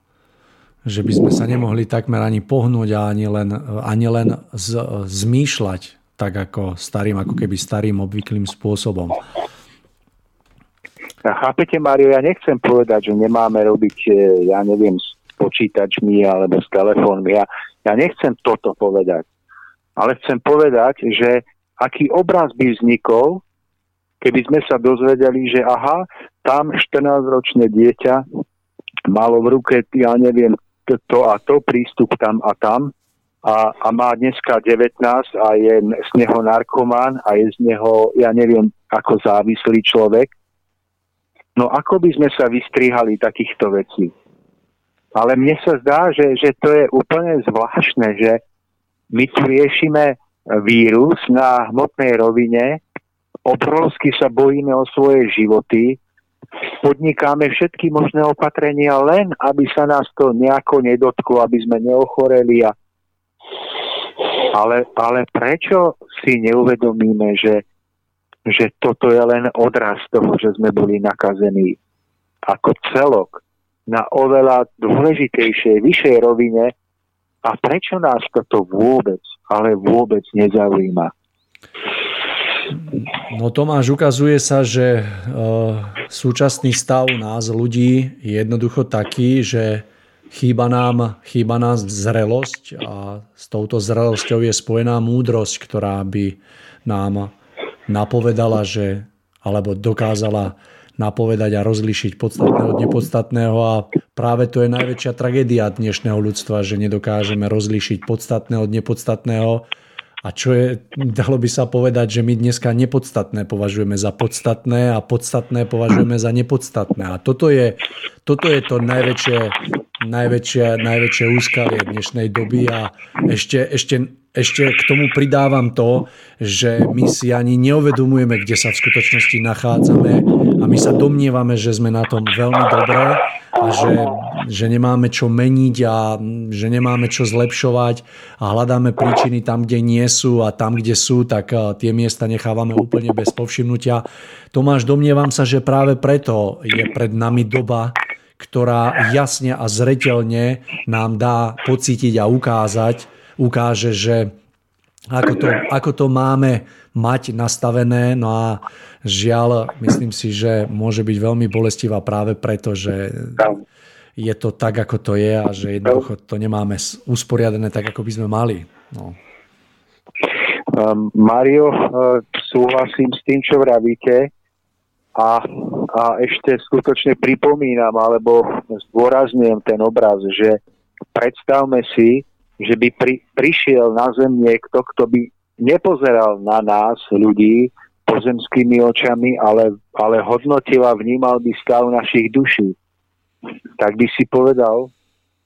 že by sme sa nemohli takmer ani pohnúť a ani len, ani len z, zmýšľať tak ako starým, ako keby starým obvyklým spôsobom. A chápete, Mario, ja nechcem povedať, že nemáme robiť, e, ja neviem, s počítačmi alebo s telefónmi. Ja, ja nechcem toto povedať. Ale chcem povedať, že aký obraz by vznikol, keby sme sa dozvedeli, že aha, tam 14-ročné dieťa malo v ruke, ja neviem, to a to, prístup tam a tam. A, a má dneska 19 a je z neho narkomán a je z neho, ja neviem, ako závislý človek, No ako by sme sa vystrihali takýchto vecí? Ale mne sa zdá, že, že to je úplne zvláštne, že my tu riešime vírus na hmotnej rovine, obrovsky sa bojíme o svoje životy, podnikáme všetky možné opatrenia len, aby sa nás to nejako nedotklo, aby sme neochoreli. A... Ale, ale prečo si neuvedomíme, že že toto je len odraz toho, že sme boli nakazení ako celok na oveľa dôležitejšej, vyššej rovine a prečo nás toto vôbec, ale vôbec nezaujíma. No Tomáš, ukazuje sa, že uh, súčasný stav nás, ľudí, je jednoducho taký, že chýba nám, chýba nám zrelosť a s touto zrelosťou je spojená múdrosť, ktorá by nám napovedala, že, alebo dokázala napovedať a rozlišiť podstatné od nepodstatného a práve to je najväčšia tragédia dnešného ľudstva, že nedokážeme rozlišiť podstatné od nepodstatného a čo je, dalo by sa povedať, že my dneska nepodstatné považujeme za podstatné a podstatné považujeme za nepodstatné. A toto je, toto je to najväčšie, najväčšie, najväčšie úskalie dnešnej doby a ešte, ešte ešte k tomu pridávam to, že my si ani neuvedomujeme, kde sa v skutočnosti nachádzame a my sa domnievame, že sme na tom veľmi dobré a že, že nemáme čo meniť a že nemáme čo zlepšovať a hľadáme príčiny tam, kde nie sú a tam, kde sú, tak eh, tie miesta nechávame úplne bez povšimnutia. Tomáš, domnievam sa, že práve preto je pred nami doba, ktorá jasne a zretelne nám dá pocítiť a ukázať, ukáže, že ako to, ako to máme mať nastavené. No a žiaľ, myslím si, že môže byť veľmi bolestivá práve preto, že je to tak, ako to je a že jednoducho to nemáme usporiadané tak, ako by sme mali. No. Mario, uh, súhlasím s tým, čo vravíte a, a ešte skutočne pripomínam alebo zdôrazňujem ten obraz, že predstavme si, že by pri, prišiel na zem niekto, kto by nepozeral na nás, ľudí, pozemskými očami, ale, ale hodnotil a vnímal by stav našich duší. Tak by si povedal,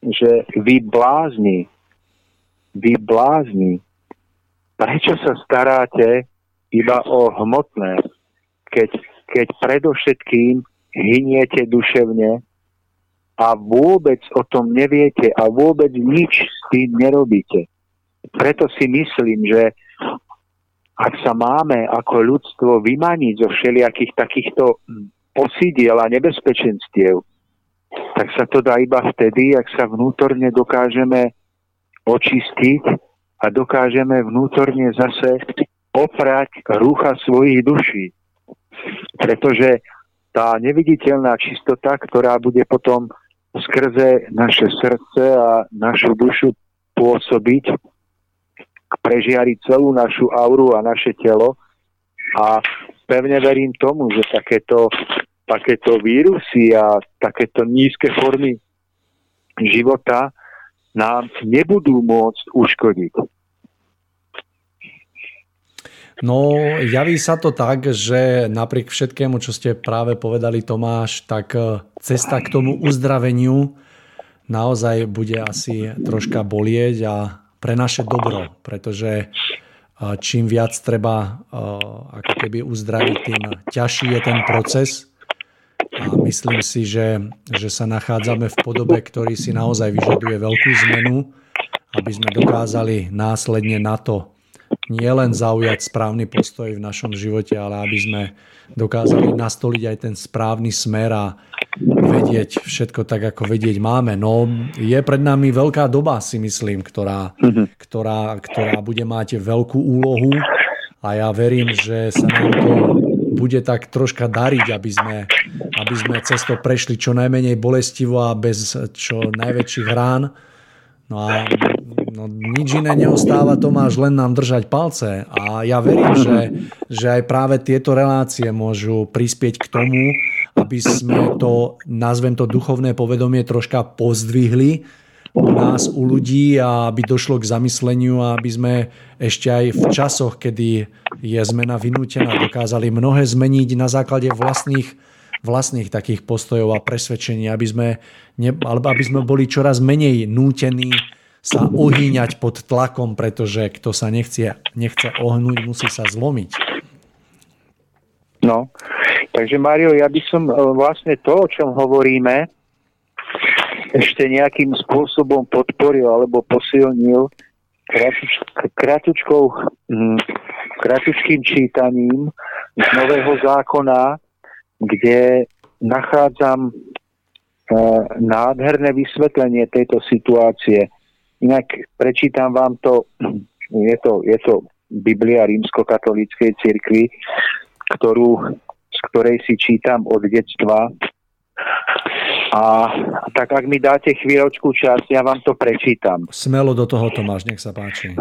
že vy blázni, vy blázni, prečo sa staráte iba o hmotné, keď, keď predovšetkým hyniete duševne a vôbec o tom neviete a vôbec nič s tým nerobíte. Preto si myslím, že ak sa máme ako ľudstvo vymaniť zo všelijakých takýchto posídiel a nebezpečenstiev, tak sa to dá iba vtedy, ak sa vnútorne dokážeme očistiť a dokážeme vnútorne zase oprať rúcha svojich duší. Pretože tá neviditeľná čistota, ktorá bude potom skrze naše srdce a našu dušu pôsobiť, prežiariť celú našu auru a naše telo. A pevne verím tomu, že takéto, takéto vírusy a takéto nízke formy života nám nebudú môcť uškodiť. No, javí sa to tak, že napriek všetkému, čo ste práve povedali Tomáš, tak e, cesta k tomu uzdraveniu naozaj bude asi troška bolieť a pre naše dobro, pretože čím viac treba ako keby uzdraviť, tým ťažší je ten proces. A myslím si, že, že sa nachádzame v podobe, ktorý si naozaj vyžaduje veľkú zmenu, aby sme dokázali následne na to nielen zaujať správny postoj v našom živote, ale aby sme dokázali nastoliť aj ten správny smer a vedieť všetko tak, ako vedieť máme. No, je pred nami veľká doba, si myslím, ktorá, mhm. ktorá, ktorá bude mať veľkú úlohu a ja verím, že sa nám to bude tak troška dariť, aby sme, aby sme cez to prešli čo najmenej bolestivo a bez čo najväčších rán. No a no, nič iné neostáva, Tomáš, len nám držať palce. A ja verím, že, že aj práve tieto relácie môžu prispieť k tomu, aby sme to, nazvem to duchovné povedomie, troška pozdvihli u nás, u ľudí a aby došlo k zamysleniu a aby sme ešte aj v časoch, kedy je zmena vynútená, dokázali mnohé zmeniť na základe vlastných, vlastných takých postojov a presvedčení, aby sme, ne, aby sme boli čoraz menej nútení sa ohýňať pod tlakom, pretože kto sa nechce, nechce ohnúť, musí sa zlomiť. No, Takže Mario, ja by som e, vlastne to, o čom hovoríme, ešte nejakým spôsobom podporil alebo posilnil kratučkou, hm, kratučkým čítaním z Nového zákona, kde nachádzam e, nádherné vysvetlenie tejto situácie. Inak prečítam vám to, je to, je to Biblia rímskokatolíckej cirkvi, ktorú ktorej si čítam od detstva. A tak ak mi dáte chvíľočku čas, ja vám to prečítam. Smelo do toho, Tomáš, nech sa páči.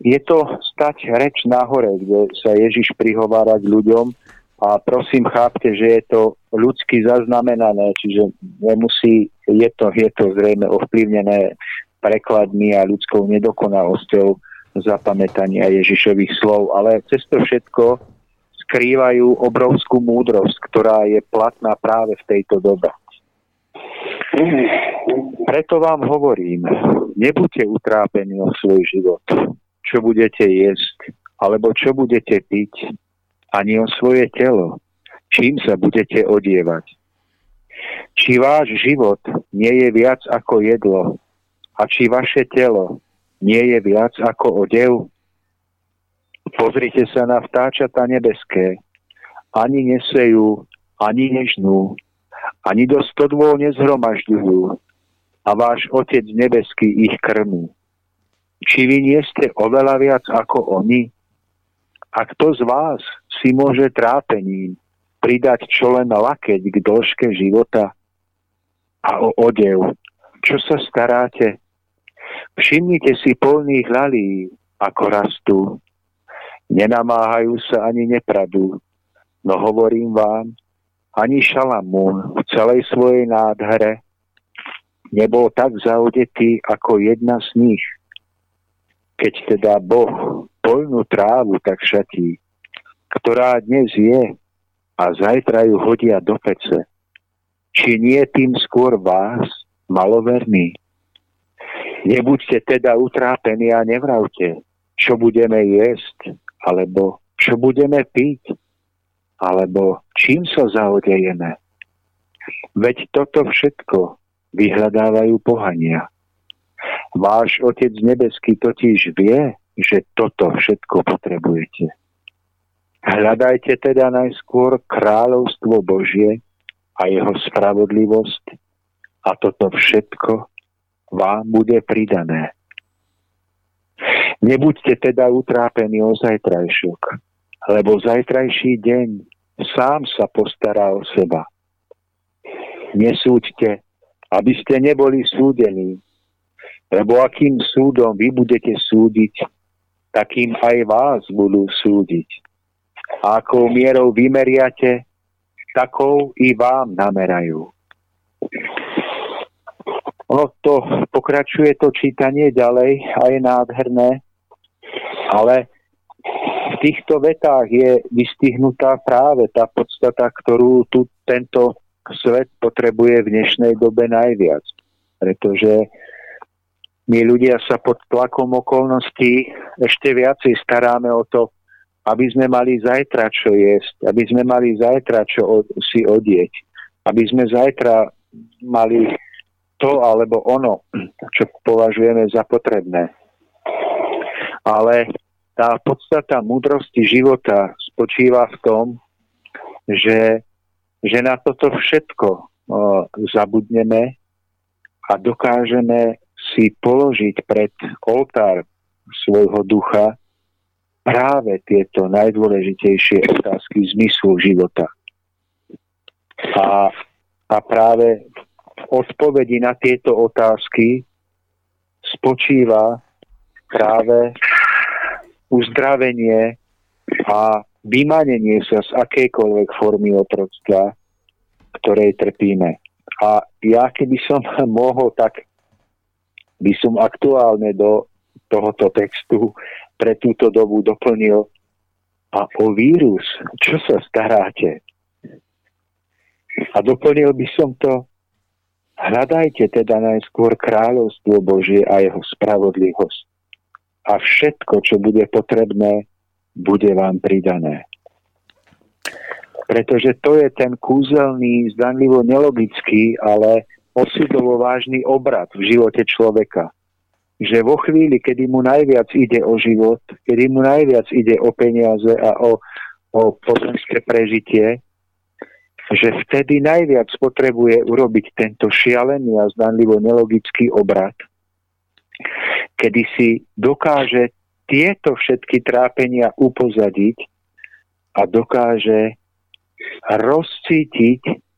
Je to stať reč nahore, kde sa Ježiš prihovára k ľuďom a prosím, chápte, že je to ľudsky zaznamenané, čiže nemusí, je to, je to zrejme ovplyvnené prekladmi a ľudskou nedokonalosťou zapamätania Ježišových slov, ale cez to všetko skrývajú obrovskú múdrosť, ktorá je platná práve v tejto dobe. Preto vám hovorím, nebuďte utrápení o svoj život, čo budete jesť, alebo čo budete piť, ani o svoje telo, čím sa budete odievať. Či váš život nie je viac ako jedlo a či vaše telo nie je viac ako odev? Pozrite sa na vtáčata nebeské. Ani nesejú, ani nežnú, ani do stodôl nezhromažďujú. A váš Otec nebeský ich krmí. Či vy nie ste oveľa viac ako oni? A kto z vás si môže trápením pridať čo len lakeť k dĺžke života a o odev? Čo sa staráte? Všimnite si polných lalí, ako rastú Nenamáhajú sa ani nepradú. No hovorím vám, ani Šalamún v celej svojej nádhere nebol tak zaudetý ako jedna z nich. Keď teda Boh poľnú trávu tak šatí, ktorá dnes je a zajtra ju hodia do pece, či nie tým skôr vás, maloverní. Nebuďte teda utrápení a nevravte, čo budeme jesť, alebo čo budeme piť, alebo čím sa zaodejeme. Veď toto všetko vyhľadávajú pohania. Váš Otec nebeský totiž vie, že toto všetko potrebujete. Hľadajte teda najskôr kráľovstvo Božie a jeho spravodlivosť a toto všetko vám bude pridané. Nebuďte teda utrápení o zajtrajšok, lebo zajtrajší deň sám sa postará o seba. Nesúďte, aby ste neboli súdení, lebo akým súdom vy budete súdiť, takým aj vás budú súdiť. A akou mierou vymeriate, takou i vám namerajú. Ono to pokračuje to čítanie ďalej a je nádherné, ale v týchto vetách je vystihnutá práve tá podstata, ktorú tu tento svet potrebuje v dnešnej dobe najviac. Pretože My ľudia sa pod tlakom okolností ešte viacej staráme o to, aby sme mali zajtra čo jesť, aby sme mali zajtra čo si odieť, aby sme zajtra mali to alebo ono, čo považujeme za potrebné. Ale tá podstata múdrosti života spočíva v tom, že, že na toto všetko uh, zabudneme a dokážeme si položiť pred oltár svojho ducha práve tieto najdôležitejšie otázky zmyslu života. A, a práve v odpovedi na tieto otázky spočíva práve uzdravenie a vymanenie sa z akejkoľvek formy otroctva, ktorej trpíme. A ja keby som mohol, tak by som aktuálne do tohoto textu pre túto dobu doplnil a o vírus, čo sa staráte? A doplnil by som to, hľadajte teda najskôr kráľovstvo Božie a jeho spravodlivosť. A všetko, čo bude potrebné, bude vám pridané. Pretože to je ten kúzelný, zdanlivo nelogický, ale osudovo vážny obrad v živote človeka. Že vo chvíli, kedy mu najviac ide o život, kedy mu najviac ide o peniaze a o, o pozemské prežitie, že vtedy najviac potrebuje urobiť tento šialený a zdanlivo nelogický obrad, kedy si dokáže tieto všetky trápenia upozadiť a dokáže rozcítiť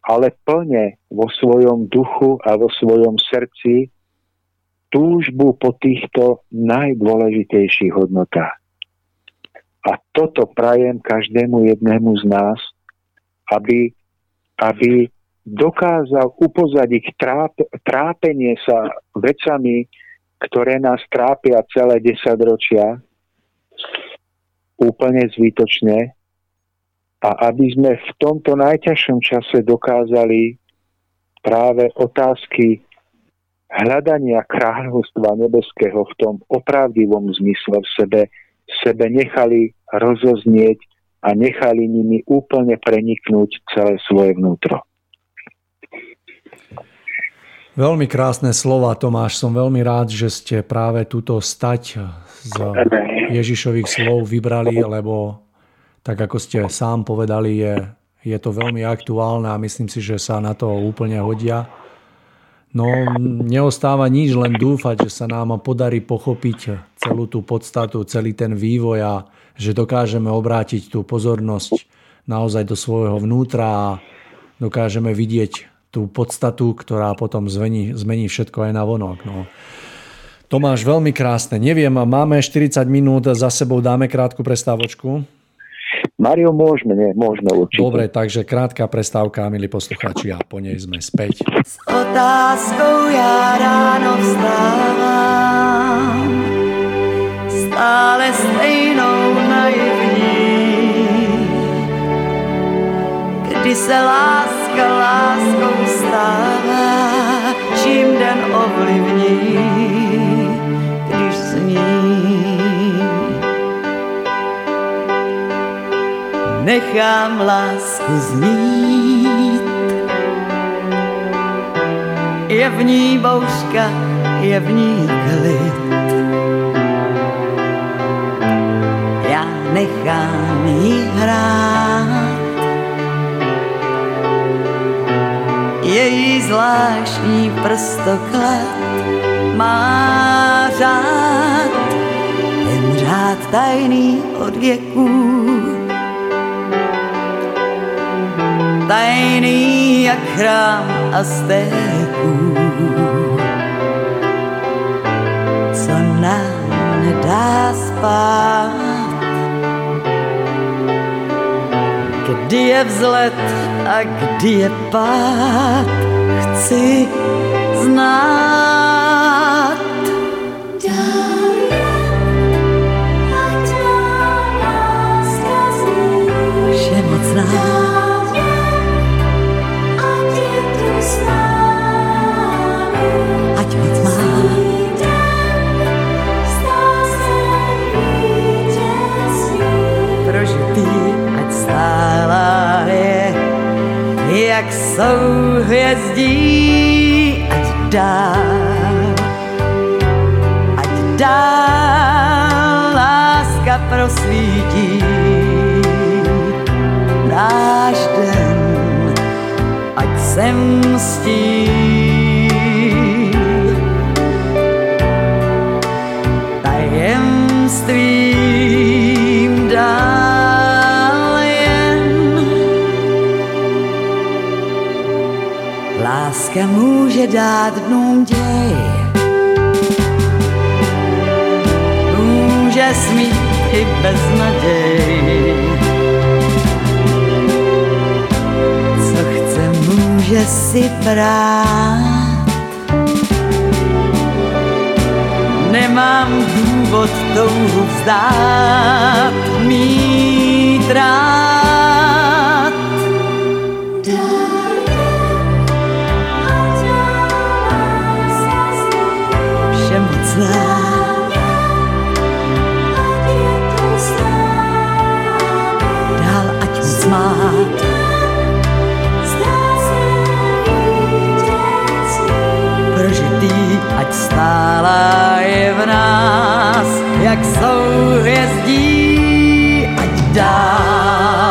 ale plne vo svojom duchu a vo svojom srdci túžbu po týchto najdôležitejších hodnotách. A toto prajem každému jednému z nás, aby, aby dokázal upozadiť tráp, trápenie sa vecami, ktoré nás trápia celé desaťročia, úplne zbytočne a aby sme v tomto najťažšom čase dokázali práve otázky hľadania kráľovstva nebeského v tom opravdivom zmysle v sebe, sebe nechali rozoznieť a nechali nimi úplne preniknúť celé svoje vnútro. Veľmi krásne slova, Tomáš. Som veľmi rád, že ste práve túto stať z Ježišových slov vybrali, lebo tak ako ste sám povedali, je, je to veľmi aktuálne a myslím si, že sa na to úplne hodia. No, neostáva nič, len dúfať, že sa nám podarí pochopiť celú tú podstatu, celý ten vývoj a že dokážeme obrátiť tú pozornosť naozaj do svojho vnútra a dokážeme vidieť tú podstatu, ktorá potom zmení, zmení všetko aj na vonok. No. Tomáš, veľmi krásne. Neviem, máme 40 minút za sebou, dáme krátku prestávočku. Mario, môžeme, nie, môžeme určite. Dobre, takže krátka prestávka, milí posluchači, a po nej sme späť. S otázkou ja ráno vstávam, stále stejnou naivní. Kdy se láska láskou stává, čím den ovlivní, nechám lásku znít. Je v ní bouřka, je v ní klid. Já nechám jí hrát. Její zvláštní prstoklad má řád, ten řád tajný od věků tajný jak chrám Aztéků. Co nám nedá spát, kdy je vzlet a kdy je pád, chci znát. Všemocná souhvězdí, ať dál, ať dál láska prosvítí náš den, ať se mstí. Láska může dát dnům děj, může smít i beznaděj. že si brát. Nemám důvod touhu vzdát, mít rád. Jak souhvězdí, ať dál,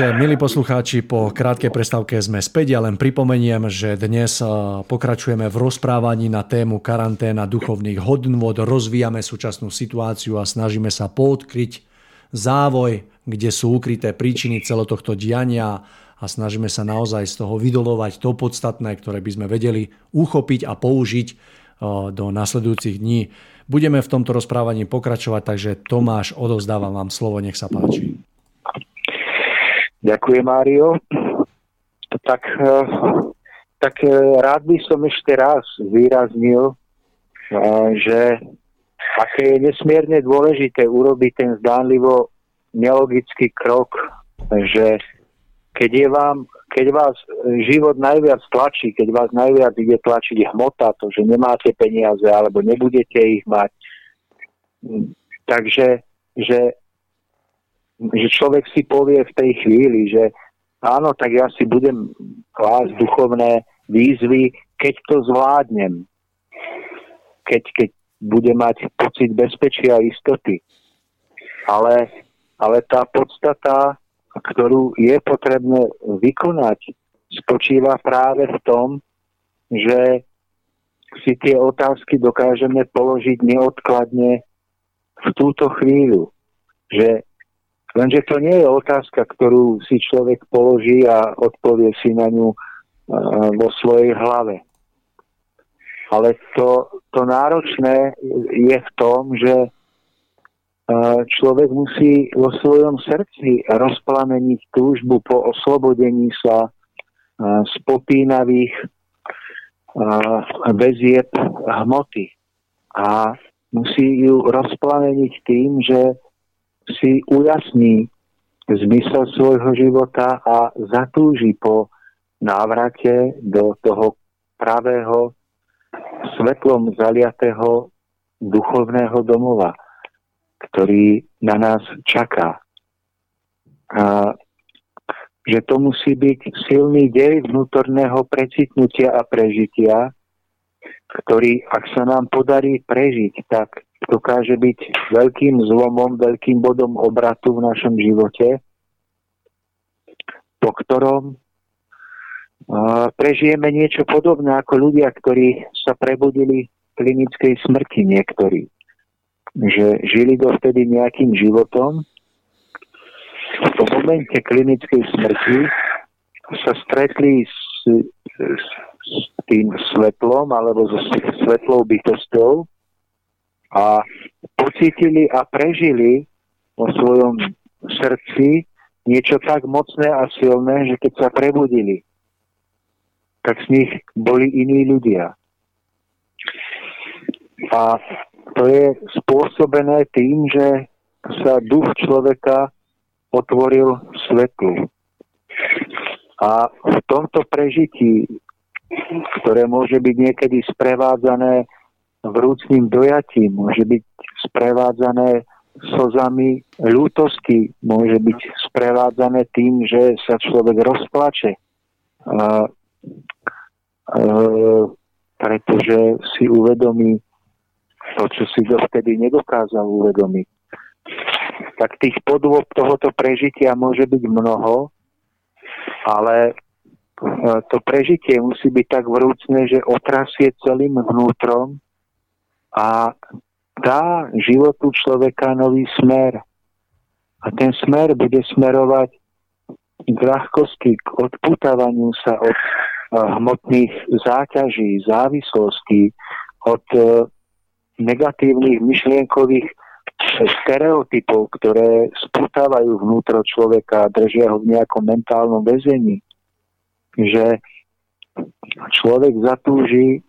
Takže, milí poslucháči, po krátkej prestávke sme späť. Ja len pripomeniem, že dnes a, pokračujeme v rozprávaní na tému karanténa duchovných hodnôt, rozvíjame súčasnú situáciu a snažíme sa poodkryť závoj, kde sú ukryté príčiny celo tohto diania a snažíme sa naozaj z toho vydolovať to podstatné, ktoré by sme vedeli uchopiť a použiť a, do nasledujúcich dní. Budeme v tomto rozprávaní pokračovať, takže Tomáš, odovzdávam vám slovo, nech sa páči. Ďakujem, Mário. Tak, eh, tak eh, rád by som ešte raz vyraznil, eh, že aké je nesmierne dôležité urobiť ten zdánlivo nelogický krok, že keď, je vám, keď vás život najviac tlačí, keď vás najviac ide tlačiť hmota, to, že nemáte peniaze alebo nebudete ich mať, takže že že človek si povie v tej chvíli, že áno, tak ja si budem klásť duchovné výzvy, keď to zvládnem, keď, keď bude mať pocit bezpečia a istoty. Ale, ale tá podstata, ktorú je potrebné vykonať, spočíva práve v tom, že si tie otázky dokážeme položiť neodkladne v túto chvíľu. Že, lenže to nie je otázka, ktorú si človek položí a odpovie si na ňu uh, vo svojej hlave. Ale to, to náročné je v tom, že uh, človek musí vo svojom srdci rozplameniť túžbu po oslobodení sa uh, z popínavých väzieb hmoty. A musí ju rozplameniť tým, že si ujasní zmysel svojho života a zatúži po návrate do toho pravého svetlom zaliatého duchovného domova, ktorý na nás čaká. A že to musí byť silný dej vnútorného precitnutia a prežitia, ktorý, ak sa nám podarí prežiť, tak dokáže byť veľkým zlomom, veľkým bodom obratu v našom živote, po ktorom prežijeme niečo podobné ako ľudia, ktorí sa prebudili klinickej smrti niektorí. Že žili dovtedy nejakým životom v momente klinickej smrti sa stretli s, s, s tým svetlom alebo so svetlou bytosťou a pocítili a prežili vo svojom srdci niečo tak mocné a silné, že keď sa prebudili, tak z nich boli iní ľudia. A to je spôsobené tým, že sa duch človeka otvoril svetlu. A v tomto prežití, ktoré môže byť niekedy sprevádzané vrúcným dojatím, môže byť sprevádzané slzami ľútosti, môže byť sprevádzané tým, že sa človek rozplače, a, a, pretože si uvedomí to, čo si dovtedy nedokázal uvedomiť. Tak tých podôb tohoto prežitia môže byť mnoho, ale e, to prežitie musí byť tak vrúcne, že otrasie celým vnútrom a dá životu človeka nový smer. A ten smer bude smerovať k ľahkosti, k odputávaniu sa od e, hmotných záťaží, závislostí, od e, negatívnych myšlienkových stereotypov, ktoré sputávajú vnútro človeka a držia ho v nejakom mentálnom väzení. Že človek zatúži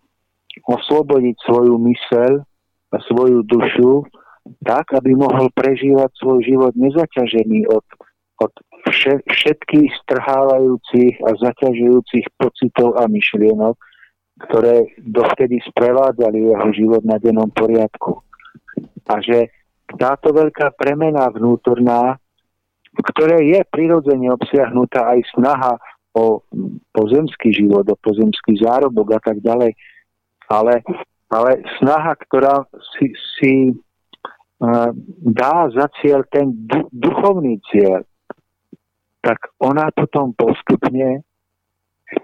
oslobodiť svoju myseľ a svoju dušu tak, aby mohol prežívať svoj život nezaťažený od, od všetkých strhávajúcich a zaťažujúcich pocitov a myšlienok, ktoré dovtedy sprevádzali jeho život na dennom poriadku. A že táto veľká premena vnútorná, v ktorej je prirodzene obsiahnutá aj snaha o pozemský život, o pozemský zárobok a tak ďalej, ale, ale snaha, ktorá si, si uh, dá za cieľ ten du- duchovný cieľ, tak ona potom postupne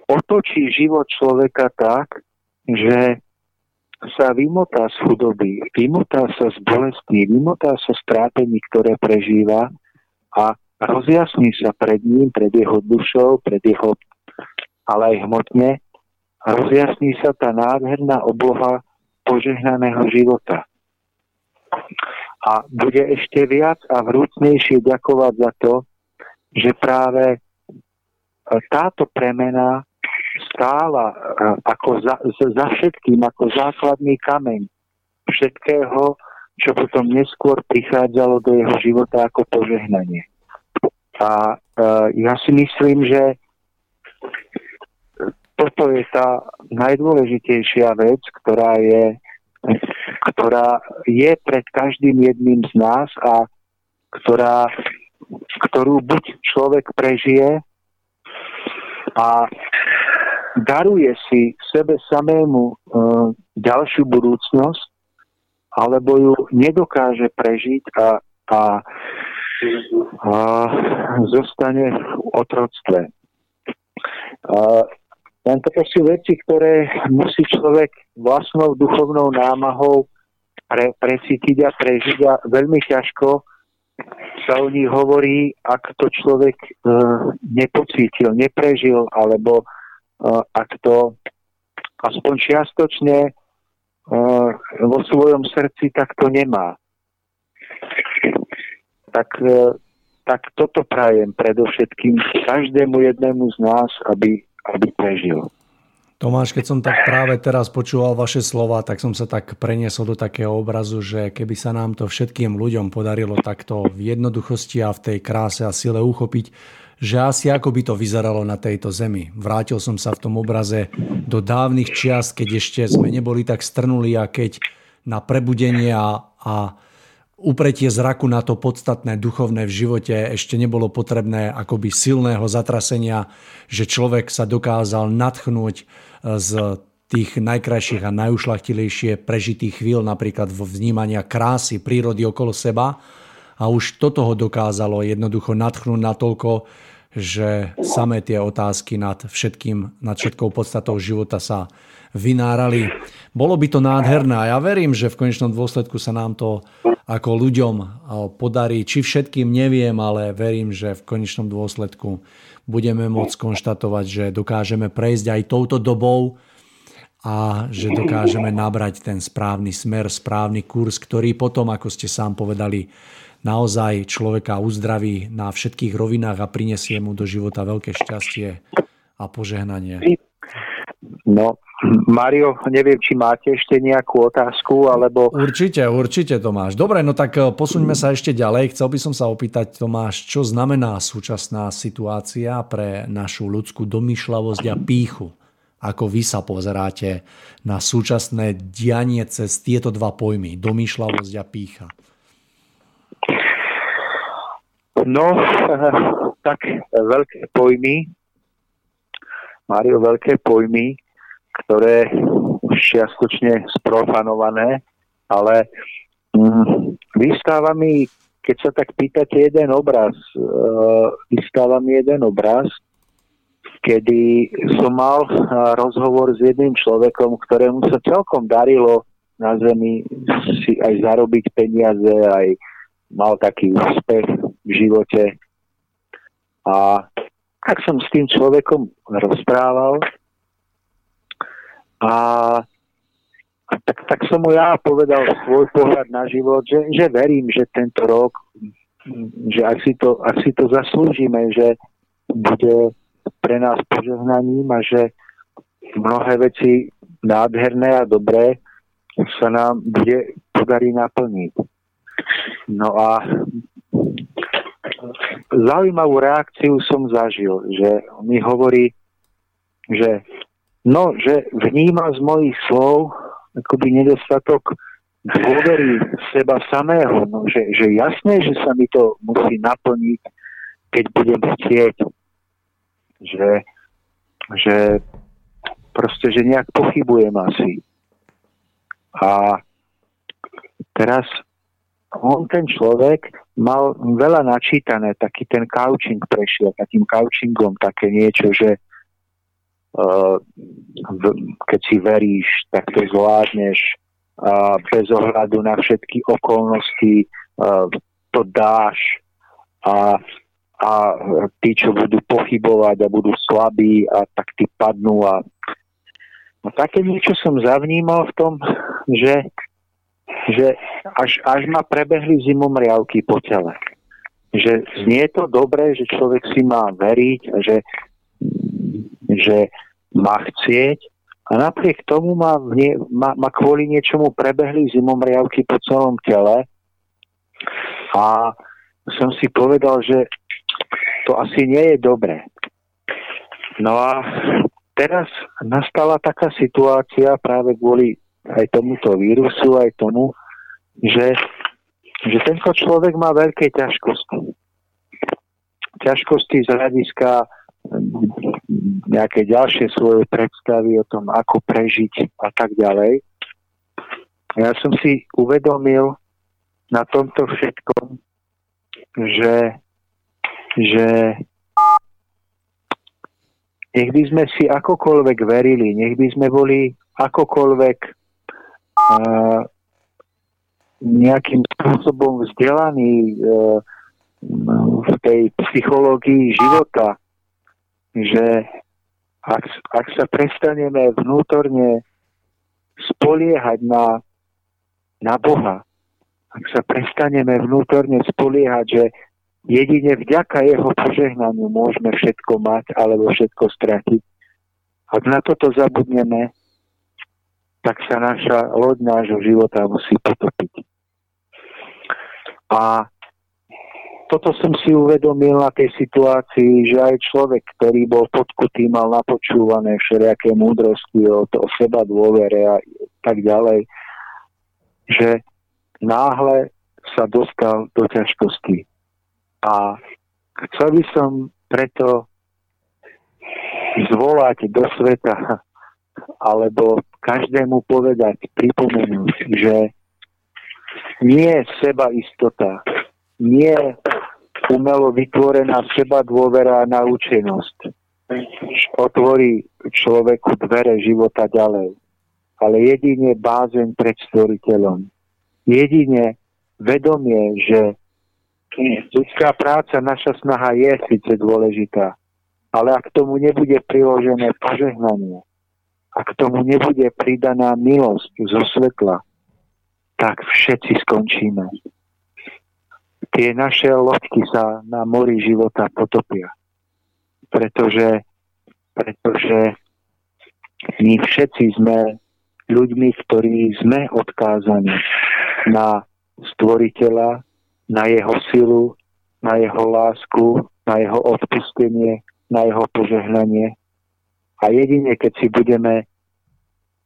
otočí život človeka tak, že sa vymotá z chudoby, vymotá sa z bolesti, vymotá sa z trápení, ktoré prežíva a rozjasní sa pred ním, pred jeho dušou, pred jeho, ale aj hmotne, rozjasní sa tá nádherná obloha požehnaného života. A bude ešte viac a vrúcnejšie ďakovať za to, že práve táto premena stála ako za, za všetkým, ako základný kameň všetkého, čo potom neskôr prichádzalo do jeho života ako požehnanie. A uh, ja si myslím, že toto je tá najdôležitejšia vec, ktorá je, ktorá je pred každým jedným z nás a ktorá, ktorú buď človek prežije a daruje si sebe samému uh, ďalšiu budúcnosť, alebo ju nedokáže prežiť a, a, a zostane v otroctve. Uh, len to sú veci, ktoré musí človek vlastnou duchovnou námahou pre, precítiť a prežiť a veľmi ťažko sa o nich hovorí, ak to človek e, nepocítil, neprežil, alebo e, ak to aspoň čiastočne e, vo svojom srdci takto nemá. Tak, e, tak toto prajem predovšetkým každému jednému z nás, aby, aby prežil. Tomáš, keď som tak práve teraz počúval vaše slova, tak som sa tak preniesol do takého obrazu, že keby sa nám to všetkým ľuďom podarilo takto v jednoduchosti a v tej kráse a sile uchopiť, že asi ako by to vyzeralo na tejto zemi. Vrátil som sa v tom obraze do dávnych čiast, keď ešte sme neboli tak strnuli a keď na prebudenie a, a upretie zraku na to podstatné duchovné v živote ešte nebolo potrebné akoby silného zatrasenia, že človek sa dokázal natchnúť e, z tých najkrajších a najušlachtilejšie prežitých chvíľ, napríklad vo vnímania krásy prírody okolo seba. A už toto ho dokázalo jednoducho natchnúť natoľko, že samé tie otázky nad všetkým, nad všetkou podstatou života sa vynárali. Bolo by to nádherné a ja verím, že v konečnom dôsledku sa nám to ako ľuďom podarí. Či všetkým neviem, ale verím, že v konečnom dôsledku budeme môcť konštatovať, že dokážeme prejsť aj touto dobou a že dokážeme nabrať ten správny smer, správny kurz, ktorý potom, ako ste sám povedali, naozaj človeka uzdraví na všetkých rovinách a prinesie mu do života veľké šťastie a požehnanie. No, Mario, neviem, či máte ešte nejakú otázku, alebo... Určite, určite, Tomáš. Dobre, no tak eh, posuňme sa ešte ďalej. Chcel by som sa opýtať, Tomáš, čo znamená súčasná situácia pre našu ľudskú domýšľavosť a píchu? Ako vy sa pozeráte na súčasné dianie cez tieto dva pojmy, domýšľavosť a pícha? No, tak veľké pojmy, Mario, veľké pojmy, ktoré už čiastočne sprofanované, ale mm, vystáva mi, keď sa tak pýtate, jeden obraz, uh, vystáva mi jeden obraz, kedy som mal uh, rozhovor s jedným človekom, ktorému sa celkom darilo na zemi si aj zarobiť peniaze, aj mal taký úspech v živote. A tak som s tým človekom rozprával a tak, tak som mu ja povedal svoj pohľad na život, že, že verím, že tento rok, že ak si, to, ak si to zaslúžime, že bude pre nás požehnaním a že mnohé veci nádherné a dobré sa nám bude podarí naplniť. No a zaujímavú reakciu som zažil, že mi hovorí, že No, že vníma z mojich slov akoby nedostatok dôvery seba samého. No, že, že jasné, že sa mi to musí naplniť, keď budem chcieť. Že, že proste, že nejak pochybujem asi. A teraz on, ten človek, mal veľa načítané, taký ten couching prešiel, takým couchingom také niečo, že keď si veríš, tak to zvládneš. Bez ohľadu na všetky okolnosti to dáš. A, a tí, čo budú pochybovať a budú slabí a tak tí padnú. A no, také niečo som zavnímal v tom, že, že až, až ma prebehli zimomriavky po tele. Že znie to dobre, že človek si má veriť že, že má chcieť a napriek tomu ma, nie, ma, ma kvôli niečomu prebehli zimomriavky po celom tele a som si povedal, že to asi nie je dobré. No a teraz nastala taká situácia práve kvôli aj tomuto vírusu, aj tomu, že, že tento človek má veľké ťažkosti. Ťažkosti z hľadiska nejaké ďalšie svoje predstavy o tom, ako prežiť a tak ďalej. Ja som si uvedomil na tomto všetkom, že, že nech by sme si akokoľvek verili, nech by sme boli akokoľvek uh, nejakým spôsobom vzdelaní uh, v tej psychológii života, že ak, ak sa prestaneme vnútorne spoliehať na, na Boha, ak sa prestaneme vnútorne spoliehať, že jedine vďaka jeho požehnaniu môžeme všetko mať alebo všetko stratiť, ak na toto zabudneme, tak sa naša loď nášho života musí potopiť. A toto som si uvedomil na tej situácii, že aj človek, ktorý bol podkutý, mal napočúvané všelijaké múdrosti o, o seba dôvere a tak ďalej, že náhle sa dostal do ťažkosti. A chcel by som preto zvolať do sveta alebo každému povedať, pripomenúť, že nie seba istota, nie umelo vytvorená seba dôvera a naučenosť otvorí človeku dvere života ďalej. Ale jedine bázeň pred stvoriteľom. Jedine vedomie, že ľudská práca, naša snaha je síce dôležitá, ale ak tomu nebude priložené požehnanie, ak tomu nebude pridaná milosť zo svetla, tak všetci skončíme tie naše loďky sa na mori života potopia. Pretože, pretože my všetci sme ľuďmi, ktorí sme odkázaní na stvoriteľa, na jeho silu, na jeho lásku, na jeho odpustenie, na jeho požehnanie. A jedine, keď si budeme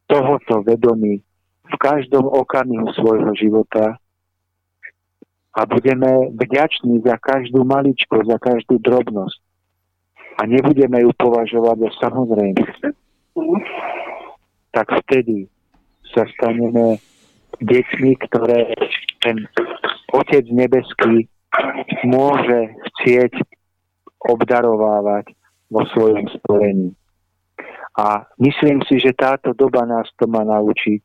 tohoto vedomí v každom okamihu svojho života, a budeme vďační za každú maličko, za každú drobnosť. A nebudeme ju považovať za samozrejme. Tak vtedy sa staneme deťmi, ktoré ten Otec nebeský môže chcieť obdarovávať vo svojom stvorení. A myslím si, že táto doba nás to má naučiť,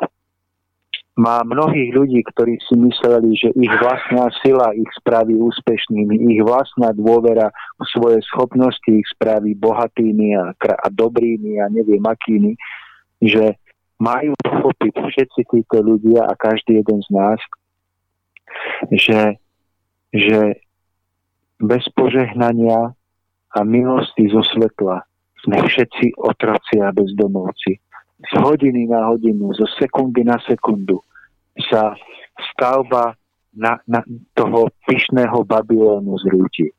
má mnohých ľudí, ktorí si mysleli, že ich vlastná sila ich spraví úspešnými, ich vlastná dôvera v svoje schopnosti ich spraví bohatými a, a dobrými a neviem akými, že majú pochopiť všetci títo ľudia a každý jeden z nás, že, že bez požehnania a milosti zo svetla sme všetci otroci a bezdomovci. Z hodiny na hodinu, zo sekundy na sekundu sa stavba na, na toho pyšného Babylónu zrúti.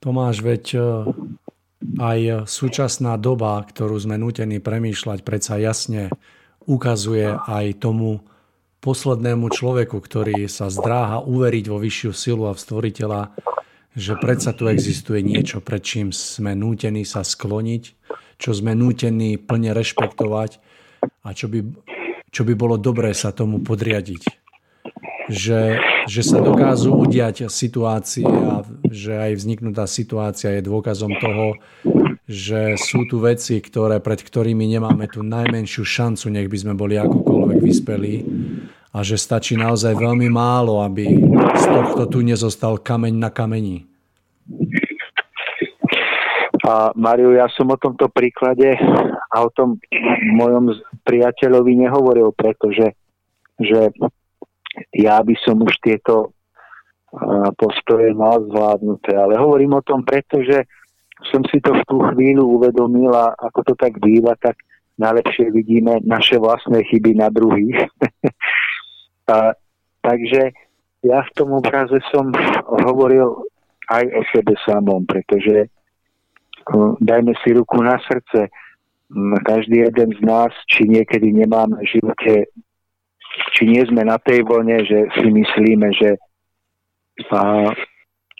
Tomáš, veď e, aj súčasná doba, ktorú sme nutení premýšľať, predsa jasne ukazuje aj tomu poslednému človeku, ktorý sa zdráha uveriť vo vyššiu silu a v stvoriteľa, že predsa tu existuje niečo, pred čím sme nútení sa skloniť, čo sme nútení plne rešpektovať a čo by, čo by bolo dobré sa tomu podriadiť. Že, že sa dokážu udiať situácie a že aj vzniknutá situácia je dôkazom toho, že sú tu veci, ktoré, pred ktorými nemáme tú najmenšiu šancu, nech by sme boli akokoľvek vyspelí a že stačí naozaj veľmi málo, aby z tohto tu nezostal kameň na kameni. A Mariu, ja som o tomto príklade a o tom mojom priateľovi nehovoril, pretože že ja by som už tieto postoje mal zvládnuté. Ale hovorím o tom, pretože som si to v tú chvíľu uvedomil a ako to tak býva, tak najlepšie vidíme naše vlastné chyby na druhých. a, takže ja v tom obraze som hovoril aj o sebe samom, pretože dajme si ruku na srdce, každý jeden z nás, či niekedy nemáme v živote, či nie sme na tej vlne, že si myslíme, že a,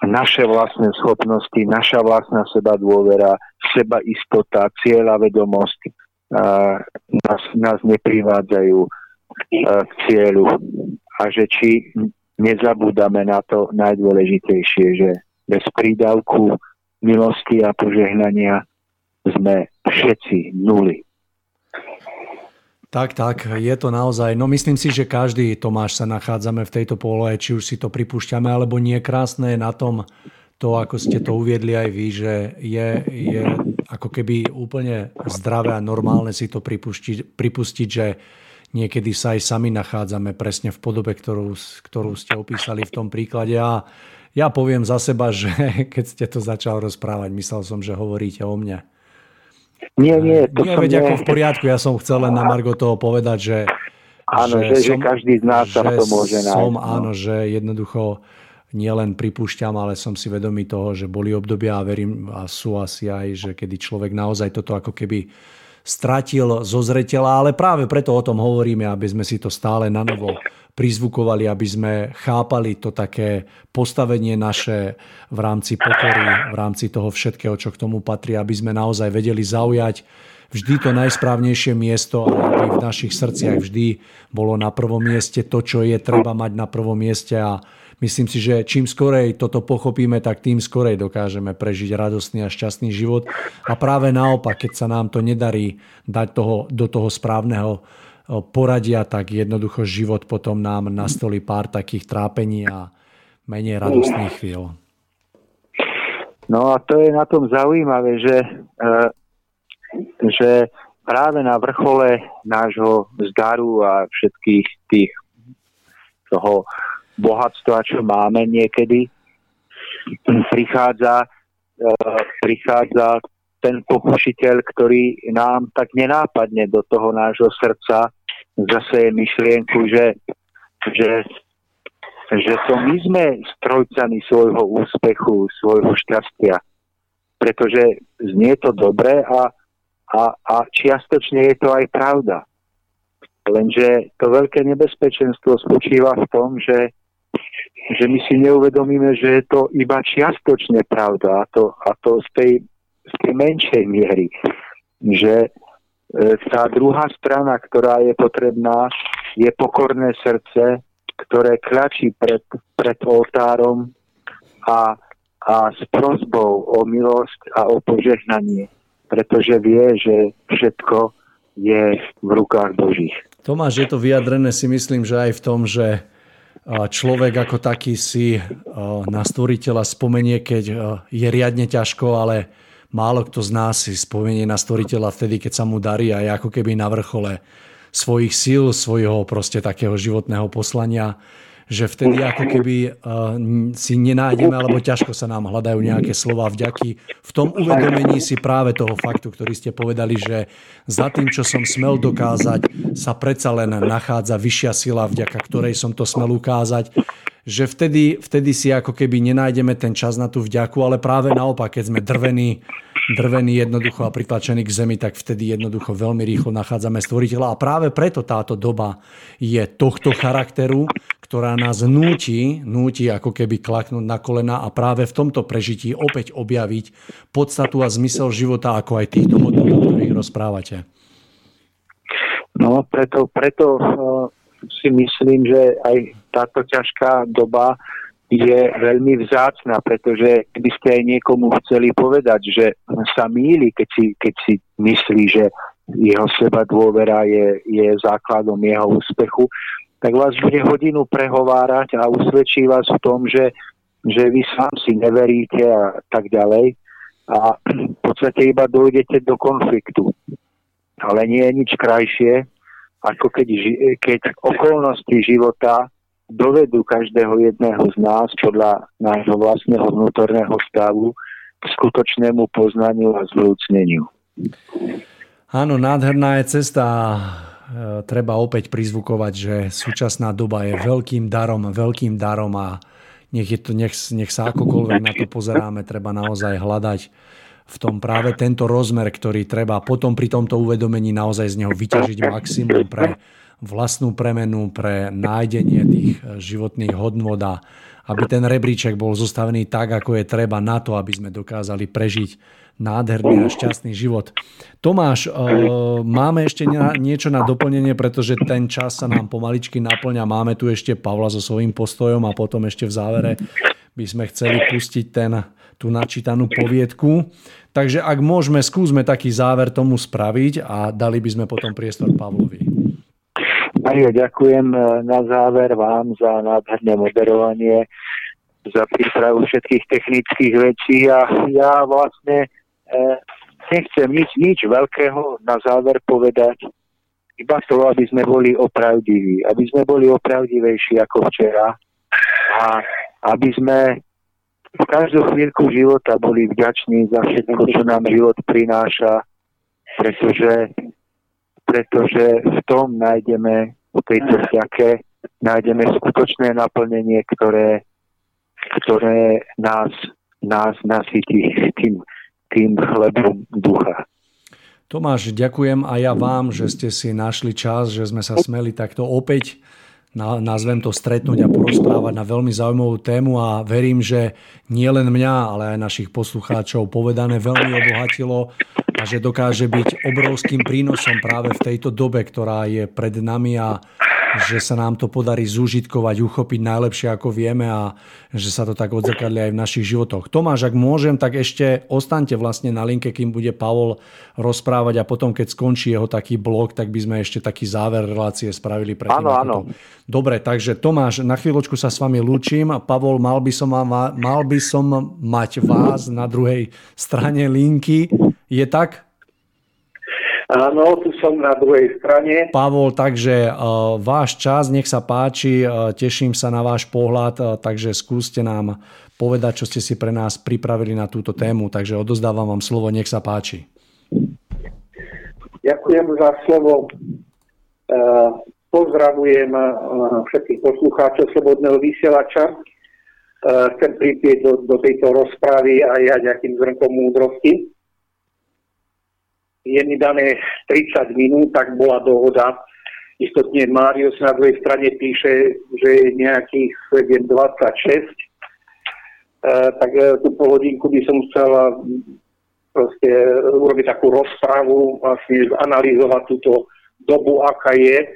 naše vlastné schopnosti, naša vlastná seba dôvera, seba istota, cieľa vedomosť nás, nás neprivádzajú k cieľu. A že či nezabúdame na to najdôležitejšie, že bez prídavku milosti a požehnania sme všetci nuly. Tak, tak, je to naozaj. No myslím si, že každý, Tomáš, sa nachádzame v tejto polohe, či už si to pripúšťame, alebo nie. Krásne na tom to, ako ste to uviedli aj vy, že je, je ako keby úplne zdravé a normálne si to pripustiť, pripustiť, že niekedy sa aj sami nachádzame presne v podobe, ktorú, ktorú ste opísali v tom príklade. A ja poviem za seba, že keď ste to začal rozprávať, myslel som, že hovoríte o mne. Nie, nie. To nie, veď nie... ako v poriadku. Ja som chcel len na Margo toho povedať, že... Áno, že, že, som, že každý z nás sa to môže nájsť. Som, no. áno, že jednoducho nielen pripúšťam, ale som si vedomý toho, že boli obdobia a verím a sú asi aj, že kedy človek naozaj toto ako keby stratil zo zretela, ale práve preto o tom hovoríme, aby sme si to stále na novo prizvukovali, aby sme chápali to také postavenie naše v rámci pokory, v rámci toho všetkého, čo k tomu patrí, aby sme naozaj vedeli zaujať vždy to najsprávnejšie miesto, aby v našich srdciach vždy bolo na prvom mieste to, čo je treba mať na prvom mieste a myslím si, že čím skorej toto pochopíme, tak tým skorej dokážeme prežiť radostný a šťastný život. A práve naopak, keď sa nám to nedarí dať toho, do toho správneho poradia, tak jednoducho život potom nám nastolí pár takých trápení a menej radostných chvíľ. No a to je na tom zaujímavé, že, e, že práve na vrchole nášho zdaru a všetkých tých toho bohatstva, čo máme niekedy, prichádza, e, prichádza ten pokušiteľ, ktorý nám tak nenápadne do toho nášho srdca zase je myšlienku, že, že, že to my sme strojcami svojho úspechu, svojho šťastia. Pretože znie to dobre a, a, a čiastočne je to aj pravda. Lenže to veľké nebezpečenstvo spočíva v tom, že, že my si neuvedomíme, že je to iba čiastočne pravda a to, a to z, tej, z tej menšej miery. Že, E, tá druhá strana, ktorá je potrebná, je pokorné srdce, ktoré klačí pred, pred oltárom a, a s prozbou o milosť a o požehnanie, pretože vie, že všetko je v rukách Božích. Tomáš, je to vyjadrené si myslím, že aj v tom, že človek ako taký si na stvoriteľa spomenie, keď je riadne ťažko, ale málo kto z nás si spomenie na stvoriteľa vtedy, keď sa mu darí a je ako keby na vrchole svojich síl, svojho proste takého životného poslania, že vtedy ako keby uh, si nenájdeme, alebo ťažko sa nám hľadajú nejaké slova vďaky. V tom uvedomení si práve toho faktu, ktorý ste povedali, že za tým, čo som smel dokázať, sa predsa len nachádza vyššia sila, vďaka ktorej som to smel ukázať. Že vtedy, vtedy si ako keby nenájdeme ten čas na tú vďaku, ale práve naopak, keď sme drvení, drvení jednoducho a pritlačení k zemi, tak vtedy jednoducho veľmi rýchlo nachádzame stvoriteľa. A práve preto táto doba je tohto charakteru, ktorá nás núti, núti ako keby klaknúť na kolena a práve v tomto prežití opäť objaviť podstatu a zmysel života, ako aj týchto hodnot, o ktorých rozprávate. No, preto, preto si myslím, že aj táto ťažká doba je veľmi vzácna, pretože keby ste aj niekomu chceli povedať, že sa míli, keď si, keď si myslí, že jeho seba dôvera je, je základom jeho úspechu, tak vás bude hodinu prehovárať a usvedčí vás v tom, že, že vy sám si neveríte a tak ďalej. A v podstate iba dojdete do konfliktu. Ale nie je nič krajšie, ako keď, keď okolnosti života dovedú každého jedného z nás podľa nášho vlastného vnútorného stavu k skutočnému poznaniu a zvrúcneniu. Áno, nádherná je cesta treba opäť prizvukovať, že súčasná doba je veľkým darom, veľkým darom a nech, je to, nech, nech sa akokoľvek na to pozeráme, treba naozaj hľadať v tom práve tento rozmer, ktorý treba potom pri tomto uvedomení naozaj z neho vyťažiť maximum pre vlastnú premenu, pre nájdenie tých životných hodnot a aby ten rebríček bol zostavený tak, ako je treba na to, aby sme dokázali prežiť nádherný a šťastný život. Tomáš, máme ešte niečo na doplnenie, pretože ten čas sa nám pomaličky naplňa. Máme tu ešte Pavla so svojím postojom a potom ešte v závere by sme chceli pustiť ten, tú načítanú poviedku. Takže ak môžeme, skúsme taký záver tomu spraviť a dali by sme potom priestor Pavlovi. Mario, ďakujem e, na záver vám za nádherné moderovanie, za prípravu všetkých technických vecí a ja vlastne nechcem nič, nič veľkého na záver povedať, iba to, aby sme boli opravdiví, aby sme boli opravdivejší ako včera a aby sme v každú chvíľku života boli vďační za všetko, čo nám život prináša, pretože, pretože v tom nájdeme, v tejto vďake, nájdeme skutočné naplnenie, ktoré, ktoré nás, nás nasytí tým, tým chlebom ducha. Tomáš, ďakujem a ja vám, že ste si našli čas, že sme sa smeli takto opäť nazvem to stretnúť a porozprávať na veľmi zaujímavú tému a verím, že nie len mňa, ale aj našich poslucháčov povedané veľmi obohatilo a že dokáže byť obrovským prínosom práve v tejto dobe, ktorá je pred nami a že sa nám to podarí zúžitkovať, uchopiť najlepšie ako vieme a že sa to tak odzrkadli aj v našich životoch. Tomáš, ak môžem, tak ešte ostaňte vlastne na linke, kým bude Pavol rozprávať a potom, keď skončí jeho taký blog, tak by sme ešte taký záver relácie spravili pre Áno, áno. Dobre, takže Tomáš, na chvíľočku sa s vami lúčim. Pavol, mal by som, mal by som mať vás na druhej strane linky. Je tak? Áno, tu som na druhej strane. Pavol, takže uh, váš čas, nech sa páči, uh, teším sa na váš pohľad, uh, takže skúste nám povedať, čo ste si pre nás pripravili na túto tému, takže odozdávam vám slovo, nech sa páči. Ďakujem za slovo. Pozdravujem všetkých poslucháčov Slobodného vysielača. Chcem pripieť do, do tejto rozpravy a ja nejakým zrnkom múdrosti je mi dané 30 minút, tak bola dohoda. Istotne Márius na druhej strane píše, že je nejakých 7.26. E, tak e, tú polhodinku by som chcel proste urobiť takú rozpravu, vlastne analyzovať túto dobu, aká je. E,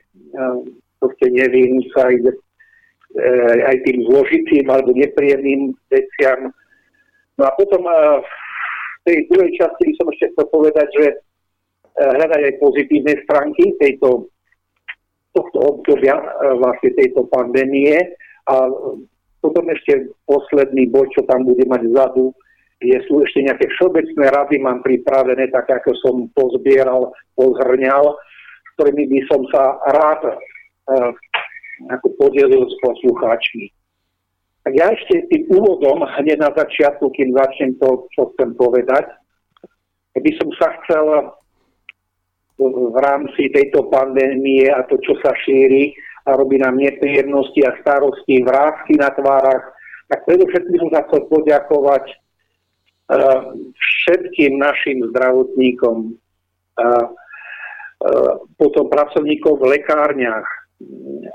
proste nevím sa aj, e, aj tým zložitým alebo nepríjemným veciam. No a potom e, v tej druhej časti by som ešte chcel povedať, že hľadať aj pozitívne stránky tejto, tohto obdobia, eh, vlastne tejto pandémie. A potom ešte posledný bod, čo tam bude mať vzadu, je, sú ešte nejaké všeobecné rady, mám pripravené, tak ako som pozbieral, pozhrňal, s ktorými by som sa rád e, ako podelil s poslucháčmi. Tak ja ešte tým úvodom, hneď na začiatku, kým začnem to, čo chcem povedať, by som sa chcel v rámci tejto pandémie a to, čo sa šíri a robí nám nepríjemnosti a starosti, vrázky na tvárach, tak predovšetkým sa chcel poďakovať uh, všetkým našim zdravotníkom, uh, uh, potom pracovníkom v lekárniach,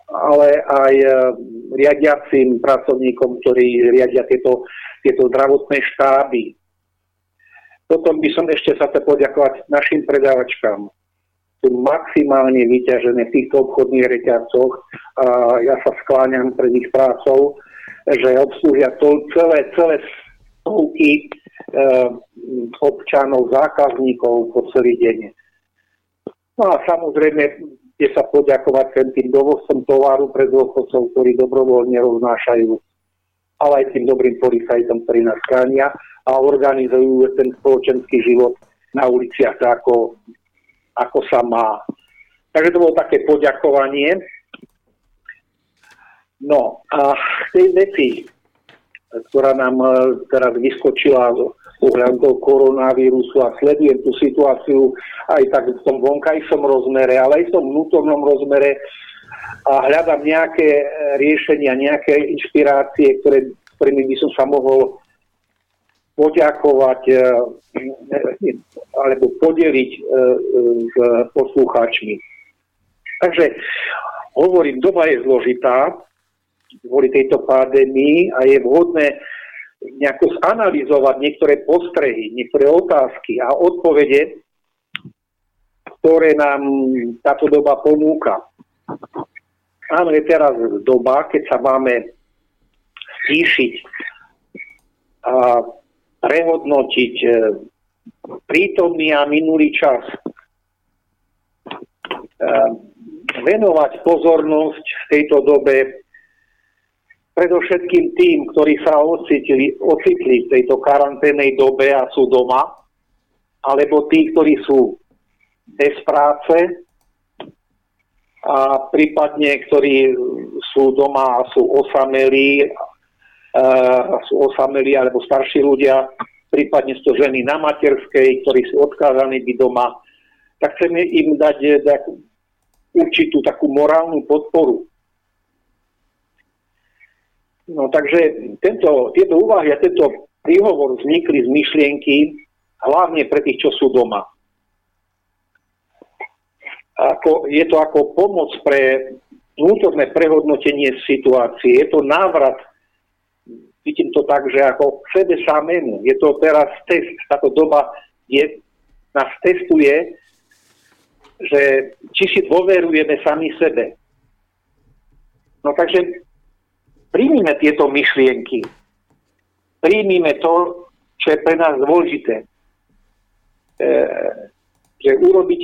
ale aj riadiacim pracovníkom, ktorí riadia tieto, tieto zdravotné štáby. Potom by som ešte sa chcel poďakovať našim predávačkám, sú maximálne vyťažené v týchto obchodných reťazcoch. A ja sa skláňam pred ich prácou, že obslúžia to celé, celé stovky e, občanov, zákazníkov po celý deň. No a samozrejme je sa poďakovať tým, tým dovozcom tovaru pre dôchodcov, ktorí dobrovoľne roznášajú, ale aj tým dobrým policajtom, ktorí nás chránia a organizujú ten spoločenský život na uliciach ako ako sa má. Takže to bolo také poďakovanie. No a v tej veci, ktorá nám e, teraz vyskočila ohľadom toho koronavírusu a sledujem tú situáciu aj tak v tom vonkajšom rozmere, ale aj v tom vnútornom rozmere a hľadám nejaké e, riešenia, nejaké inšpirácie, ktoré, ktorými by som sa mohol poďakovať e, alebo podeliť e, s poslucháčmi. Takže hovorím, doba je zložitá kvôli tejto pandémii a je vhodné nejako zanalizovať niektoré postrehy, niektoré otázky a odpovede, ktoré nám táto doba ponúka. Áno, je teraz doba, keď sa máme stíšiť a prehodnotiť e, prítomný a minulý čas. E, venovať pozornosť v tejto dobe predovšetkým tým, ktorí sa ocitli, ocitli v tejto karanténnej dobe a sú doma, alebo tí, ktorí sú bez práce a prípadne, ktorí sú doma a sú osamelí, sú osamelí alebo starší ľudia, prípadne sú to ženy na materskej, ktorí sú odkázaní byť doma, tak chceme im dať takú určitú takú morálnu podporu No takže tento, tieto úvahy a tento príhovor vznikli z myšlienky hlavne pre tých, čo sú doma. Ako, je to ako pomoc pre vnútorné prehodnotenie situácie. Je to návrat, vidím to tak, že ako sebe samému. Je to teraz test. Táto doba je, nás testuje, že či si dôverujeme sami sebe. No takže Príjmime tieto myšlienky. Príjmime to, čo je pre nás dôležité. E, že urobiť,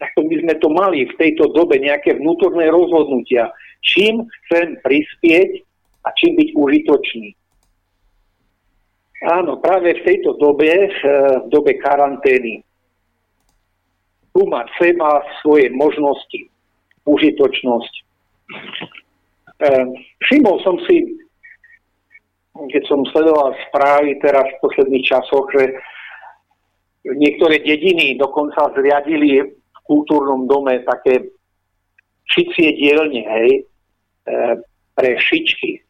to by sme to mali v tejto dobe nejaké vnútorné rozhodnutia, čím chcem prispieť a čím byť užitočný. Áno, práve v tejto dobe, e, v dobe karantény, tu mať seba, svoje možnosti, užitočnosť. Ehm, všimol som si, keď som sledoval správy teraz v posledných časoch, že niektoré dediny dokonca zriadili v kultúrnom dome také šicie dielne, hej, ehm, pre šičky.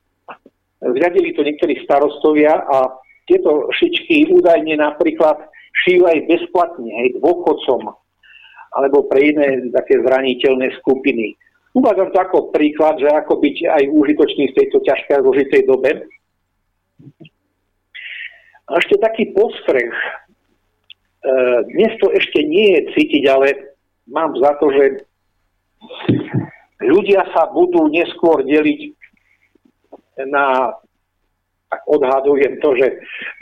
Zriadili to niektorí starostovia a tieto šičky údajne napríklad šijú aj bezplatne, hej, dôchodcom alebo pre iné také zraniteľné skupiny. Uvádzam to ako príklad, že ako byť aj užitočný v tejto ťažkej a zložitej dobe. A ešte taký postreh. E, dnes to ešte nie je cítiť, ale mám za to, že ľudia sa budú neskôr deliť na, tak odhadujem to, že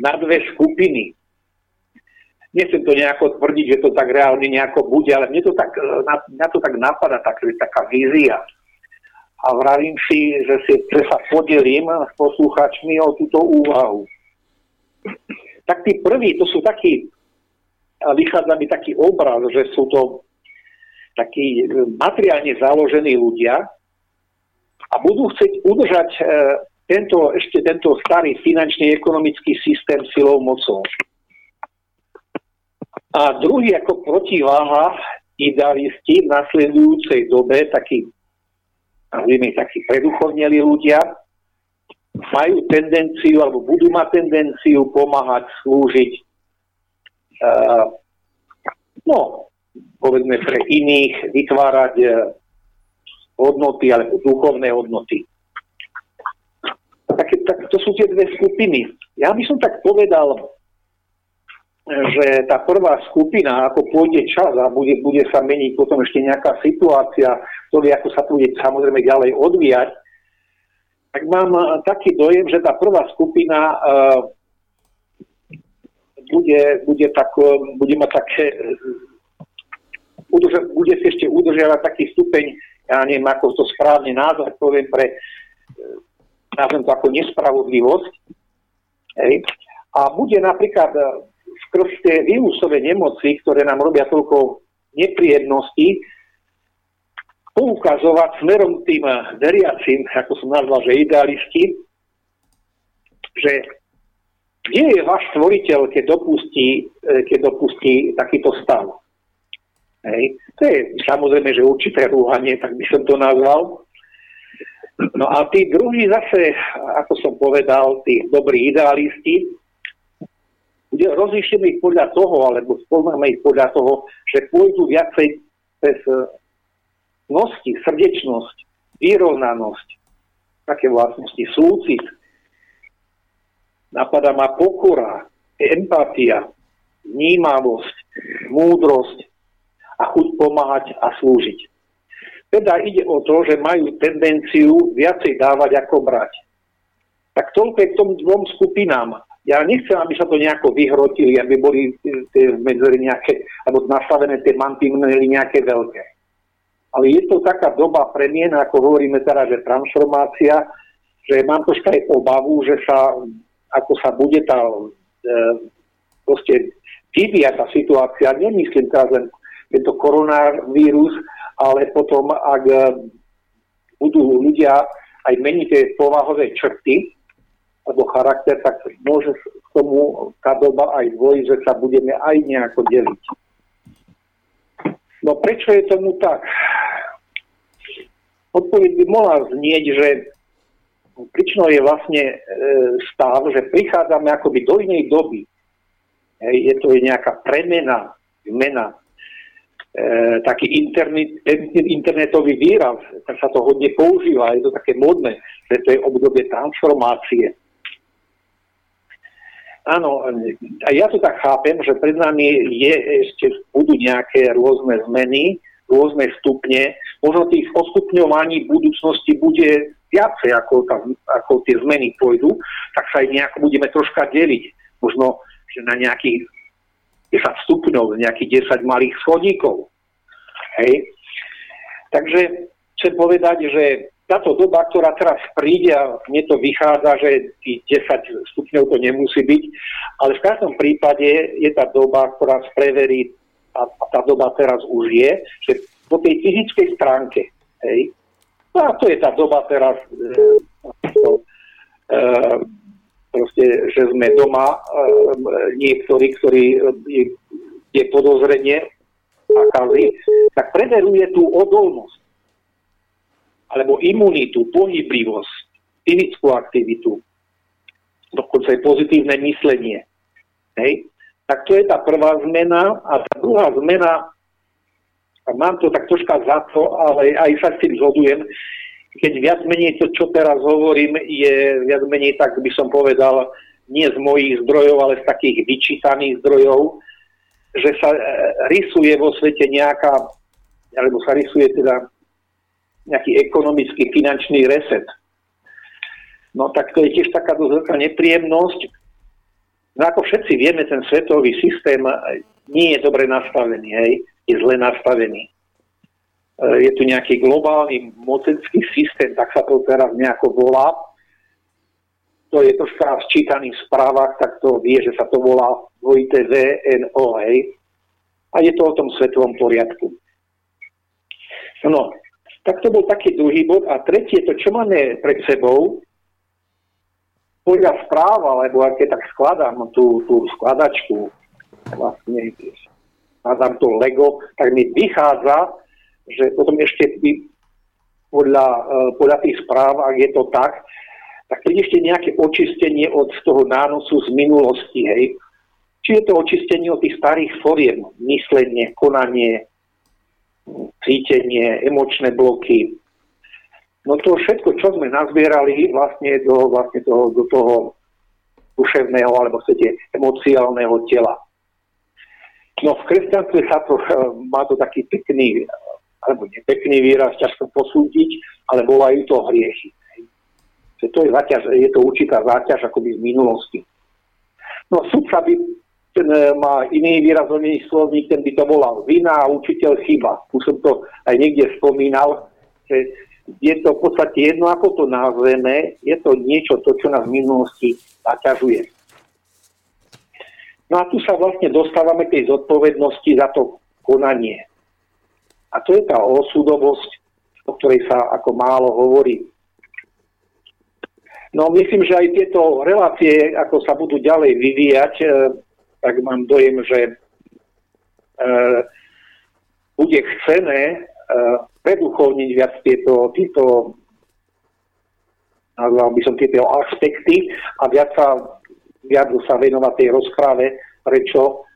na dve skupiny nechcem to nejako tvrdiť, že to tak reálne nejako bude, ale mne to tak, e, na, na to tak napadá tak, taká vízia. A vravím si, že, si, že sa podelím s poslucháčmi o túto úvahu. Tak tí prví, to sú takí, vychádza mi taký obraz, že sú to takí materiálne založení ľudia a budú chcieť udržať e, tento, ešte tento starý finančný ekonomický systém silou mocou. A druhý ako protiváha idealisti v nasledujúcej dobe, takí, nazvime takí preduchovneli ľudia, majú tendenciu, alebo budú mať tendenciu pomáhať, slúžiť, uh, no, povedzme pre iných, vytvárať uh, hodnoty, alebo duchovné hodnoty. Tak, tak, to sú tie dve skupiny. Ja by som tak povedal, že tá prvá skupina, ako pôjde čas a bude, bude sa meniť potom ešte nejaká situácia, ktorý ako sa bude samozrejme ďalej odvíjať, tak mám taký dojem, že tá prvá skupina uh, bude, bude, tak, bude mať také, udrža, bude si ešte udržiavať taký stupeň, ja neviem, ako to správne názor poviem pre, nazvem to ako nespravodlivosť. Hej. A bude napríklad skrz tie vírusové nemoci, ktoré nám robia toľko nepríjemností, poukazovať smerom tým veriacim, ako som nazval, že idealisti, že kde je váš stvoriteľ, keď dopustí, e, keď dopustí takýto stav. Hej. To je samozrejme, že určité rúhanie, tak by som to nazval. No a tí druhí zase, ako som povedal, tí dobrí idealisti, rozlišíme ich podľa toho, alebo spoznáme ich podľa toho, že pôjdu viacej cez, nosti, srdečnosť, vyrovnanosť, také vlastnosti, súcit. Napadá ma pokora, empatia, vnímavosť, múdrosť a chuť pomáhať a slúžiť. Teda ide o to, že majú tendenciu viacej dávať ako brať. Tak toľko je k tom dvom skupinám. Ja nechcem, aby sa to nejako vyhrotili, aby boli tie medzery nejaké, alebo nastavené tie mantinely nejaké veľké. Ale je to taká doba premien, ako hovoríme teraz, že transformácia, že mám troška aj obavu, že sa, ako sa bude tá e, proste vyvíjať tá situácia, nemyslím teraz len tento koronavírus, ale potom, ak e, budú ľudia aj meniť tie povahové črty alebo charakter, tak môže k tomu tá doba aj dvojiť, že sa budeme aj nejako deliť. No prečo je tomu tak? Odpoveď by mohla znieť, že príčinou je vlastne e, stav, že prichádzame akoby do inej doby. Je to nejaká premena, zmena E, taký internet, internetový výraz, tak sa to hodne používa, je to také modné, že to je obdobie transformácie. Áno, a ja to tak chápem, že pred nami je ešte budú nejaké rôzne zmeny, rôzne stupne. Možno tých odstupňovaní budúcnosti bude viacej, ako, tam, ako tie zmeny pôjdu, tak sa aj nejako budeme troška deliť. Možno, že na nejakých 10 stupňov, nejakých 10 malých schodíkov. Hej. Takže chcem povedať, že táto doba, ktorá teraz príde, a mne to vychádza, že tých 10 stupňov to nemusí byť, ale v každom prípade je tá doba, ktorá spreverí, a, tá doba teraz už je, že po tej fyzickej stránke, hej, no a to je tá doba teraz, e, to, e, proste, že sme doma, e, niektorí, ktorí je, je podozrenie nákazy, tak preveruje tú odolnosť alebo imunitu, pohyblivosť, fyzickú aktivitu, dokonca aj pozitívne myslenie. Hej? Tak to je tá prvá zmena a tá druhá zmena, a mám to tak troška za to, ale aj sa s tým zhodujem, keď viac menej to, čo teraz hovorím, je viac menej, tak by som povedal, nie z mojich zdrojov, ale z takých vyčítaných zdrojov, že sa e, rysuje vo svete nejaká, alebo sa rysuje teda nejaký ekonomický, finančný reset. No tak to je tiež taká dosť nepríjemnosť. No ako všetci vieme, ten svetový systém nie je dobre nastavený, hej, je zle nastavený. E, je tu nejaký globálny mocenský systém, tak sa to teraz nejako volá, to je troška sčítaný v správach, tak to vie, že sa to volá dvojité VNO. A je to o tom svetovom poriadku. No, tak to bol taký druhý bod. A tretie, to, čo máme pred sebou, podľa správa, lebo ak tak skladám tú, tú skladačku, vlastne skladám to Lego, tak mi vychádza, že potom ešte podľa, eh, podľa tých správ, ak je to tak, tak príde ešte nejaké očistenie od toho nánosu z minulosti, hej. Či je to očistenie od tých starých foriem, myslenie, konanie, cítenie, emočné bloky. No to všetko, čo sme nazbierali vlastne do, vlastne toho, do toho duševného, alebo chcete, emociálneho tela. No v kresťanstve sa to, má to taký pekný, alebo nepekný výraz, ťažko posúdiť, ale volajú to hriechy to je, záťaž, je to určitá záťaž akoby z minulosti. No sudca by ten e, má iný výrazovný slovník, ten by to volal vina a učiteľ chyba. Už som to aj niekde spomínal, že je to v podstate jedno, ako to nazveme, je to niečo, to, čo nás v minulosti zaťažuje. No a tu sa vlastne dostávame k tej zodpovednosti za to konanie. A to je tá osudovosť, o ktorej sa ako málo hovorí. No myslím, že aj tieto relácie, ako sa budú ďalej vyvíjať, e, tak mám dojem, že e, bude chcené e, preduchovniť viac tieto, tieto nazval by som tieto aspekty a viac sa, viac sa venovať tej rozpráve, prečo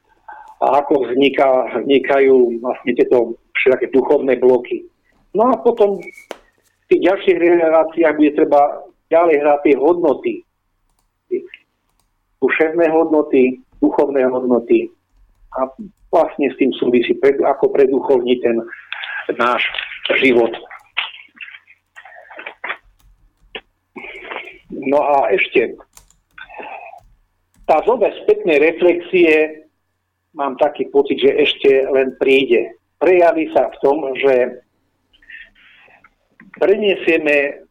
a ako vzniká, vznikajú vlastne tieto všetké duchovné bloky. No a potom v tých ďalších reláciách bude treba ďalej hrať tie hodnoty. Duševné hodnoty, duchovné hodnoty. A vlastne s tým súvisí, ako preduchovní ten náš život. No a ešte, tá doba spätnej reflexie, mám taký pocit, že ešte len príde. Prejaví sa v tom, že preniesieme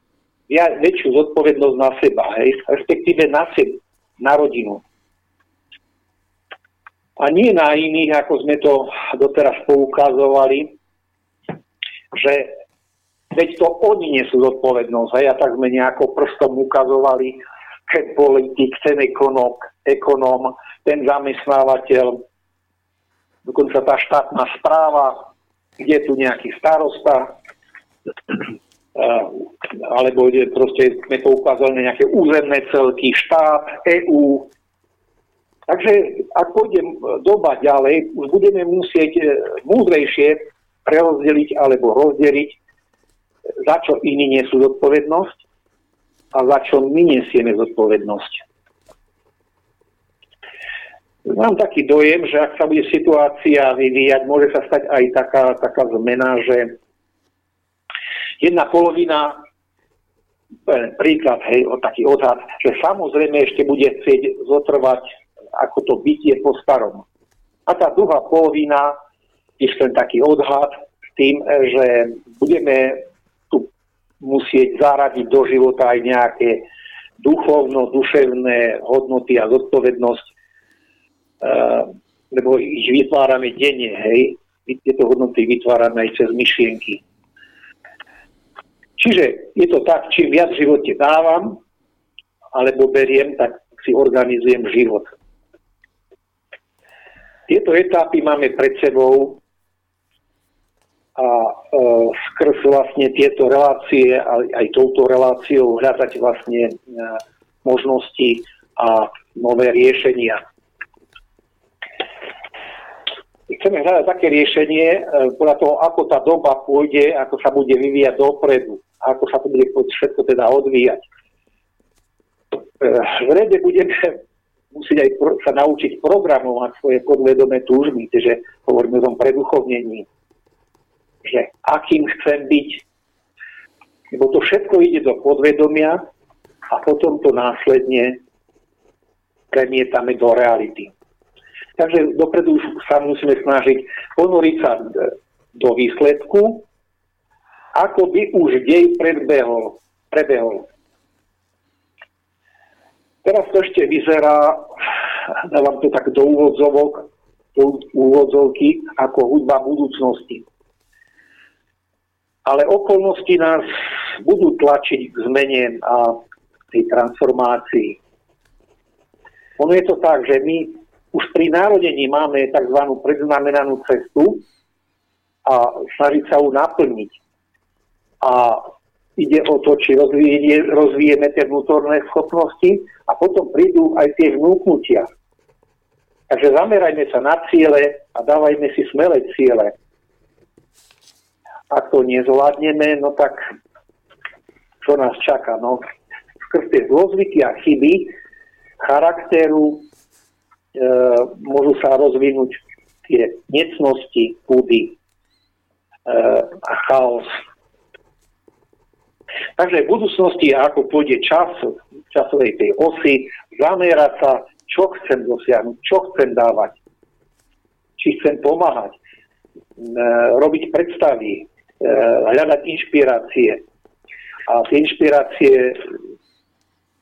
väčšiu zodpovednosť na seba, hej, respektíve na seba, na rodinu. A nie na iných, ako sme to doteraz poukazovali, že veď to oni nesú zodpovednosť. Hej, a tak sme nejako prstom ukazovali, ten politik, ten ekonom, ekonom, ten zamestnávateľ, dokonca tá štátna správa, kde je tu nejaký starosta, alebo kde proste sme to ukázali na nejaké územné celky, štát, EÚ. Takže ak pôjdem doba ďalej, už budeme musieť e, múdrejšie prerozdeliť alebo rozdeliť, za čo iní nesú zodpovednosť a za čo my nesieme zodpovednosť. Mám taký dojem, že ak sa bude situácia vyvíjať, môže sa stať aj taká, taká zmena, že jedna polovina, príklad, hej, o taký odhad, že samozrejme ešte bude chcieť zotrvať ako to bytie po starom. A tá druhá polovina tiež ten taký odhad s tým, že budeme tu musieť zaradiť do života aj nejaké duchovno-duševné hodnoty a zodpovednosť, lebo ich vytvárame denne, hej. Tieto hodnoty vytvárame aj cez myšlienky. Čiže je to tak, čím viac v živote dávam, alebo beriem, tak si organizujem život. Tieto etapy máme pred sebou a e, skrz vlastne tieto relácie, aj, aj touto reláciou hľadať vlastne e, možnosti a nové riešenia. Chceme hľadať také riešenie e, podľa toho, ako tá doba pôjde, ako sa bude vyvíjať dopredu, ako sa to bude všetko teda odvíjať. E, v rede budeme musieť aj sa naučiť programovať svoje podvedomé túžby, takže hovoríme o tom preduchovnení že akým chcem byť. Lebo to všetko ide do podvedomia a potom to následne premietame do reality. Takže dopredu sa musíme snažiť ponoriť sa do výsledku, ako by už dej predbehol, prebehol. Teraz to ešte vyzerá, dávam to tak do úvodzovok, do úvodzovky, ako hudba budúcnosti ale okolnosti nás budú tlačiť k zmene a tej transformácii. Ono je to tak, že my už pri narodení máme tzv. predznamenanú cestu a snažiť sa ju naplniť. A ide o to, či rozvíje, rozvíjeme tie vnútorné schopnosti a potom prídu aj tie vnúknutia. Takže zamerajme sa na ciele a dávajme si smelé ciele ak to nezvládneme, no tak čo nás čaká? No, skrz tie zlozvyky a chyby charakteru môžu sa rozvinúť tie necnosti, púdy e, a chaos. Takže v budúcnosti, ako pôjde čas časovej tej osy, zamerať sa, čo chcem dosiahnuť, čo chcem dávať, či chcem pomáhať, e, robiť predstavy, hľadať inšpirácie. A tie inšpirácie,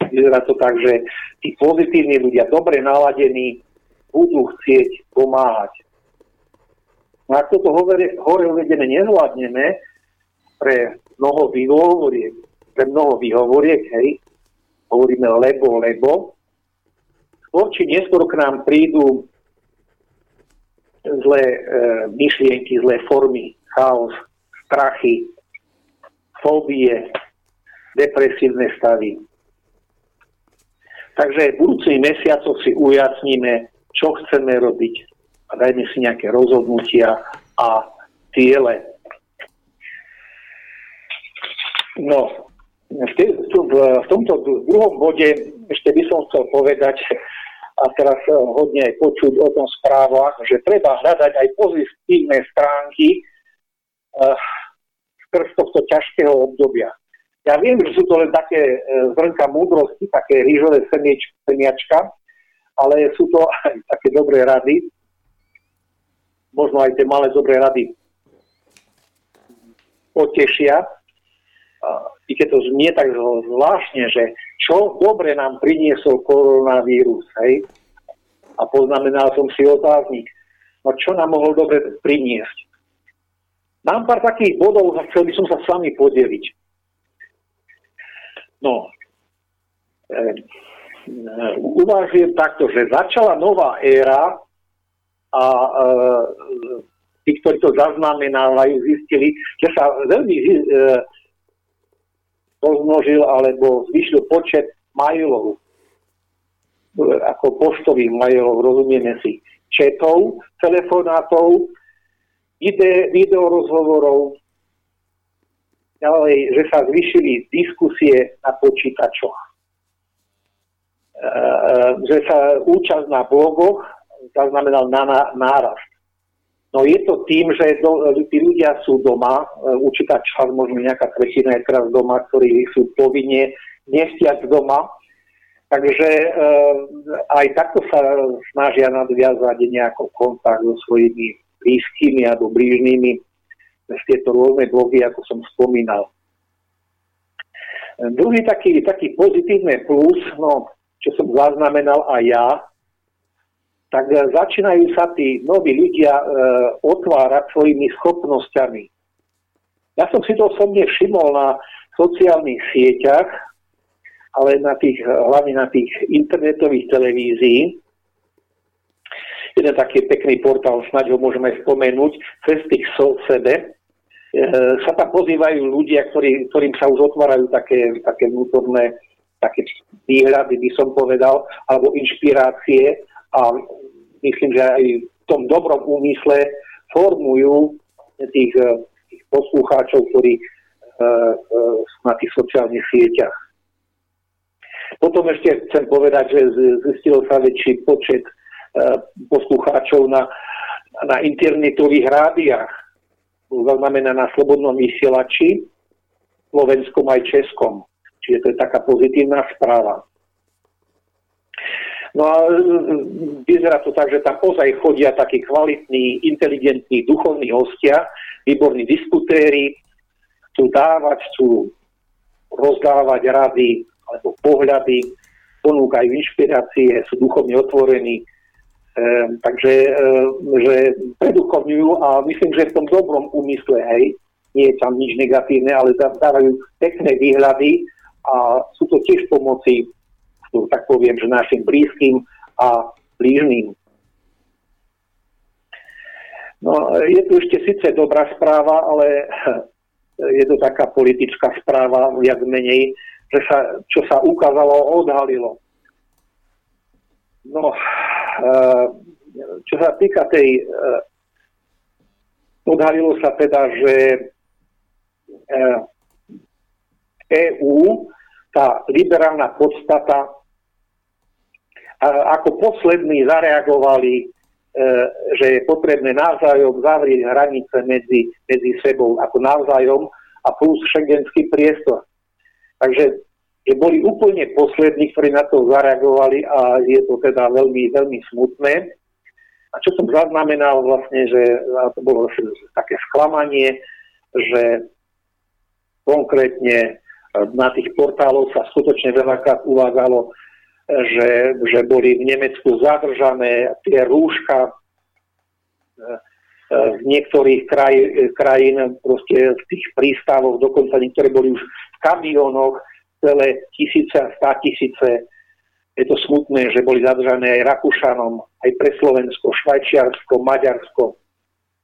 vyzerá to tak, že tí pozitívni ľudia, dobre naladení, budú chcieť pomáhať. No ak toto hore, hore uvedené nezvládneme pre mnoho výhovoriek, pre mnoho výhovoriek, hej, hovoríme lebo, lebo, skôr či neskôr k nám prídu zlé e, myšlienky, zlé formy, chaos, strachy, fóbie, depresívne stavy. Takže v budúcich mesiacoch si ujasníme, čo chceme robiť a dajme si nejaké rozhodnutia a ciele. No, v, te, v, v tomto druhom bode ešte by som chcel povedať, a teraz eh, hodne aj počuť o tom správach, že treba hľadať aj pozitívne stránky uh, skrz tohto ťažkého obdobia. Ja viem, že sú to len také uh, zrnka múdrosti, také rýžové semieč, semiačka, ale sú to aj také dobré rady. Možno aj tie malé dobré rady potešia i keď to znie tak zvláštne, že čo dobre nám priniesol koronavírus, hej? A poznamenal som si otáznik, no čo nám mohol dobre priniesť? Mám pár takých bodov, a chcel by som sa s vami podeliť. No, e, e, uvažujem takto, že začala nová éra a e, tí, ktorí to zaznamenávajú, zistili, že sa veľmi e, rozmnožil alebo zvyšil počet mailov, ako poštových mailov, rozumieme si, četov, telefonátov, ide, videorozhovorov, ďalej, že sa zvyšili diskusie na počítačoch, e, že sa účasť na blogoch zaznamenal na, nárast. No je to tým, že do, tí ľudia sú doma, e, určitá časť, možno nejaká tretina je teraz doma, ktorí sú povinne nestiať doma. Takže e, aj takto sa snažia nadviazať nejaký kontakt so svojimi blízkymi alebo blížnymi tieto rôzne blogy, ako som spomínal. Druhý taký, taký pozitívny plus, no, čo som zaznamenal aj ja, tak začínajú sa tí noví ľudia e, otvárať svojimi schopnosťami. Ja som si to osobne všimol na sociálnych sieťach, ale na tých, hlavne na tých internetových televízií. Jeden taký pekný portál, snáď ho môžeme spomenúť, Cestik so sebe. E, sa tam pozývajú ľudia, ktorí, ktorým sa už otvárajú také, také vnútorné také výhľady, by som povedal, alebo inšpirácie a myslím, že aj v tom dobrom úmysle formujú tých, eh, tých poslucháčov, ktorí uh, uh, na tých sociálnych sieťach. Potom ešte chcem povedať, že zistil sa väčší počet uh, poslucháčov na, na internetových rádiách. Zaznamená na slobodnom vysielači, slovenskom aj českom. Čiže to je taká pozitívna správa. No a e, vyzerá to tak, že tam ozaj chodia takí kvalitní, inteligentní, duchovní hostia, výborní diskutéri, chcú dávať, chcú rozdávať rady alebo pohľady, ponúkajú inšpirácie, sú duchovne otvorení, takže že preduchovňujú a myslím, že v tom dobrom úmysle, hej, nie je tam nič negatívne, ale dávajú pekné výhľady a sú to tiež pomoci tak poviem, že našim blízkym a blížným. No, je tu ešte síce dobrá správa, ale je to taká politická správa, viac menej, že sa, čo sa ukázalo, odhalilo. No, čo sa týka tej, eh, odhalilo sa teda, že EÚ, eh, e tá liberálna podstata ako poslední zareagovali, že je potrebné navzájom zavrieť hranice medzi, medzi sebou ako navzájom a plus šengenský priestor. Takže že boli úplne poslední, ktorí na to zareagovali a je to teda veľmi, veľmi smutné. A čo som zaznamenal vlastne, že to bolo také sklamanie, že konkrétne na tých portáloch sa skutočne veľakrát uvádzalo, že, že boli v Nemecku zadržané tie rúška z niektorých kraj, krajín, proste z tých prístavov, dokonca niektoré boli už v kamionoch, celé tisíce a stá tisíce. Je to smutné, že boli zadržané aj Rakúšanom, aj pre Slovensko, Švajčiarsko, Maďarsko.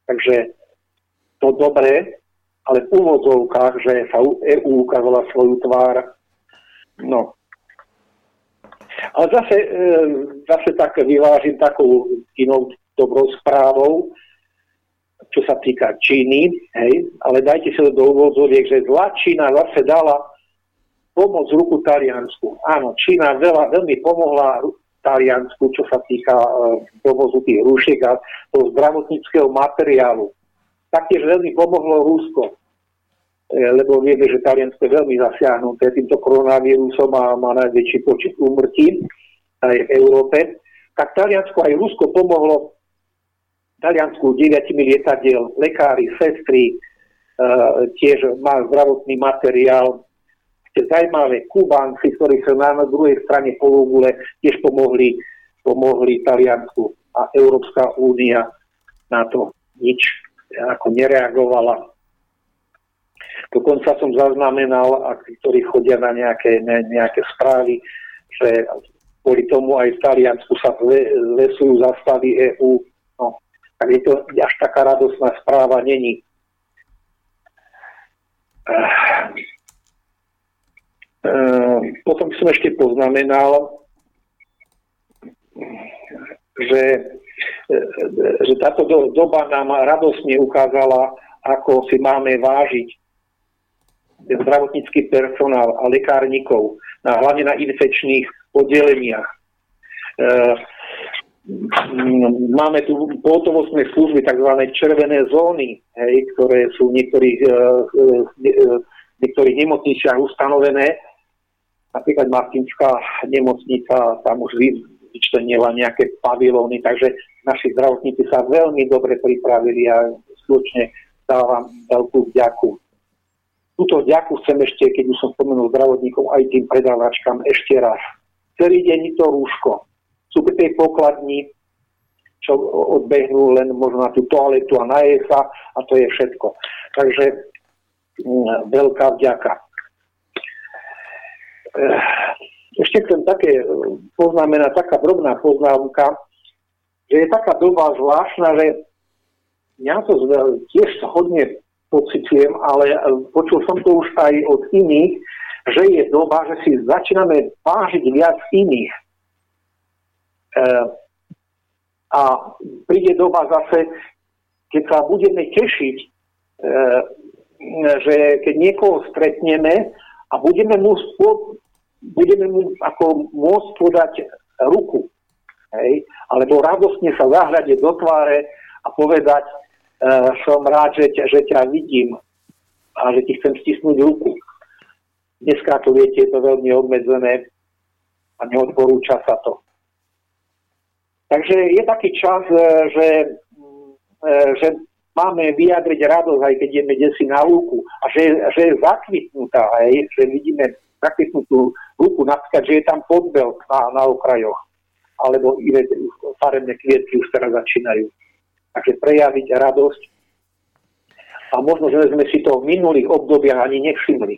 Takže to dobré, ale v úvodzovkách, že sa EU ukázala svoju tvár, no, ale zase, e, zase tak vyvážim takou inou dobrou správou. čo sa týka Číny, hej, ale dajte sa do úvodzoriek, že zlá Čína zase dala pomoc ruku Taliansku. Áno, Čína veľa, veľmi pomohla Taliansku, čo sa týka e, dovozu tých rúšiek a toho zdravotníckého materiálu. Taktiež veľmi pomohlo Rusko, e, lebo vieme, že Taliansko je veľmi zasiahnuté týmto koronavírusom a má najväčší počet úmrtí aj v Európe. Tak Taliansko aj Rusko pomohlo Taliansku deviatimi lietadiel, lekári, sestry, e, tiež má zdravotný materiál, zaujímavé Kubánci, ktorí sa na druhej strane pologule tiež pomohli, pomohli Taliansku a Európska únia na to nič ako nereagovala. Dokonca som zaznamenal, ak, ktorí chodia na nejaké, ne, nejaké správy, že kvôli tomu aj v Taliansku sa lesujú zastavy EÚ. No, tak je to až taká radosná správa není. Ehm, potom som ešte poznamenal, že, že táto doba nám radosne ukázala, ako si máme vážiť zdravotnícky personál a lekárnikov, na, hlavne na infekčných oddeleniach. Ehm, máme tu pohotovostné služby, tzv. červené zóny, hej, ktoré sú v niektorých, e, e, v niektorých nemocniciach ustanovené Napríklad Martinská nemocnica tam už vyčlenila nejaké pavilóny, takže naši zdravotníci sa veľmi dobre pripravili a skutočne dávam veľkú vďaku. Tuto vďaku chcem ešte, keď už som spomenul zdravotníkom, aj tým predávačkám ešte raz. Celý deň to rúško. Sú pri tej pokladni, čo odbehnú len možno na tú toaletu a na sa a to je všetko. Takže mm, veľká vďaka. Eh, ešte chcem také eh, poznamenať, taká drobná poznámka, že je taká doba zvláštna, že ja to tiež hodne pocitujem, ale eh, počul som to už aj od iných, že je doba, že si začíname vážiť viac iných. E, a príde doba zase, keď sa budeme tešiť, e, že keď niekoho stretneme a budeme mu budeme mu ako môcť podať ruku. Hej? Alebo radostne sa zahľadiť do tváre a povedať, e, som rád, že ťa, že ťa vidím a že ti chcem stisnúť ruku. Dneska to viete, je to veľmi obmedzené a neodporúča sa to. Takže je taký čas, e, že, e, že máme vyjadriť radosť, aj keď ideme desi na lúku a že, že je zakvitnutá, hej, že vidíme zakvitnutú ruku, napríklad, že je tam podbel na, na okrajoch, alebo iné farebné kvietky už teraz začínajú. Takže prejaviť radosť. A možno, že sme si to v minulých obdobiach ani nevšimli.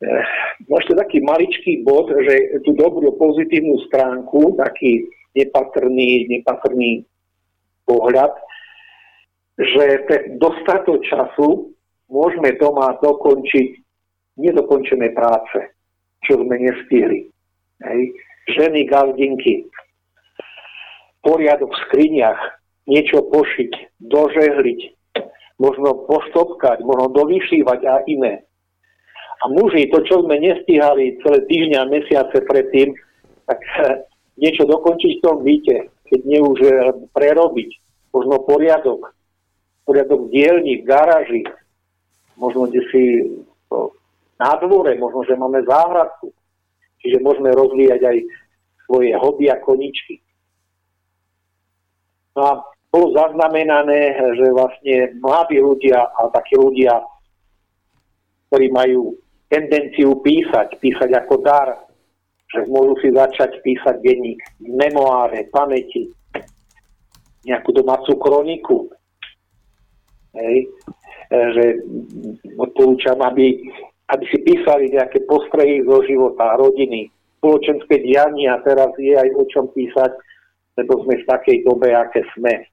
Eh, ešte taký maličký bod, že tú dobrú pozitívnu stránku, taký nepatrný, nepatrný pohľad, že pre dostatok času môžeme doma dokončiť nedokončené práce, čo sme nestihli. Hej. Ženy, gazdinky, poriadok v skriniach, niečo pošiť, dožehliť, možno poštopkať, možno dovyšívať a iné. A muži, to, čo sme nestihali celé týždňa a mesiace predtým, tak niečo dokončiť v tom byte, keď nie už eh, prerobiť, možno poriadok, poriadok v dielni, v garáži, možno kde si na dvore, možno, že máme záhradku. Čiže môžeme rozvíjať aj svoje hobby a koničky. No a bolo zaznamenané, že vlastne mladí ľudia a takí ľudia, ktorí majú tendenciu písať, písať ako dar, že môžu si začať písať denník, memoáre, pamäti, nejakú domácu kroniku. Hej. E, že odporúčam, aby aby si písali nejaké postrehy zo života, rodiny, spoločenské diania, teraz je aj o čom písať, lebo sme v takej dobe, aké sme.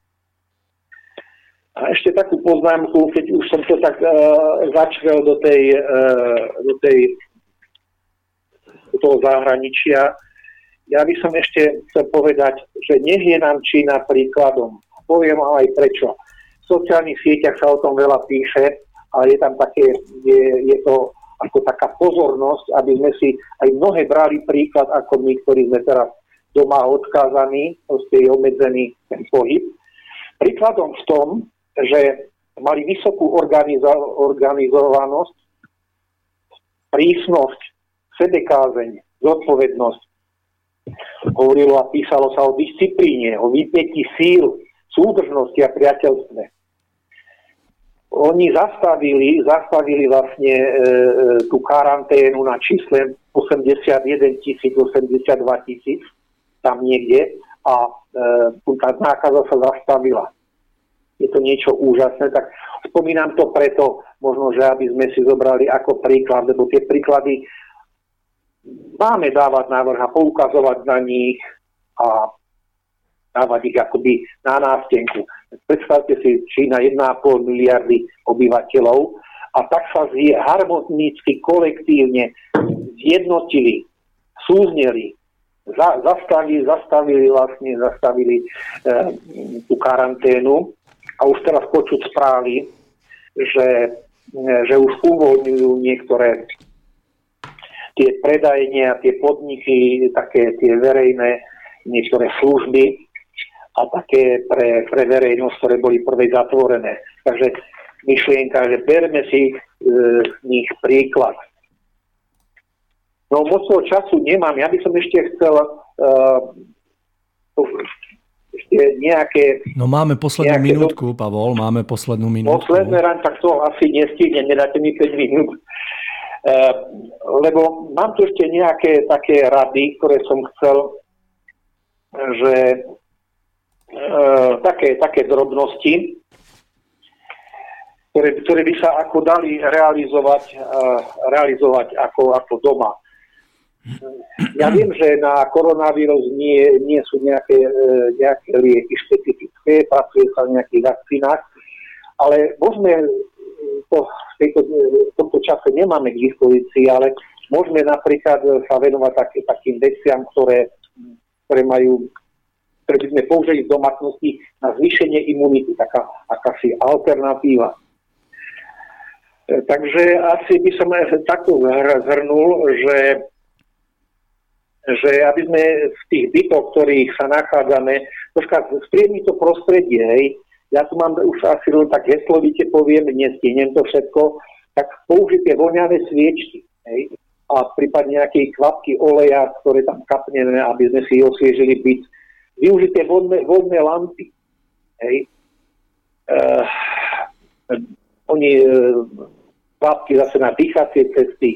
A ešte takú poznámku, keď už som to tak uh, začrel do tej, uh, do tej do toho zahraničia, ja by som ešte chcel povedať, že nech je nám Čína príkladom. poviem aj prečo. V sociálnych sieťach sa o tom veľa píše, ale je tam také, je, je to ako taká pozornosť, aby sme si aj mnohé brali príklad, ako my, ktorí sme teraz doma odkázaní, proste je obmedzený ten pohyb. Príkladom v tom, že mali vysokú organizo- organizovanosť, prísnosť, sebekázeň, zodpovednosť. Hovorilo a písalo sa o disciplíne, o vypätí síl, súdržnosti a priateľstve. Oni zastavili, zastavili vlastne e, e, tú karanténu na čísle 81 tisíc, 82 tisíc, tam niekde, a e, tá nákaza sa zastavila je to niečo úžasné, tak spomínam to preto, možno, že aby sme si zobrali ako príklad, lebo tie príklady máme dávať návrh a poukazovať na nich a dávať ich akoby na nástenku. Predstavte si Čína 1,5 miliardy obyvateľov a tak sa harmonicky, kolektívne zjednotili, súzneli, za, zastavili, zastavili vlastne, zastavili e, tú karanténu. A už teraz počuť správy, že, že už uvoľňujú niektoré tie predajne a tie podniky, také tie verejné, niektoré služby a také pre, pre verejnosť, ktoré boli prvé zatvorené. Takže myšlienka, že berme si e, z nich príklad. No moc toho času nemám. Ja by som ešte chcel e, ešte nejaké... No máme poslednú nejaké minútku, do... Pavol, máme poslednú minútku. Posledné ran, tak to asi nestihne, nedáte mi 5 minút. Uh, lebo mám tu ešte nejaké také rady, ktoré som chcel, že uh, také, také drobnosti, ktoré, ktoré by sa ako dali realizovať, uh, realizovať ako, ako doma. Ja viem, že na koronavírus nie, nie sú nejaké, e, nejaké lieky špecifické, pracuje sa v nejakých vakcínach, ale môžeme to v, tejto, v tomto čase nemáme k dispozícii, ale môžeme napríklad sa venovať také, takým veciam, ktoré, ktoré majú ktoré by sme použili v domácnosti na zvýšenie imunity, taká akási alternatíva. E, takže asi by som takto zhrnul, že že aby sme v tých bytoch, ktorých sa nachádzame, troška spriedni to prostredie, hej. Ja tu mám už asi tak heslovite poviem, nestihnem to všetko, tak použite voňavé sviečky, hej. A prípadne nejaké kvapky oleja, ktoré tam kapneme, aby sme si osviežili byt. Využite vodné, vodné lampy, hej. Uh, oni uh, kvapky zase na dýchacie cesty,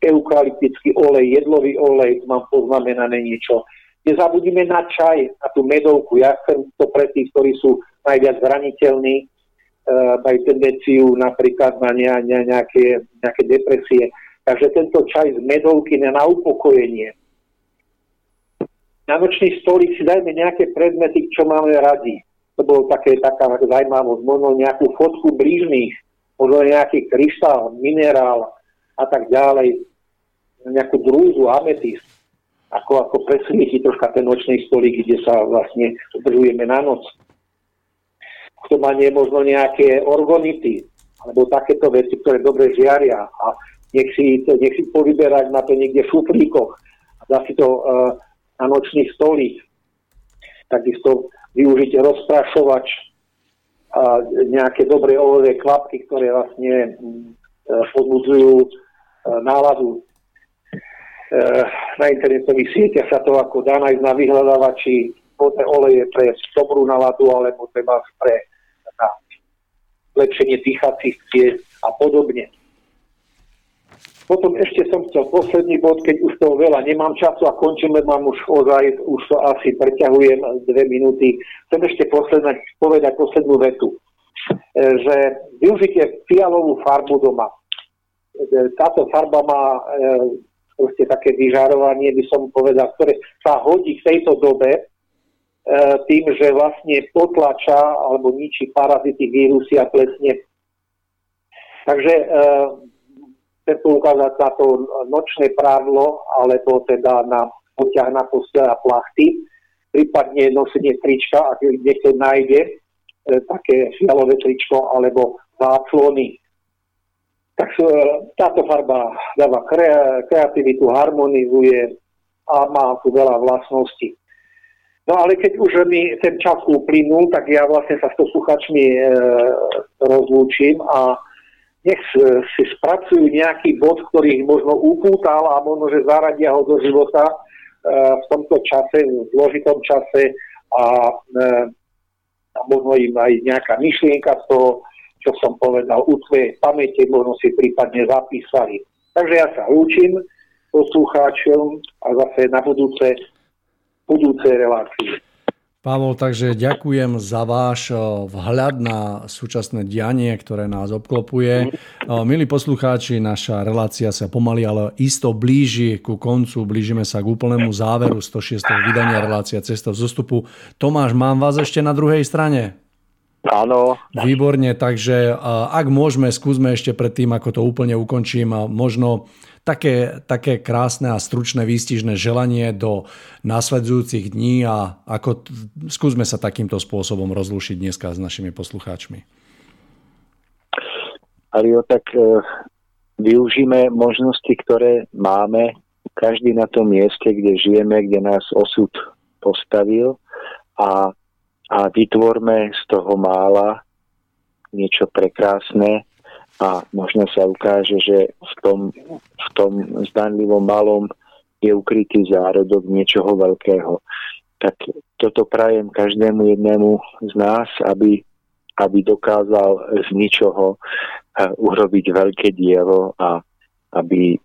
eukalyptický olej, jedlový olej, mám poznamenané niečo. Nezabudíme na čaj, na tú medovku. Ja chcem to pre tých, ktorí sú najviac zraniteľní, uh, majú tendenciu napríklad na ne, ne, nejaké, nejaké depresie. Takže tento čaj z medovky na upokojenie. Na nočný stolík si dajme nejaké predmety, čo máme radi. To bolo také, taká zaujímavosť. Možno nejakú fotku blížnych, možno nejaký kryštál, minerál, a tak ďalej, nejakú drúzu, ametist, ako, ako presvieti troška ten nočný stolík, kde sa vlastne udržujeme na noc. Kto má nie možno nejaké orgonity, alebo takéto veci, ktoré dobre žiaria a nech si, nech si povyberať na to niekde v šuflíkoch a dá si to uh, na nočný stolík. Takisto využiť rozprašovač a nejaké dobré olové klapky, ktoré vlastne uh, podbudzujú náladu. E, na internetových sieťach sa to ako dá nájsť na vyhľadávači vodné oleje pre dobrú náladu alebo treba pre na lepšenie dýchacích ciest a podobne. Potom ešte som chcel posledný bod, keď už toho veľa nemám času a končím, mám už ozaj, už to asi preťahujem dve minúty. Chcem ešte posledná, povedať poslednú vetu, e, že využite fialovú farbu doma táto farba má e, proste také vyžarovanie, by som povedal, ktoré sa hodí v tejto dobe e, tým, že vlastne potlača alebo ničí parazity, vírusy a plesne. Takže e, chcem ukázať na to nočné prádlo, alebo teda na poťah na postel a plachty. prípadne nosenie trička, ak niekto nájde e, také fialové tričko alebo záclony. Tak e, táto farba dáva kreativitu, harmonizuje a má tu veľa vlastností. No ale keď už mi ten čas uplynul, tak ja vlastne sa s posluchačmi e, rozlúčim a nech si spracujú nejaký bod, ktorý ich možno upútal a možno, že zaradia ho do života e, v tomto čase, v zložitom čase a, e, a možno im aj nejaká myšlienka z toho, čo som povedal, u tvojej pamäte možno si prípadne zapísali. Takže ja sa lúčim poslucháčom a zase na budúce, budúce relácie. Pavol, takže ďakujem za váš eh, vhľad na súčasné dianie, ktoré nás obklopuje. Eh, milí poslucháči, naša relácia sa pomaly, ale isto blíži ku koncu. Blížime sa k úplnému záveru 106. vydania relácia Cesta v zostupu. Tomáš, mám vás ešte na druhej strane? Áno. Výborne, takže eh, ak môžeme, skúsme ešte pred tým, ako to úplne ukončím, možno také, také krásne a stručné výstižné želanie do následujúcich dní a ako t- skúsme sa takýmto spôsobom rozlušiť dneska s našimi poslucháčmi. Alio, tak e, využíme možnosti, ktoré máme, každý na tom mieste, kde žijeme, kde nás osud postavil a, a vytvorme z toho mála niečo prekrásne, a možno sa ukáže, že v tom, v tom zdanlivom malom je ukrytý zárodok niečoho veľkého. Tak toto prajem každému jednému z nás, aby, aby dokázal z ničoho eh, urobiť veľké dielo a aby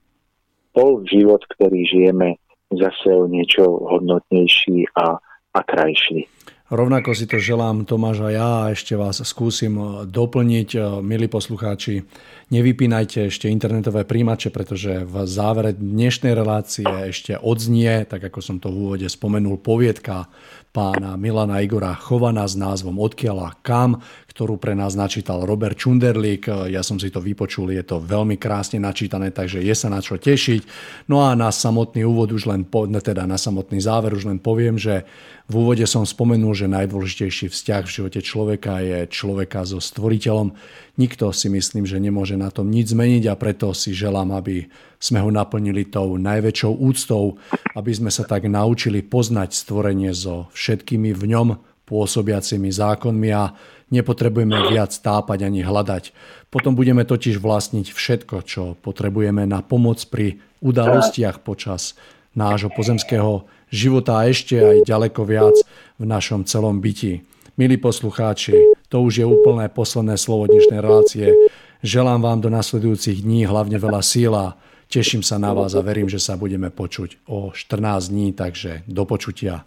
bol život, ktorý žijeme, zase o niečo hodnotnejší a, a krajší. Rovnako si to želám Tomáš a ja a ešte vás skúsim eh, doplniť. Eh, milí poslucháči, nevypínajte ešte internetové príjimače, pretože v závere dnešnej relácie ešte odznie, tak ako som to v úvode spomenul, poviedka pána Milana Igora Chovana s názvom Odkiaľ kam, ktorú pre nás načítal Robert Čunderlík. Ja som si to vypočul, je to veľmi krásne načítané, takže je sa na čo tešiť. No a na samotný úvod už len, po, teda na samotný záver už len poviem, že v úvode som spomenul, že najdôležitejší vzťah v živote človeka je človeka so stvoriteľom. Nikto si myslím, že nemôže na tom nič zmeniť a preto si želám, aby sme ho naplnili tou najväčšou úctou, aby sme sa tak naučili poznať stvorenie so všetkými v ňom pôsobiacimi zákonmi a nepotrebujeme viac tápať ani hľadať. Potom budeme totiž vlastniť všetko, čo potrebujeme na pomoc pri udalostiach počas nášho pozemského života a ešte aj ďaleko viac v našom celom byti. Milí poslucháči, to už je úplné posledné slovo dnešnej relácie. Želám vám do nasledujúcich dní hlavne veľa síla. Teším sa na vás a verím, že sa budeme počuť o 14 dní, takže do počutia.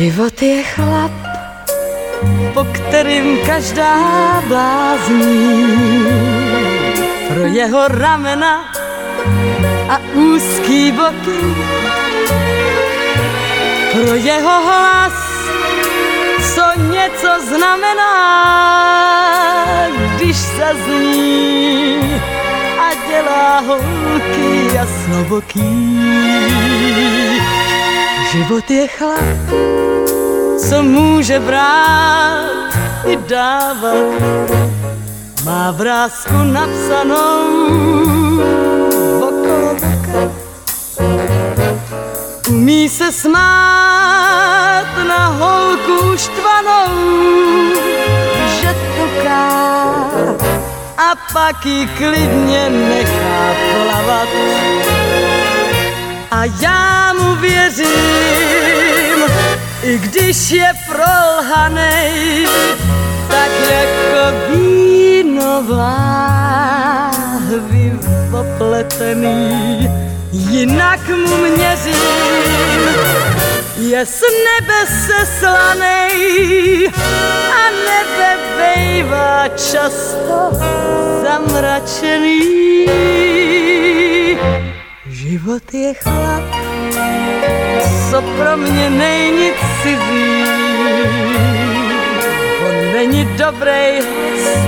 Život je chlap, po kterým každá blázní. Pro jeho ramena a úzký boky, pro jeho hlas, co něco znamená, když se zní a dělá holky jasnoboký. Život je chlap, co může brát i dávat. Má vrázku napsanou okolo. Umí se smát na holku štvanou, že toká a pak ji klidně nechá plavat a já mu věřím, i když je prolhanej, tak jako vínová popletený, jinak mu měřím, je z nebe seslanej a nebe bejvá často zamračený. Život je chlap, co pro mě není cizí. On není dobrý host,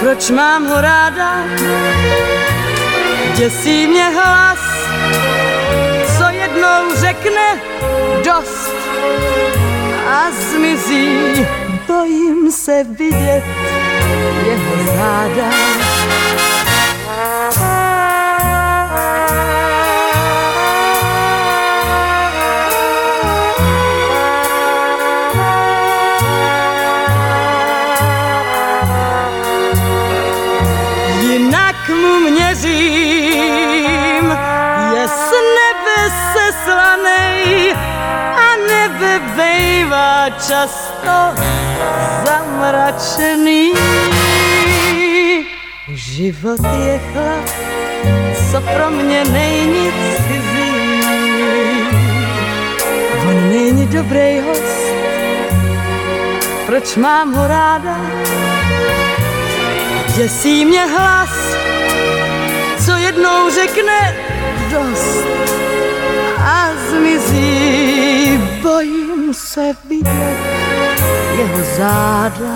proč mám ho ráda? Děsí mě hlas, co jednou řekne dost a zmizí. Bojím se vidět jeho záda. Často zamračený. Život je chlap, co pro mě není cizí. On není dobrý host, proč mám ho ráda? Děsí mě hlas, co jednou řekne dost a zmizí. Bojím se vidět jeho záda.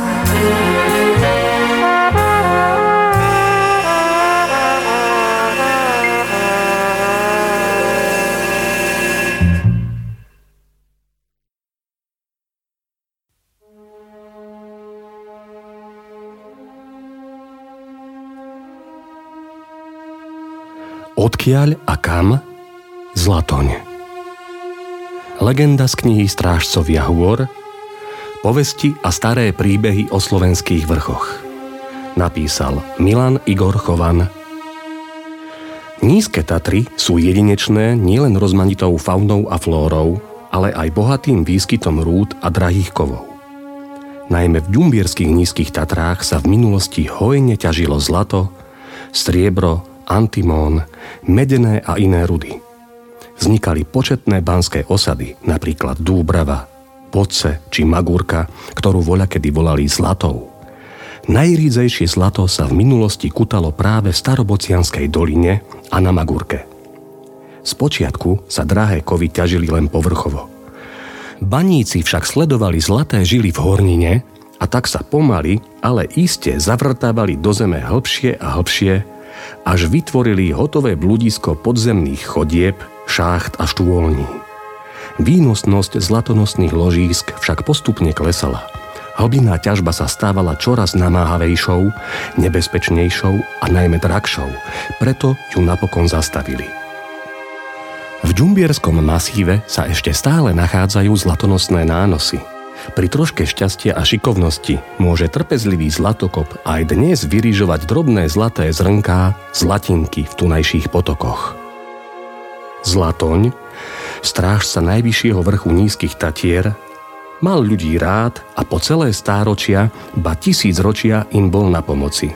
Odkiaľ a kam? Zlatoň. Legenda z knihy Strážcovia hôr, povesti a staré príbehy o slovenských vrchoch. Napísal Milan Igor Chovan. Nízke Tatry sú jedinečné nielen rozmanitou faunou a flórou, ale aj bohatým výskytom rúd a drahých kovov. Najmä v ďumbierských nízkych Tatrách sa v minulosti hojne ťažilo zlato, striebro, antimón, medené a iné rudy. Vznikali početné banské osady, napríklad Dúbrava, Podce či Magúrka, ktorú voľakedy volali Zlatou. Najrídzejšie zlato sa v minulosti kutalo práve v Starobocianskej doline a na Magúrke. Spočiatku sa drahé kovy ťažili len povrchovo. Baníci však sledovali zlaté žily v hornine a tak sa pomaly, ale iste zavrtávali do zeme hĺbšie a hĺbšie, až vytvorili hotové bludisko podzemných chodieb, šácht a štôlní. Výnosnosť zlatonosných ložísk však postupne klesala. Hlbinná ťažba sa stávala čoraz namáhavejšou, nebezpečnejšou a najmä drahšou, preto ju napokon zastavili. V Džumbierskom masíve sa ešte stále nachádzajú zlatonosné nánosy. Pri troške šťastia a šikovnosti môže trpezlivý zlatokop aj dnes vyrížovať drobné zlaté zrnká, zlatinky v tunajších potokoch. Zlatoň, strážca najvyššieho vrchu nízkych Tatier, mal ľudí rád a po celé stáročia, ba tisíc ročia im bol na pomoci.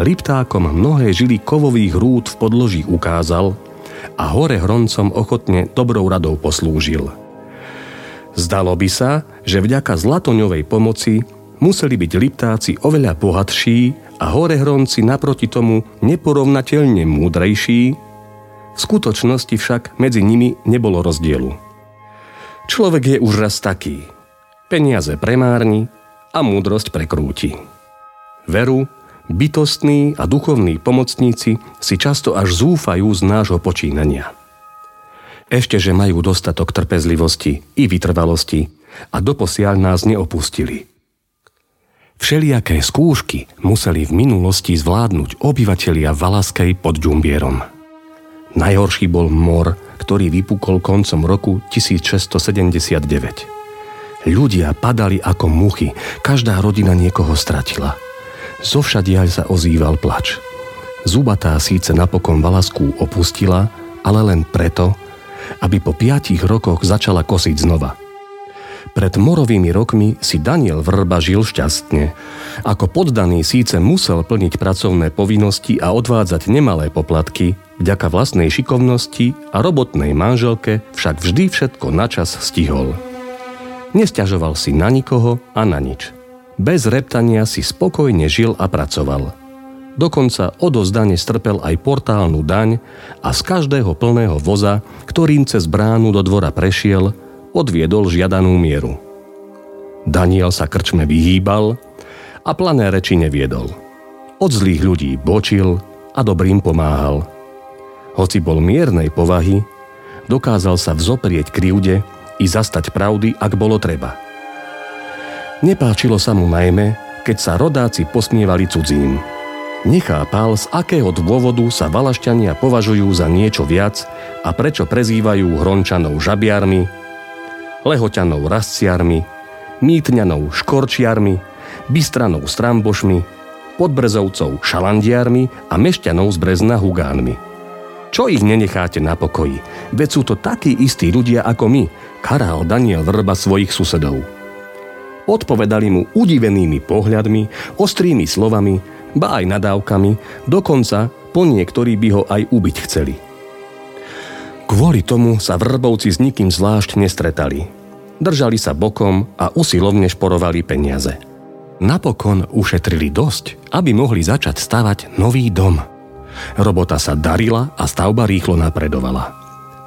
Liptákom mnohé žily kovových rúd v podloží ukázal a hore hroncom ochotne dobrou radou poslúžil. Zdalo by sa, že vďaka zlatoňovej pomoci museli byť Liptáci oveľa bohatší a hore hronci naproti tomu neporovnateľne múdrejší, v skutočnosti však medzi nimi nebolo rozdielu. Človek je už raz taký. Peniaze premárni a múdrosť prekrúti. Veru, bytostní a duchovní pomocníci si často až zúfajú z nášho počínania. Ešte, že majú dostatok trpezlivosti i vytrvalosti a doposiaľ nás neopustili. Všelijaké skúšky museli v minulosti zvládnuť obyvatelia Valaskej pod Džumbierom. Najhorší bol mor, ktorý vypukol koncom roku 1679. Ľudia padali ako muchy, každá rodina niekoho stratila. Zovšadiaľ sa ozýval plač. Zubatá síce napokon Valasku opustila, ale len preto, aby po piatich rokoch začala kosiť znova. Pred morovými rokmi si Daniel Vrba žil šťastne. Ako poddaný síce musel plniť pracovné povinnosti a odvádzať nemalé poplatky, vďaka vlastnej šikovnosti a robotnej manželke však vždy všetko načas stihol. Nesťažoval si na nikoho a na nič. Bez reptania si spokojne žil a pracoval. Dokonca odozdane strpel aj portálnu daň a z každého plného voza, ktorým cez bránu do dvora prešiel, odviedol žiadanú mieru. Daniel sa krčme vyhýbal a plané reči neviedol. Od zlých ľudí bočil a dobrým pomáhal. Hoci bol miernej povahy, dokázal sa vzoprieť krivde i zastať pravdy, ak bolo treba. Nepáčilo sa mu najmä, keď sa rodáci posmievali cudzím – Nechápal, z akého dôvodu sa valašťania považujú za niečo viac a prečo prezývajú Hrončanov žabiarmi, Lehoťanov rasciarmi, Mýtňanov škorčiarmi, Bystranov strambošmi, Podbrezovcov šalandiarmi a Mešťanov z Brezna hugánmi. Čo ich nenecháte na pokoji? Veď sú to takí istí ľudia ako my, karál Daniel Vrba svojich susedov. Odpovedali mu udivenými pohľadmi, ostrými slovami, ba aj nadávkami, dokonca po niektorí by ho aj ubiť chceli. Kvôli tomu sa vrbovci s nikým zvlášť nestretali. Držali sa bokom a usilovne šporovali peniaze. Napokon ušetrili dosť, aby mohli začať stavať nový dom. Robota sa darila a stavba rýchlo napredovala.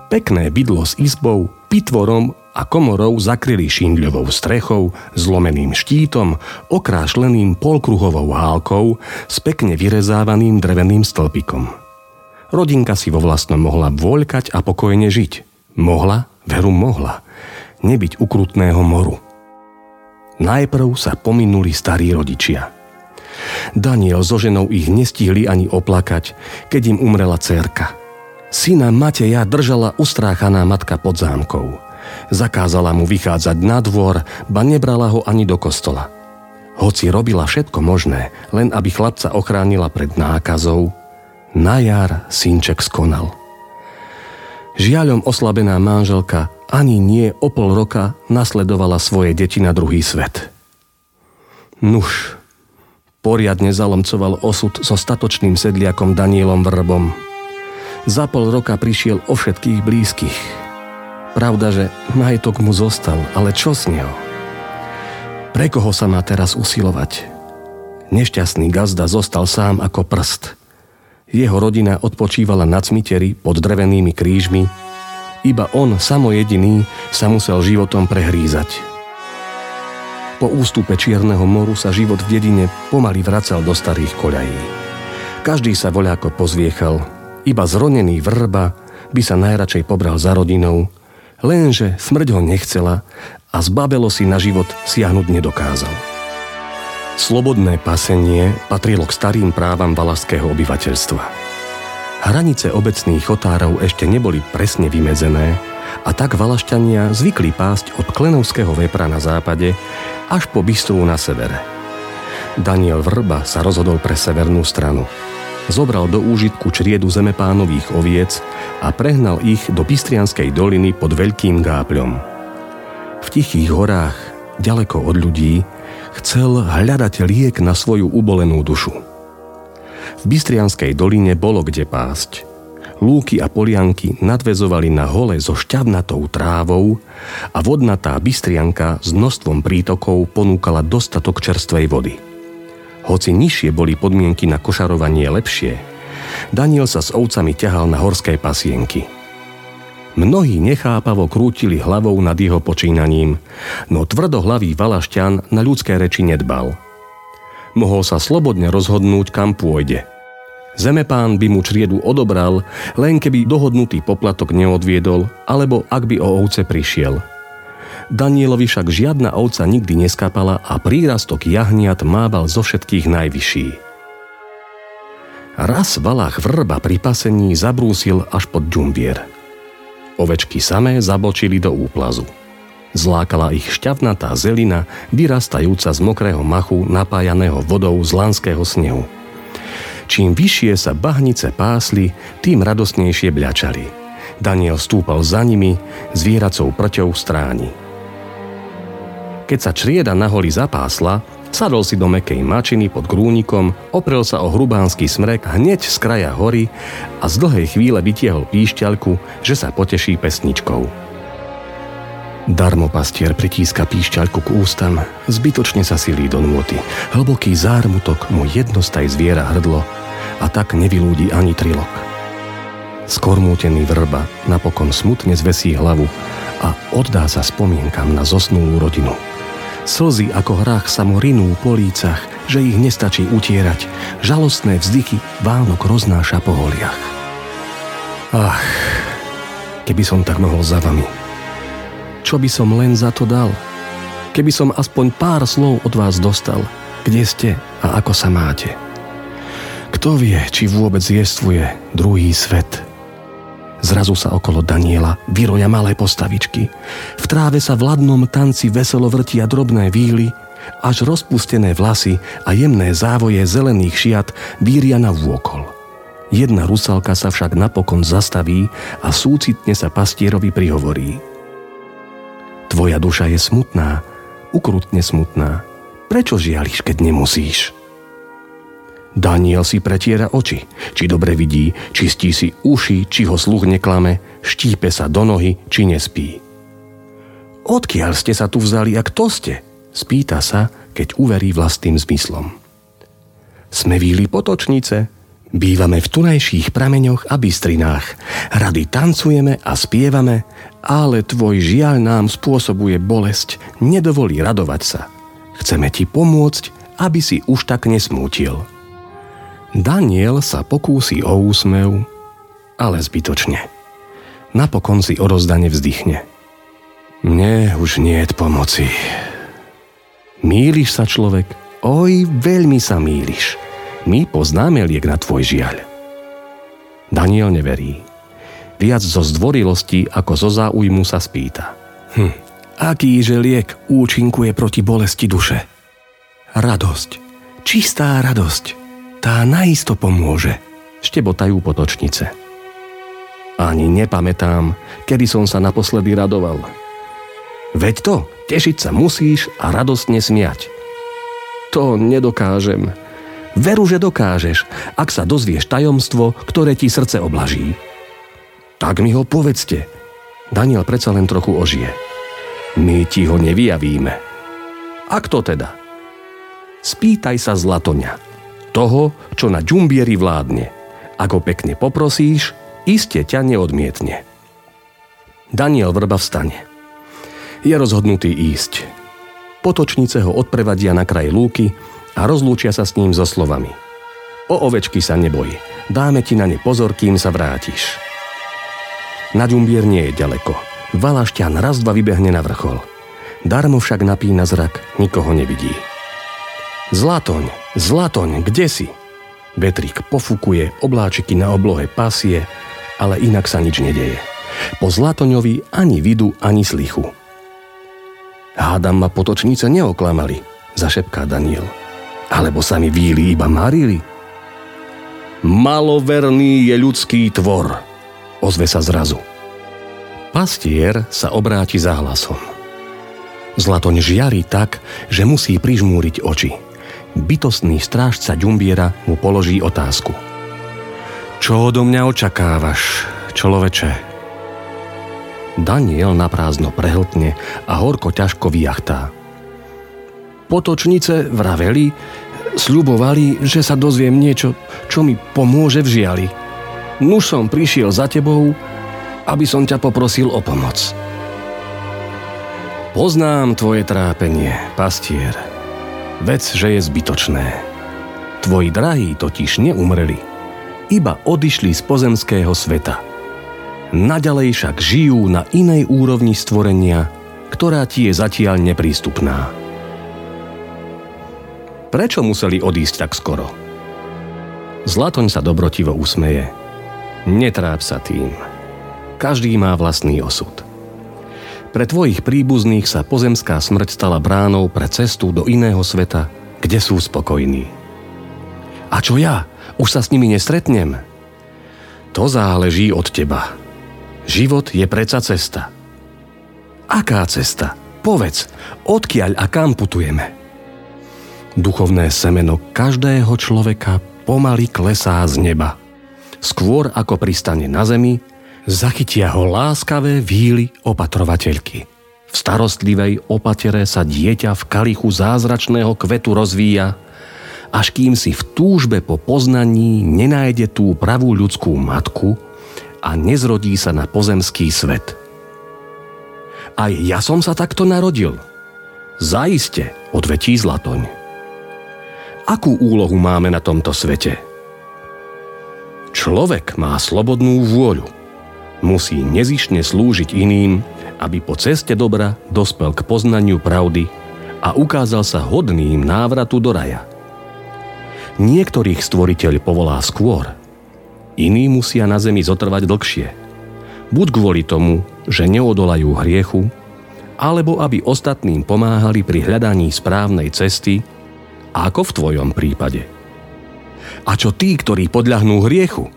Pekné bydlo s izbou, pitvorom a komorou zakryli šindľovou strechou, zlomeným štítom, okrášleným polkruhovou hálkou s pekne vyrezávaným dreveným stĺpikom. Rodinka si vo vlastnom mohla voľkať a pokojne žiť. Mohla, veru mohla, nebyť ukrutného moru. Najprv sa pominuli starí rodičia. Daniel so ženou ich nestihli ani oplakať, keď im umrela cerka. Syna Mateja držala ustráchaná matka pod zámkou – Zakázala mu vychádzať na dvor, ba nebrala ho ani do kostola. Hoci robila všetko možné, len aby chlapca ochránila pred nákazou, na jar synček skonal. Žiaľom oslabená manželka ani nie o pol roka nasledovala svoje deti na druhý svet. Nuž, poriadne zalomcoval osud so statočným sedliakom Danielom Vrbom. Za pol roka prišiel o všetkých blízkych – Pravda, že majetok mu zostal, ale čo z neho? Pre koho sa má teraz usilovať? Nešťastný gazda zostal sám ako prst. Jeho rodina odpočívala na cmiteri pod drevenými krížmi, iba on, samo jediný, sa musel životom prehrízať. Po ústupe Čierneho moru sa život v dedine pomaly vracal do starých koľají. Každý sa voľako pozviechal, iba zronený vrba by sa najradšej pobral za rodinou, Lenže smrť ho nechcela a zbabelo si na život siahnuť nedokázal. Slobodné pasenie patrilo k starým právam valašského obyvateľstva. Hranice obecných chotárov ešte neboli presne vymedzené a tak valašťania zvykli pásť od Klenovského vepra na západe až po Bystru na severe. Daniel Vrba sa rozhodol pre severnú stranu – zobral do úžitku čriedu zemepánových oviec a prehnal ich do Pistrianskej doliny pod Veľkým gápľom. V tichých horách, ďaleko od ľudí, chcel hľadať liek na svoju ubolenú dušu. V Bystrianskej doline bolo kde pásť. Lúky a polianky nadvezovali na hole so šťavnatou trávou a vodnatá Bystrianka s množstvom prítokov ponúkala dostatok čerstvej vody – hoci nižšie boli podmienky na košarovanie lepšie, Daniel sa s ovcami ťahal na horskej pasienky. Mnohí nechápavo krútili hlavou nad jeho počínaním, no tvrdohlavý valašťan na ľudské reči nedbal. Mohol sa slobodne rozhodnúť, kam pôjde. Zemepán by mu čriedu odobral, len keby dohodnutý poplatok neodviedol, alebo ak by o ovce prišiel – Danielovi však žiadna ovca nikdy neskapala a prírastok jahniat mával zo všetkých najvyšší. Raz valách vrba pri pasení zabrúsil až pod ďumbier. Ovečky samé zabočili do úplazu. Zlákala ich šťavnatá zelina, vyrastajúca z mokrého machu napájaného vodou z lanského snehu. Čím vyššie sa bahnice pásli, tým radostnejšie bľačali. Daniel stúpal za nimi, zvieracou prťou stráni. Keď sa črieda na holi zapásla, sadol si do mekej mačiny pod grúnikom, oprel sa o hrubánsky smrek hneď z kraja hory a z dlhej chvíle vytiehol píšťalku, že sa poteší pesničkou. Darmo pastier pritíska píšťaľku k ústam, zbytočne sa silí do nôty. Hlboký zármutok mu jednostaj zviera hrdlo a tak nevylúdi ani trilok. Skormútený vrba napokon smutne zvesí hlavu a oddá sa spomienkam na zosnulú rodinu. Slzy ako hrách sa mu rinú po lícach, že ich nestačí utierať. Žalostné vzdychy Vánok roznáša po holiach. Ach, keby som tak mohol za vami čo by som len za to dal? Keby som aspoň pár slov od vás dostal, kde ste a ako sa máte. Kto vie, či vôbec jestvuje druhý svet? Zrazu sa okolo Daniela vyroja malé postavičky. V tráve sa v ladnom tanci veselo vrtia drobné víly, až rozpustené vlasy a jemné závoje zelených šiat víria na vôkol. Jedna rusalka sa však napokon zastaví a súcitne sa pastierovi prihovorí – Tvoja duša je smutná, ukrutne smutná. Prečo žiališ, keď nemusíš? Daniel si pretiera oči, či dobre vidí, čistí si uši, či ho sluch neklame, štípe sa do nohy, či nespí. Odkiaľ ste sa tu vzali a kto ste? Spýta sa, keď uverí vlastným zmyslom. Sme víli potočnice, Bývame v tunajších prameňoch a bystrinách. Rady tancujeme a spievame, ale tvoj žiaľ nám spôsobuje bolesť, nedovolí radovať sa. Chceme ti pomôcť, aby si už tak nesmútil. Daniel sa pokúsi o úsmev, ale zbytočne. Napokon si rozdane vzdychne. Mne už nie je pomoci. Míliš sa človek? Oj, veľmi sa míliš. My poznáme liek na tvoj žiaľ. Daniel neverí. Viac zo zdvorilosti ako zo záujmu sa spýta. Hm, aký že liek účinkuje proti bolesti duše? Radosť. Čistá radosť. Tá naisto pomôže. Štebotajú potočnice. Ani nepamätám, kedy som sa naposledy radoval. Veď to, tešiť sa musíš a radostne smiať. To nedokážem, Veru, že dokážeš, ak sa dozvieš tajomstvo, ktoré ti srdce oblaží. Tak mi ho povedzte. Daniel predsa len trochu ožije. My ti ho nevyjavíme. A kto teda? Spýtaj sa Zlatoňa. Toho, čo na džumbieri vládne. Ak ho pekne poprosíš, iste ťa neodmietne. Daniel Vrba vstane. Je rozhodnutý ísť. Potočnice ho odprevadia na kraj lúky, a rozlúčia sa s ním so slovami. O ovečky sa neboj, dáme ti na ne pozor, kým sa vrátiš. Na Ďumbier nie je ďaleko. Valašťan raz dva vybehne na vrchol. Darmo však napína zrak, nikoho nevidí. Zlatoň, Zlatoň, kde si? Vetrík pofukuje, obláčiky na oblohe pasie, ale inak sa nič nedeje. Po Zlatoňovi ani vidu, ani slichu. Hádam ma potočnice neoklamali, zašepká Daniel. Alebo sa mi víli iba marili? Maloverný je ľudský tvor, ozve sa zrazu. Pastier sa obráti za hlasom. Zlatoň žiari tak, že musí prižmúriť oči. Bytostný strážca Ďumbiera mu položí otázku. Čo odo mňa očakávaš, človeče? Daniel naprázdno prehltne a horko ťažko vyjachtá. Potočnice vraveli, sľubovali, že sa dozviem niečo, čo mi pomôže v žiali. Nuž som prišiel za tebou, aby som ťa poprosil o pomoc. Poznám tvoje trápenie, pastier. Vec, že je zbytočné. Tvoji drahí totiž neumreli, iba odišli z pozemského sveta. Naďalej však žijú na inej úrovni stvorenia, ktorá ti je zatiaľ neprístupná. Prečo museli odísť tak skoro? Zlatoň sa dobrotivo usmeje. Netráp sa tým. Každý má vlastný osud. Pre tvojich príbuzných sa pozemská smrť stala bránou pre cestu do iného sveta, kde sú spokojní. A čo ja? Už sa s nimi nestretnem? To záleží od teba. Život je preca cesta. Aká cesta? Povedz, odkiaľ a kam putujeme? Duchovné semeno každého človeka pomaly klesá z neba. Skôr ako pristane na zemi, zachytia ho láskavé víly opatrovateľky. V starostlivej opatere sa dieťa v kalichu zázračného kvetu rozvíja, až kým si v túžbe po poznaní nenájde tú pravú ľudskú matku a nezrodí sa na pozemský svet. Aj ja som sa takto narodil. Zaiste, odvetí Zlatoň. Akú úlohu máme na tomto svete? Človek má slobodnú vôľu. Musí nezišne slúžiť iným aby po ceste dobra dospel k poznaniu pravdy a ukázal sa hodným návratu do raja. Niektorých stvoriteľ povolá skôr, iní musia na zemi zotrvať dlhšie. Buď kvôli tomu, že neodolajú hriechu, alebo aby ostatným pomáhali pri hľadaní správnej cesty, ako v tvojom prípade. A čo tí, ktorí podľahnú hriechu?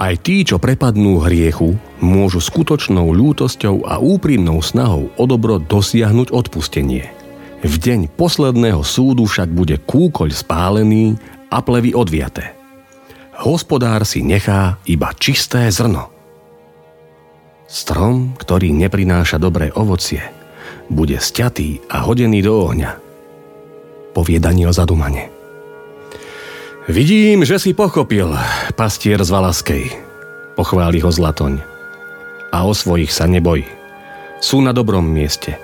Aj tí, čo prepadnú hriechu, môžu skutočnou ľútosťou a úprimnou snahou o dobro dosiahnuť odpustenie. V deň posledného súdu však bude kúkoľ spálený a plevy odviaté. Hospodár si nechá iba čisté zrno. Strom, ktorý neprináša dobré ovocie, bude sťatý a hodený do ohňa. Povie Daniel zadumane. Vidím, že si pochopil, pastier z Valaskej. Pochváli ho Zlatoň. A o svojich sa neboj. Sú na dobrom mieste.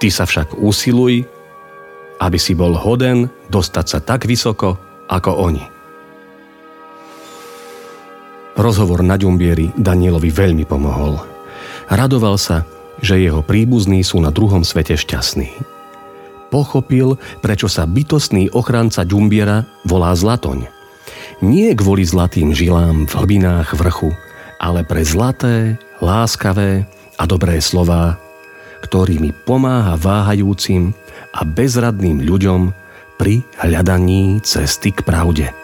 Ty sa však usiluj, aby si bol hoden dostať sa tak vysoko, ako oni. Rozhovor na Ďumbieri Danielovi veľmi pomohol. Radoval sa, že jeho príbuzní sú na druhom svete šťastní pochopil, prečo sa bytostný ochranca Ďumbiera volá Zlatoň. Nie kvôli zlatým žilám v hlbinách vrchu, ale pre zlaté, láskavé a dobré slová, ktorými pomáha váhajúcim a bezradným ľuďom pri hľadaní cesty k pravde.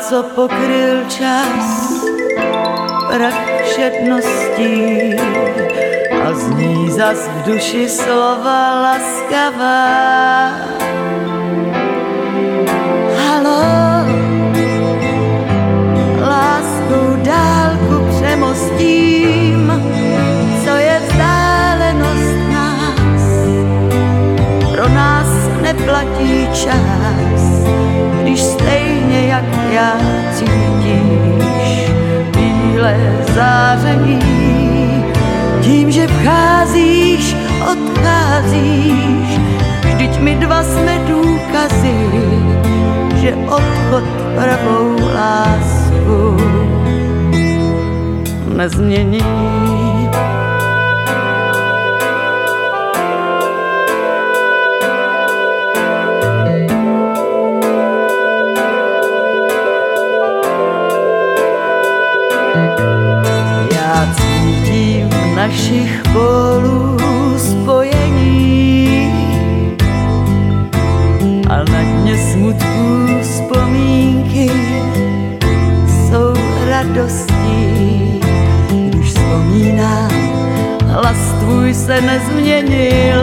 Co pokryl čas. Prach všedností a zní zas v duši slova laskavá. Halo, lásku dálku přemostím, co je vzdálenost nás, pro nás neplatí čas když stejně jak já cítíš bílé záření. Tím, že vcházíš, odcházíš, vždyť my dva jsme důkazy, že odchod pravou lásku nezmění. Našich polů spojení a na dně smutků vzpomínky jsou radostí. Když vzpomínám, hlas tvůj se nezměnil.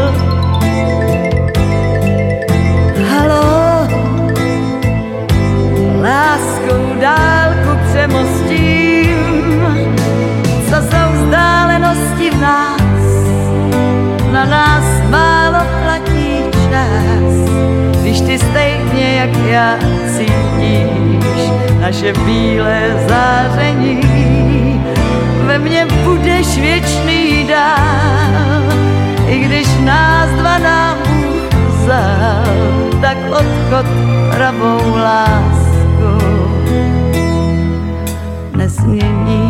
Halo, láskou dálku přemostím, nás málo platí čas, když ty stejně jak já cítíš naše bílé záření, ve mně budeš věčný dál, i když nás dva nám vzal, tak odchod pravou lásku nezmění.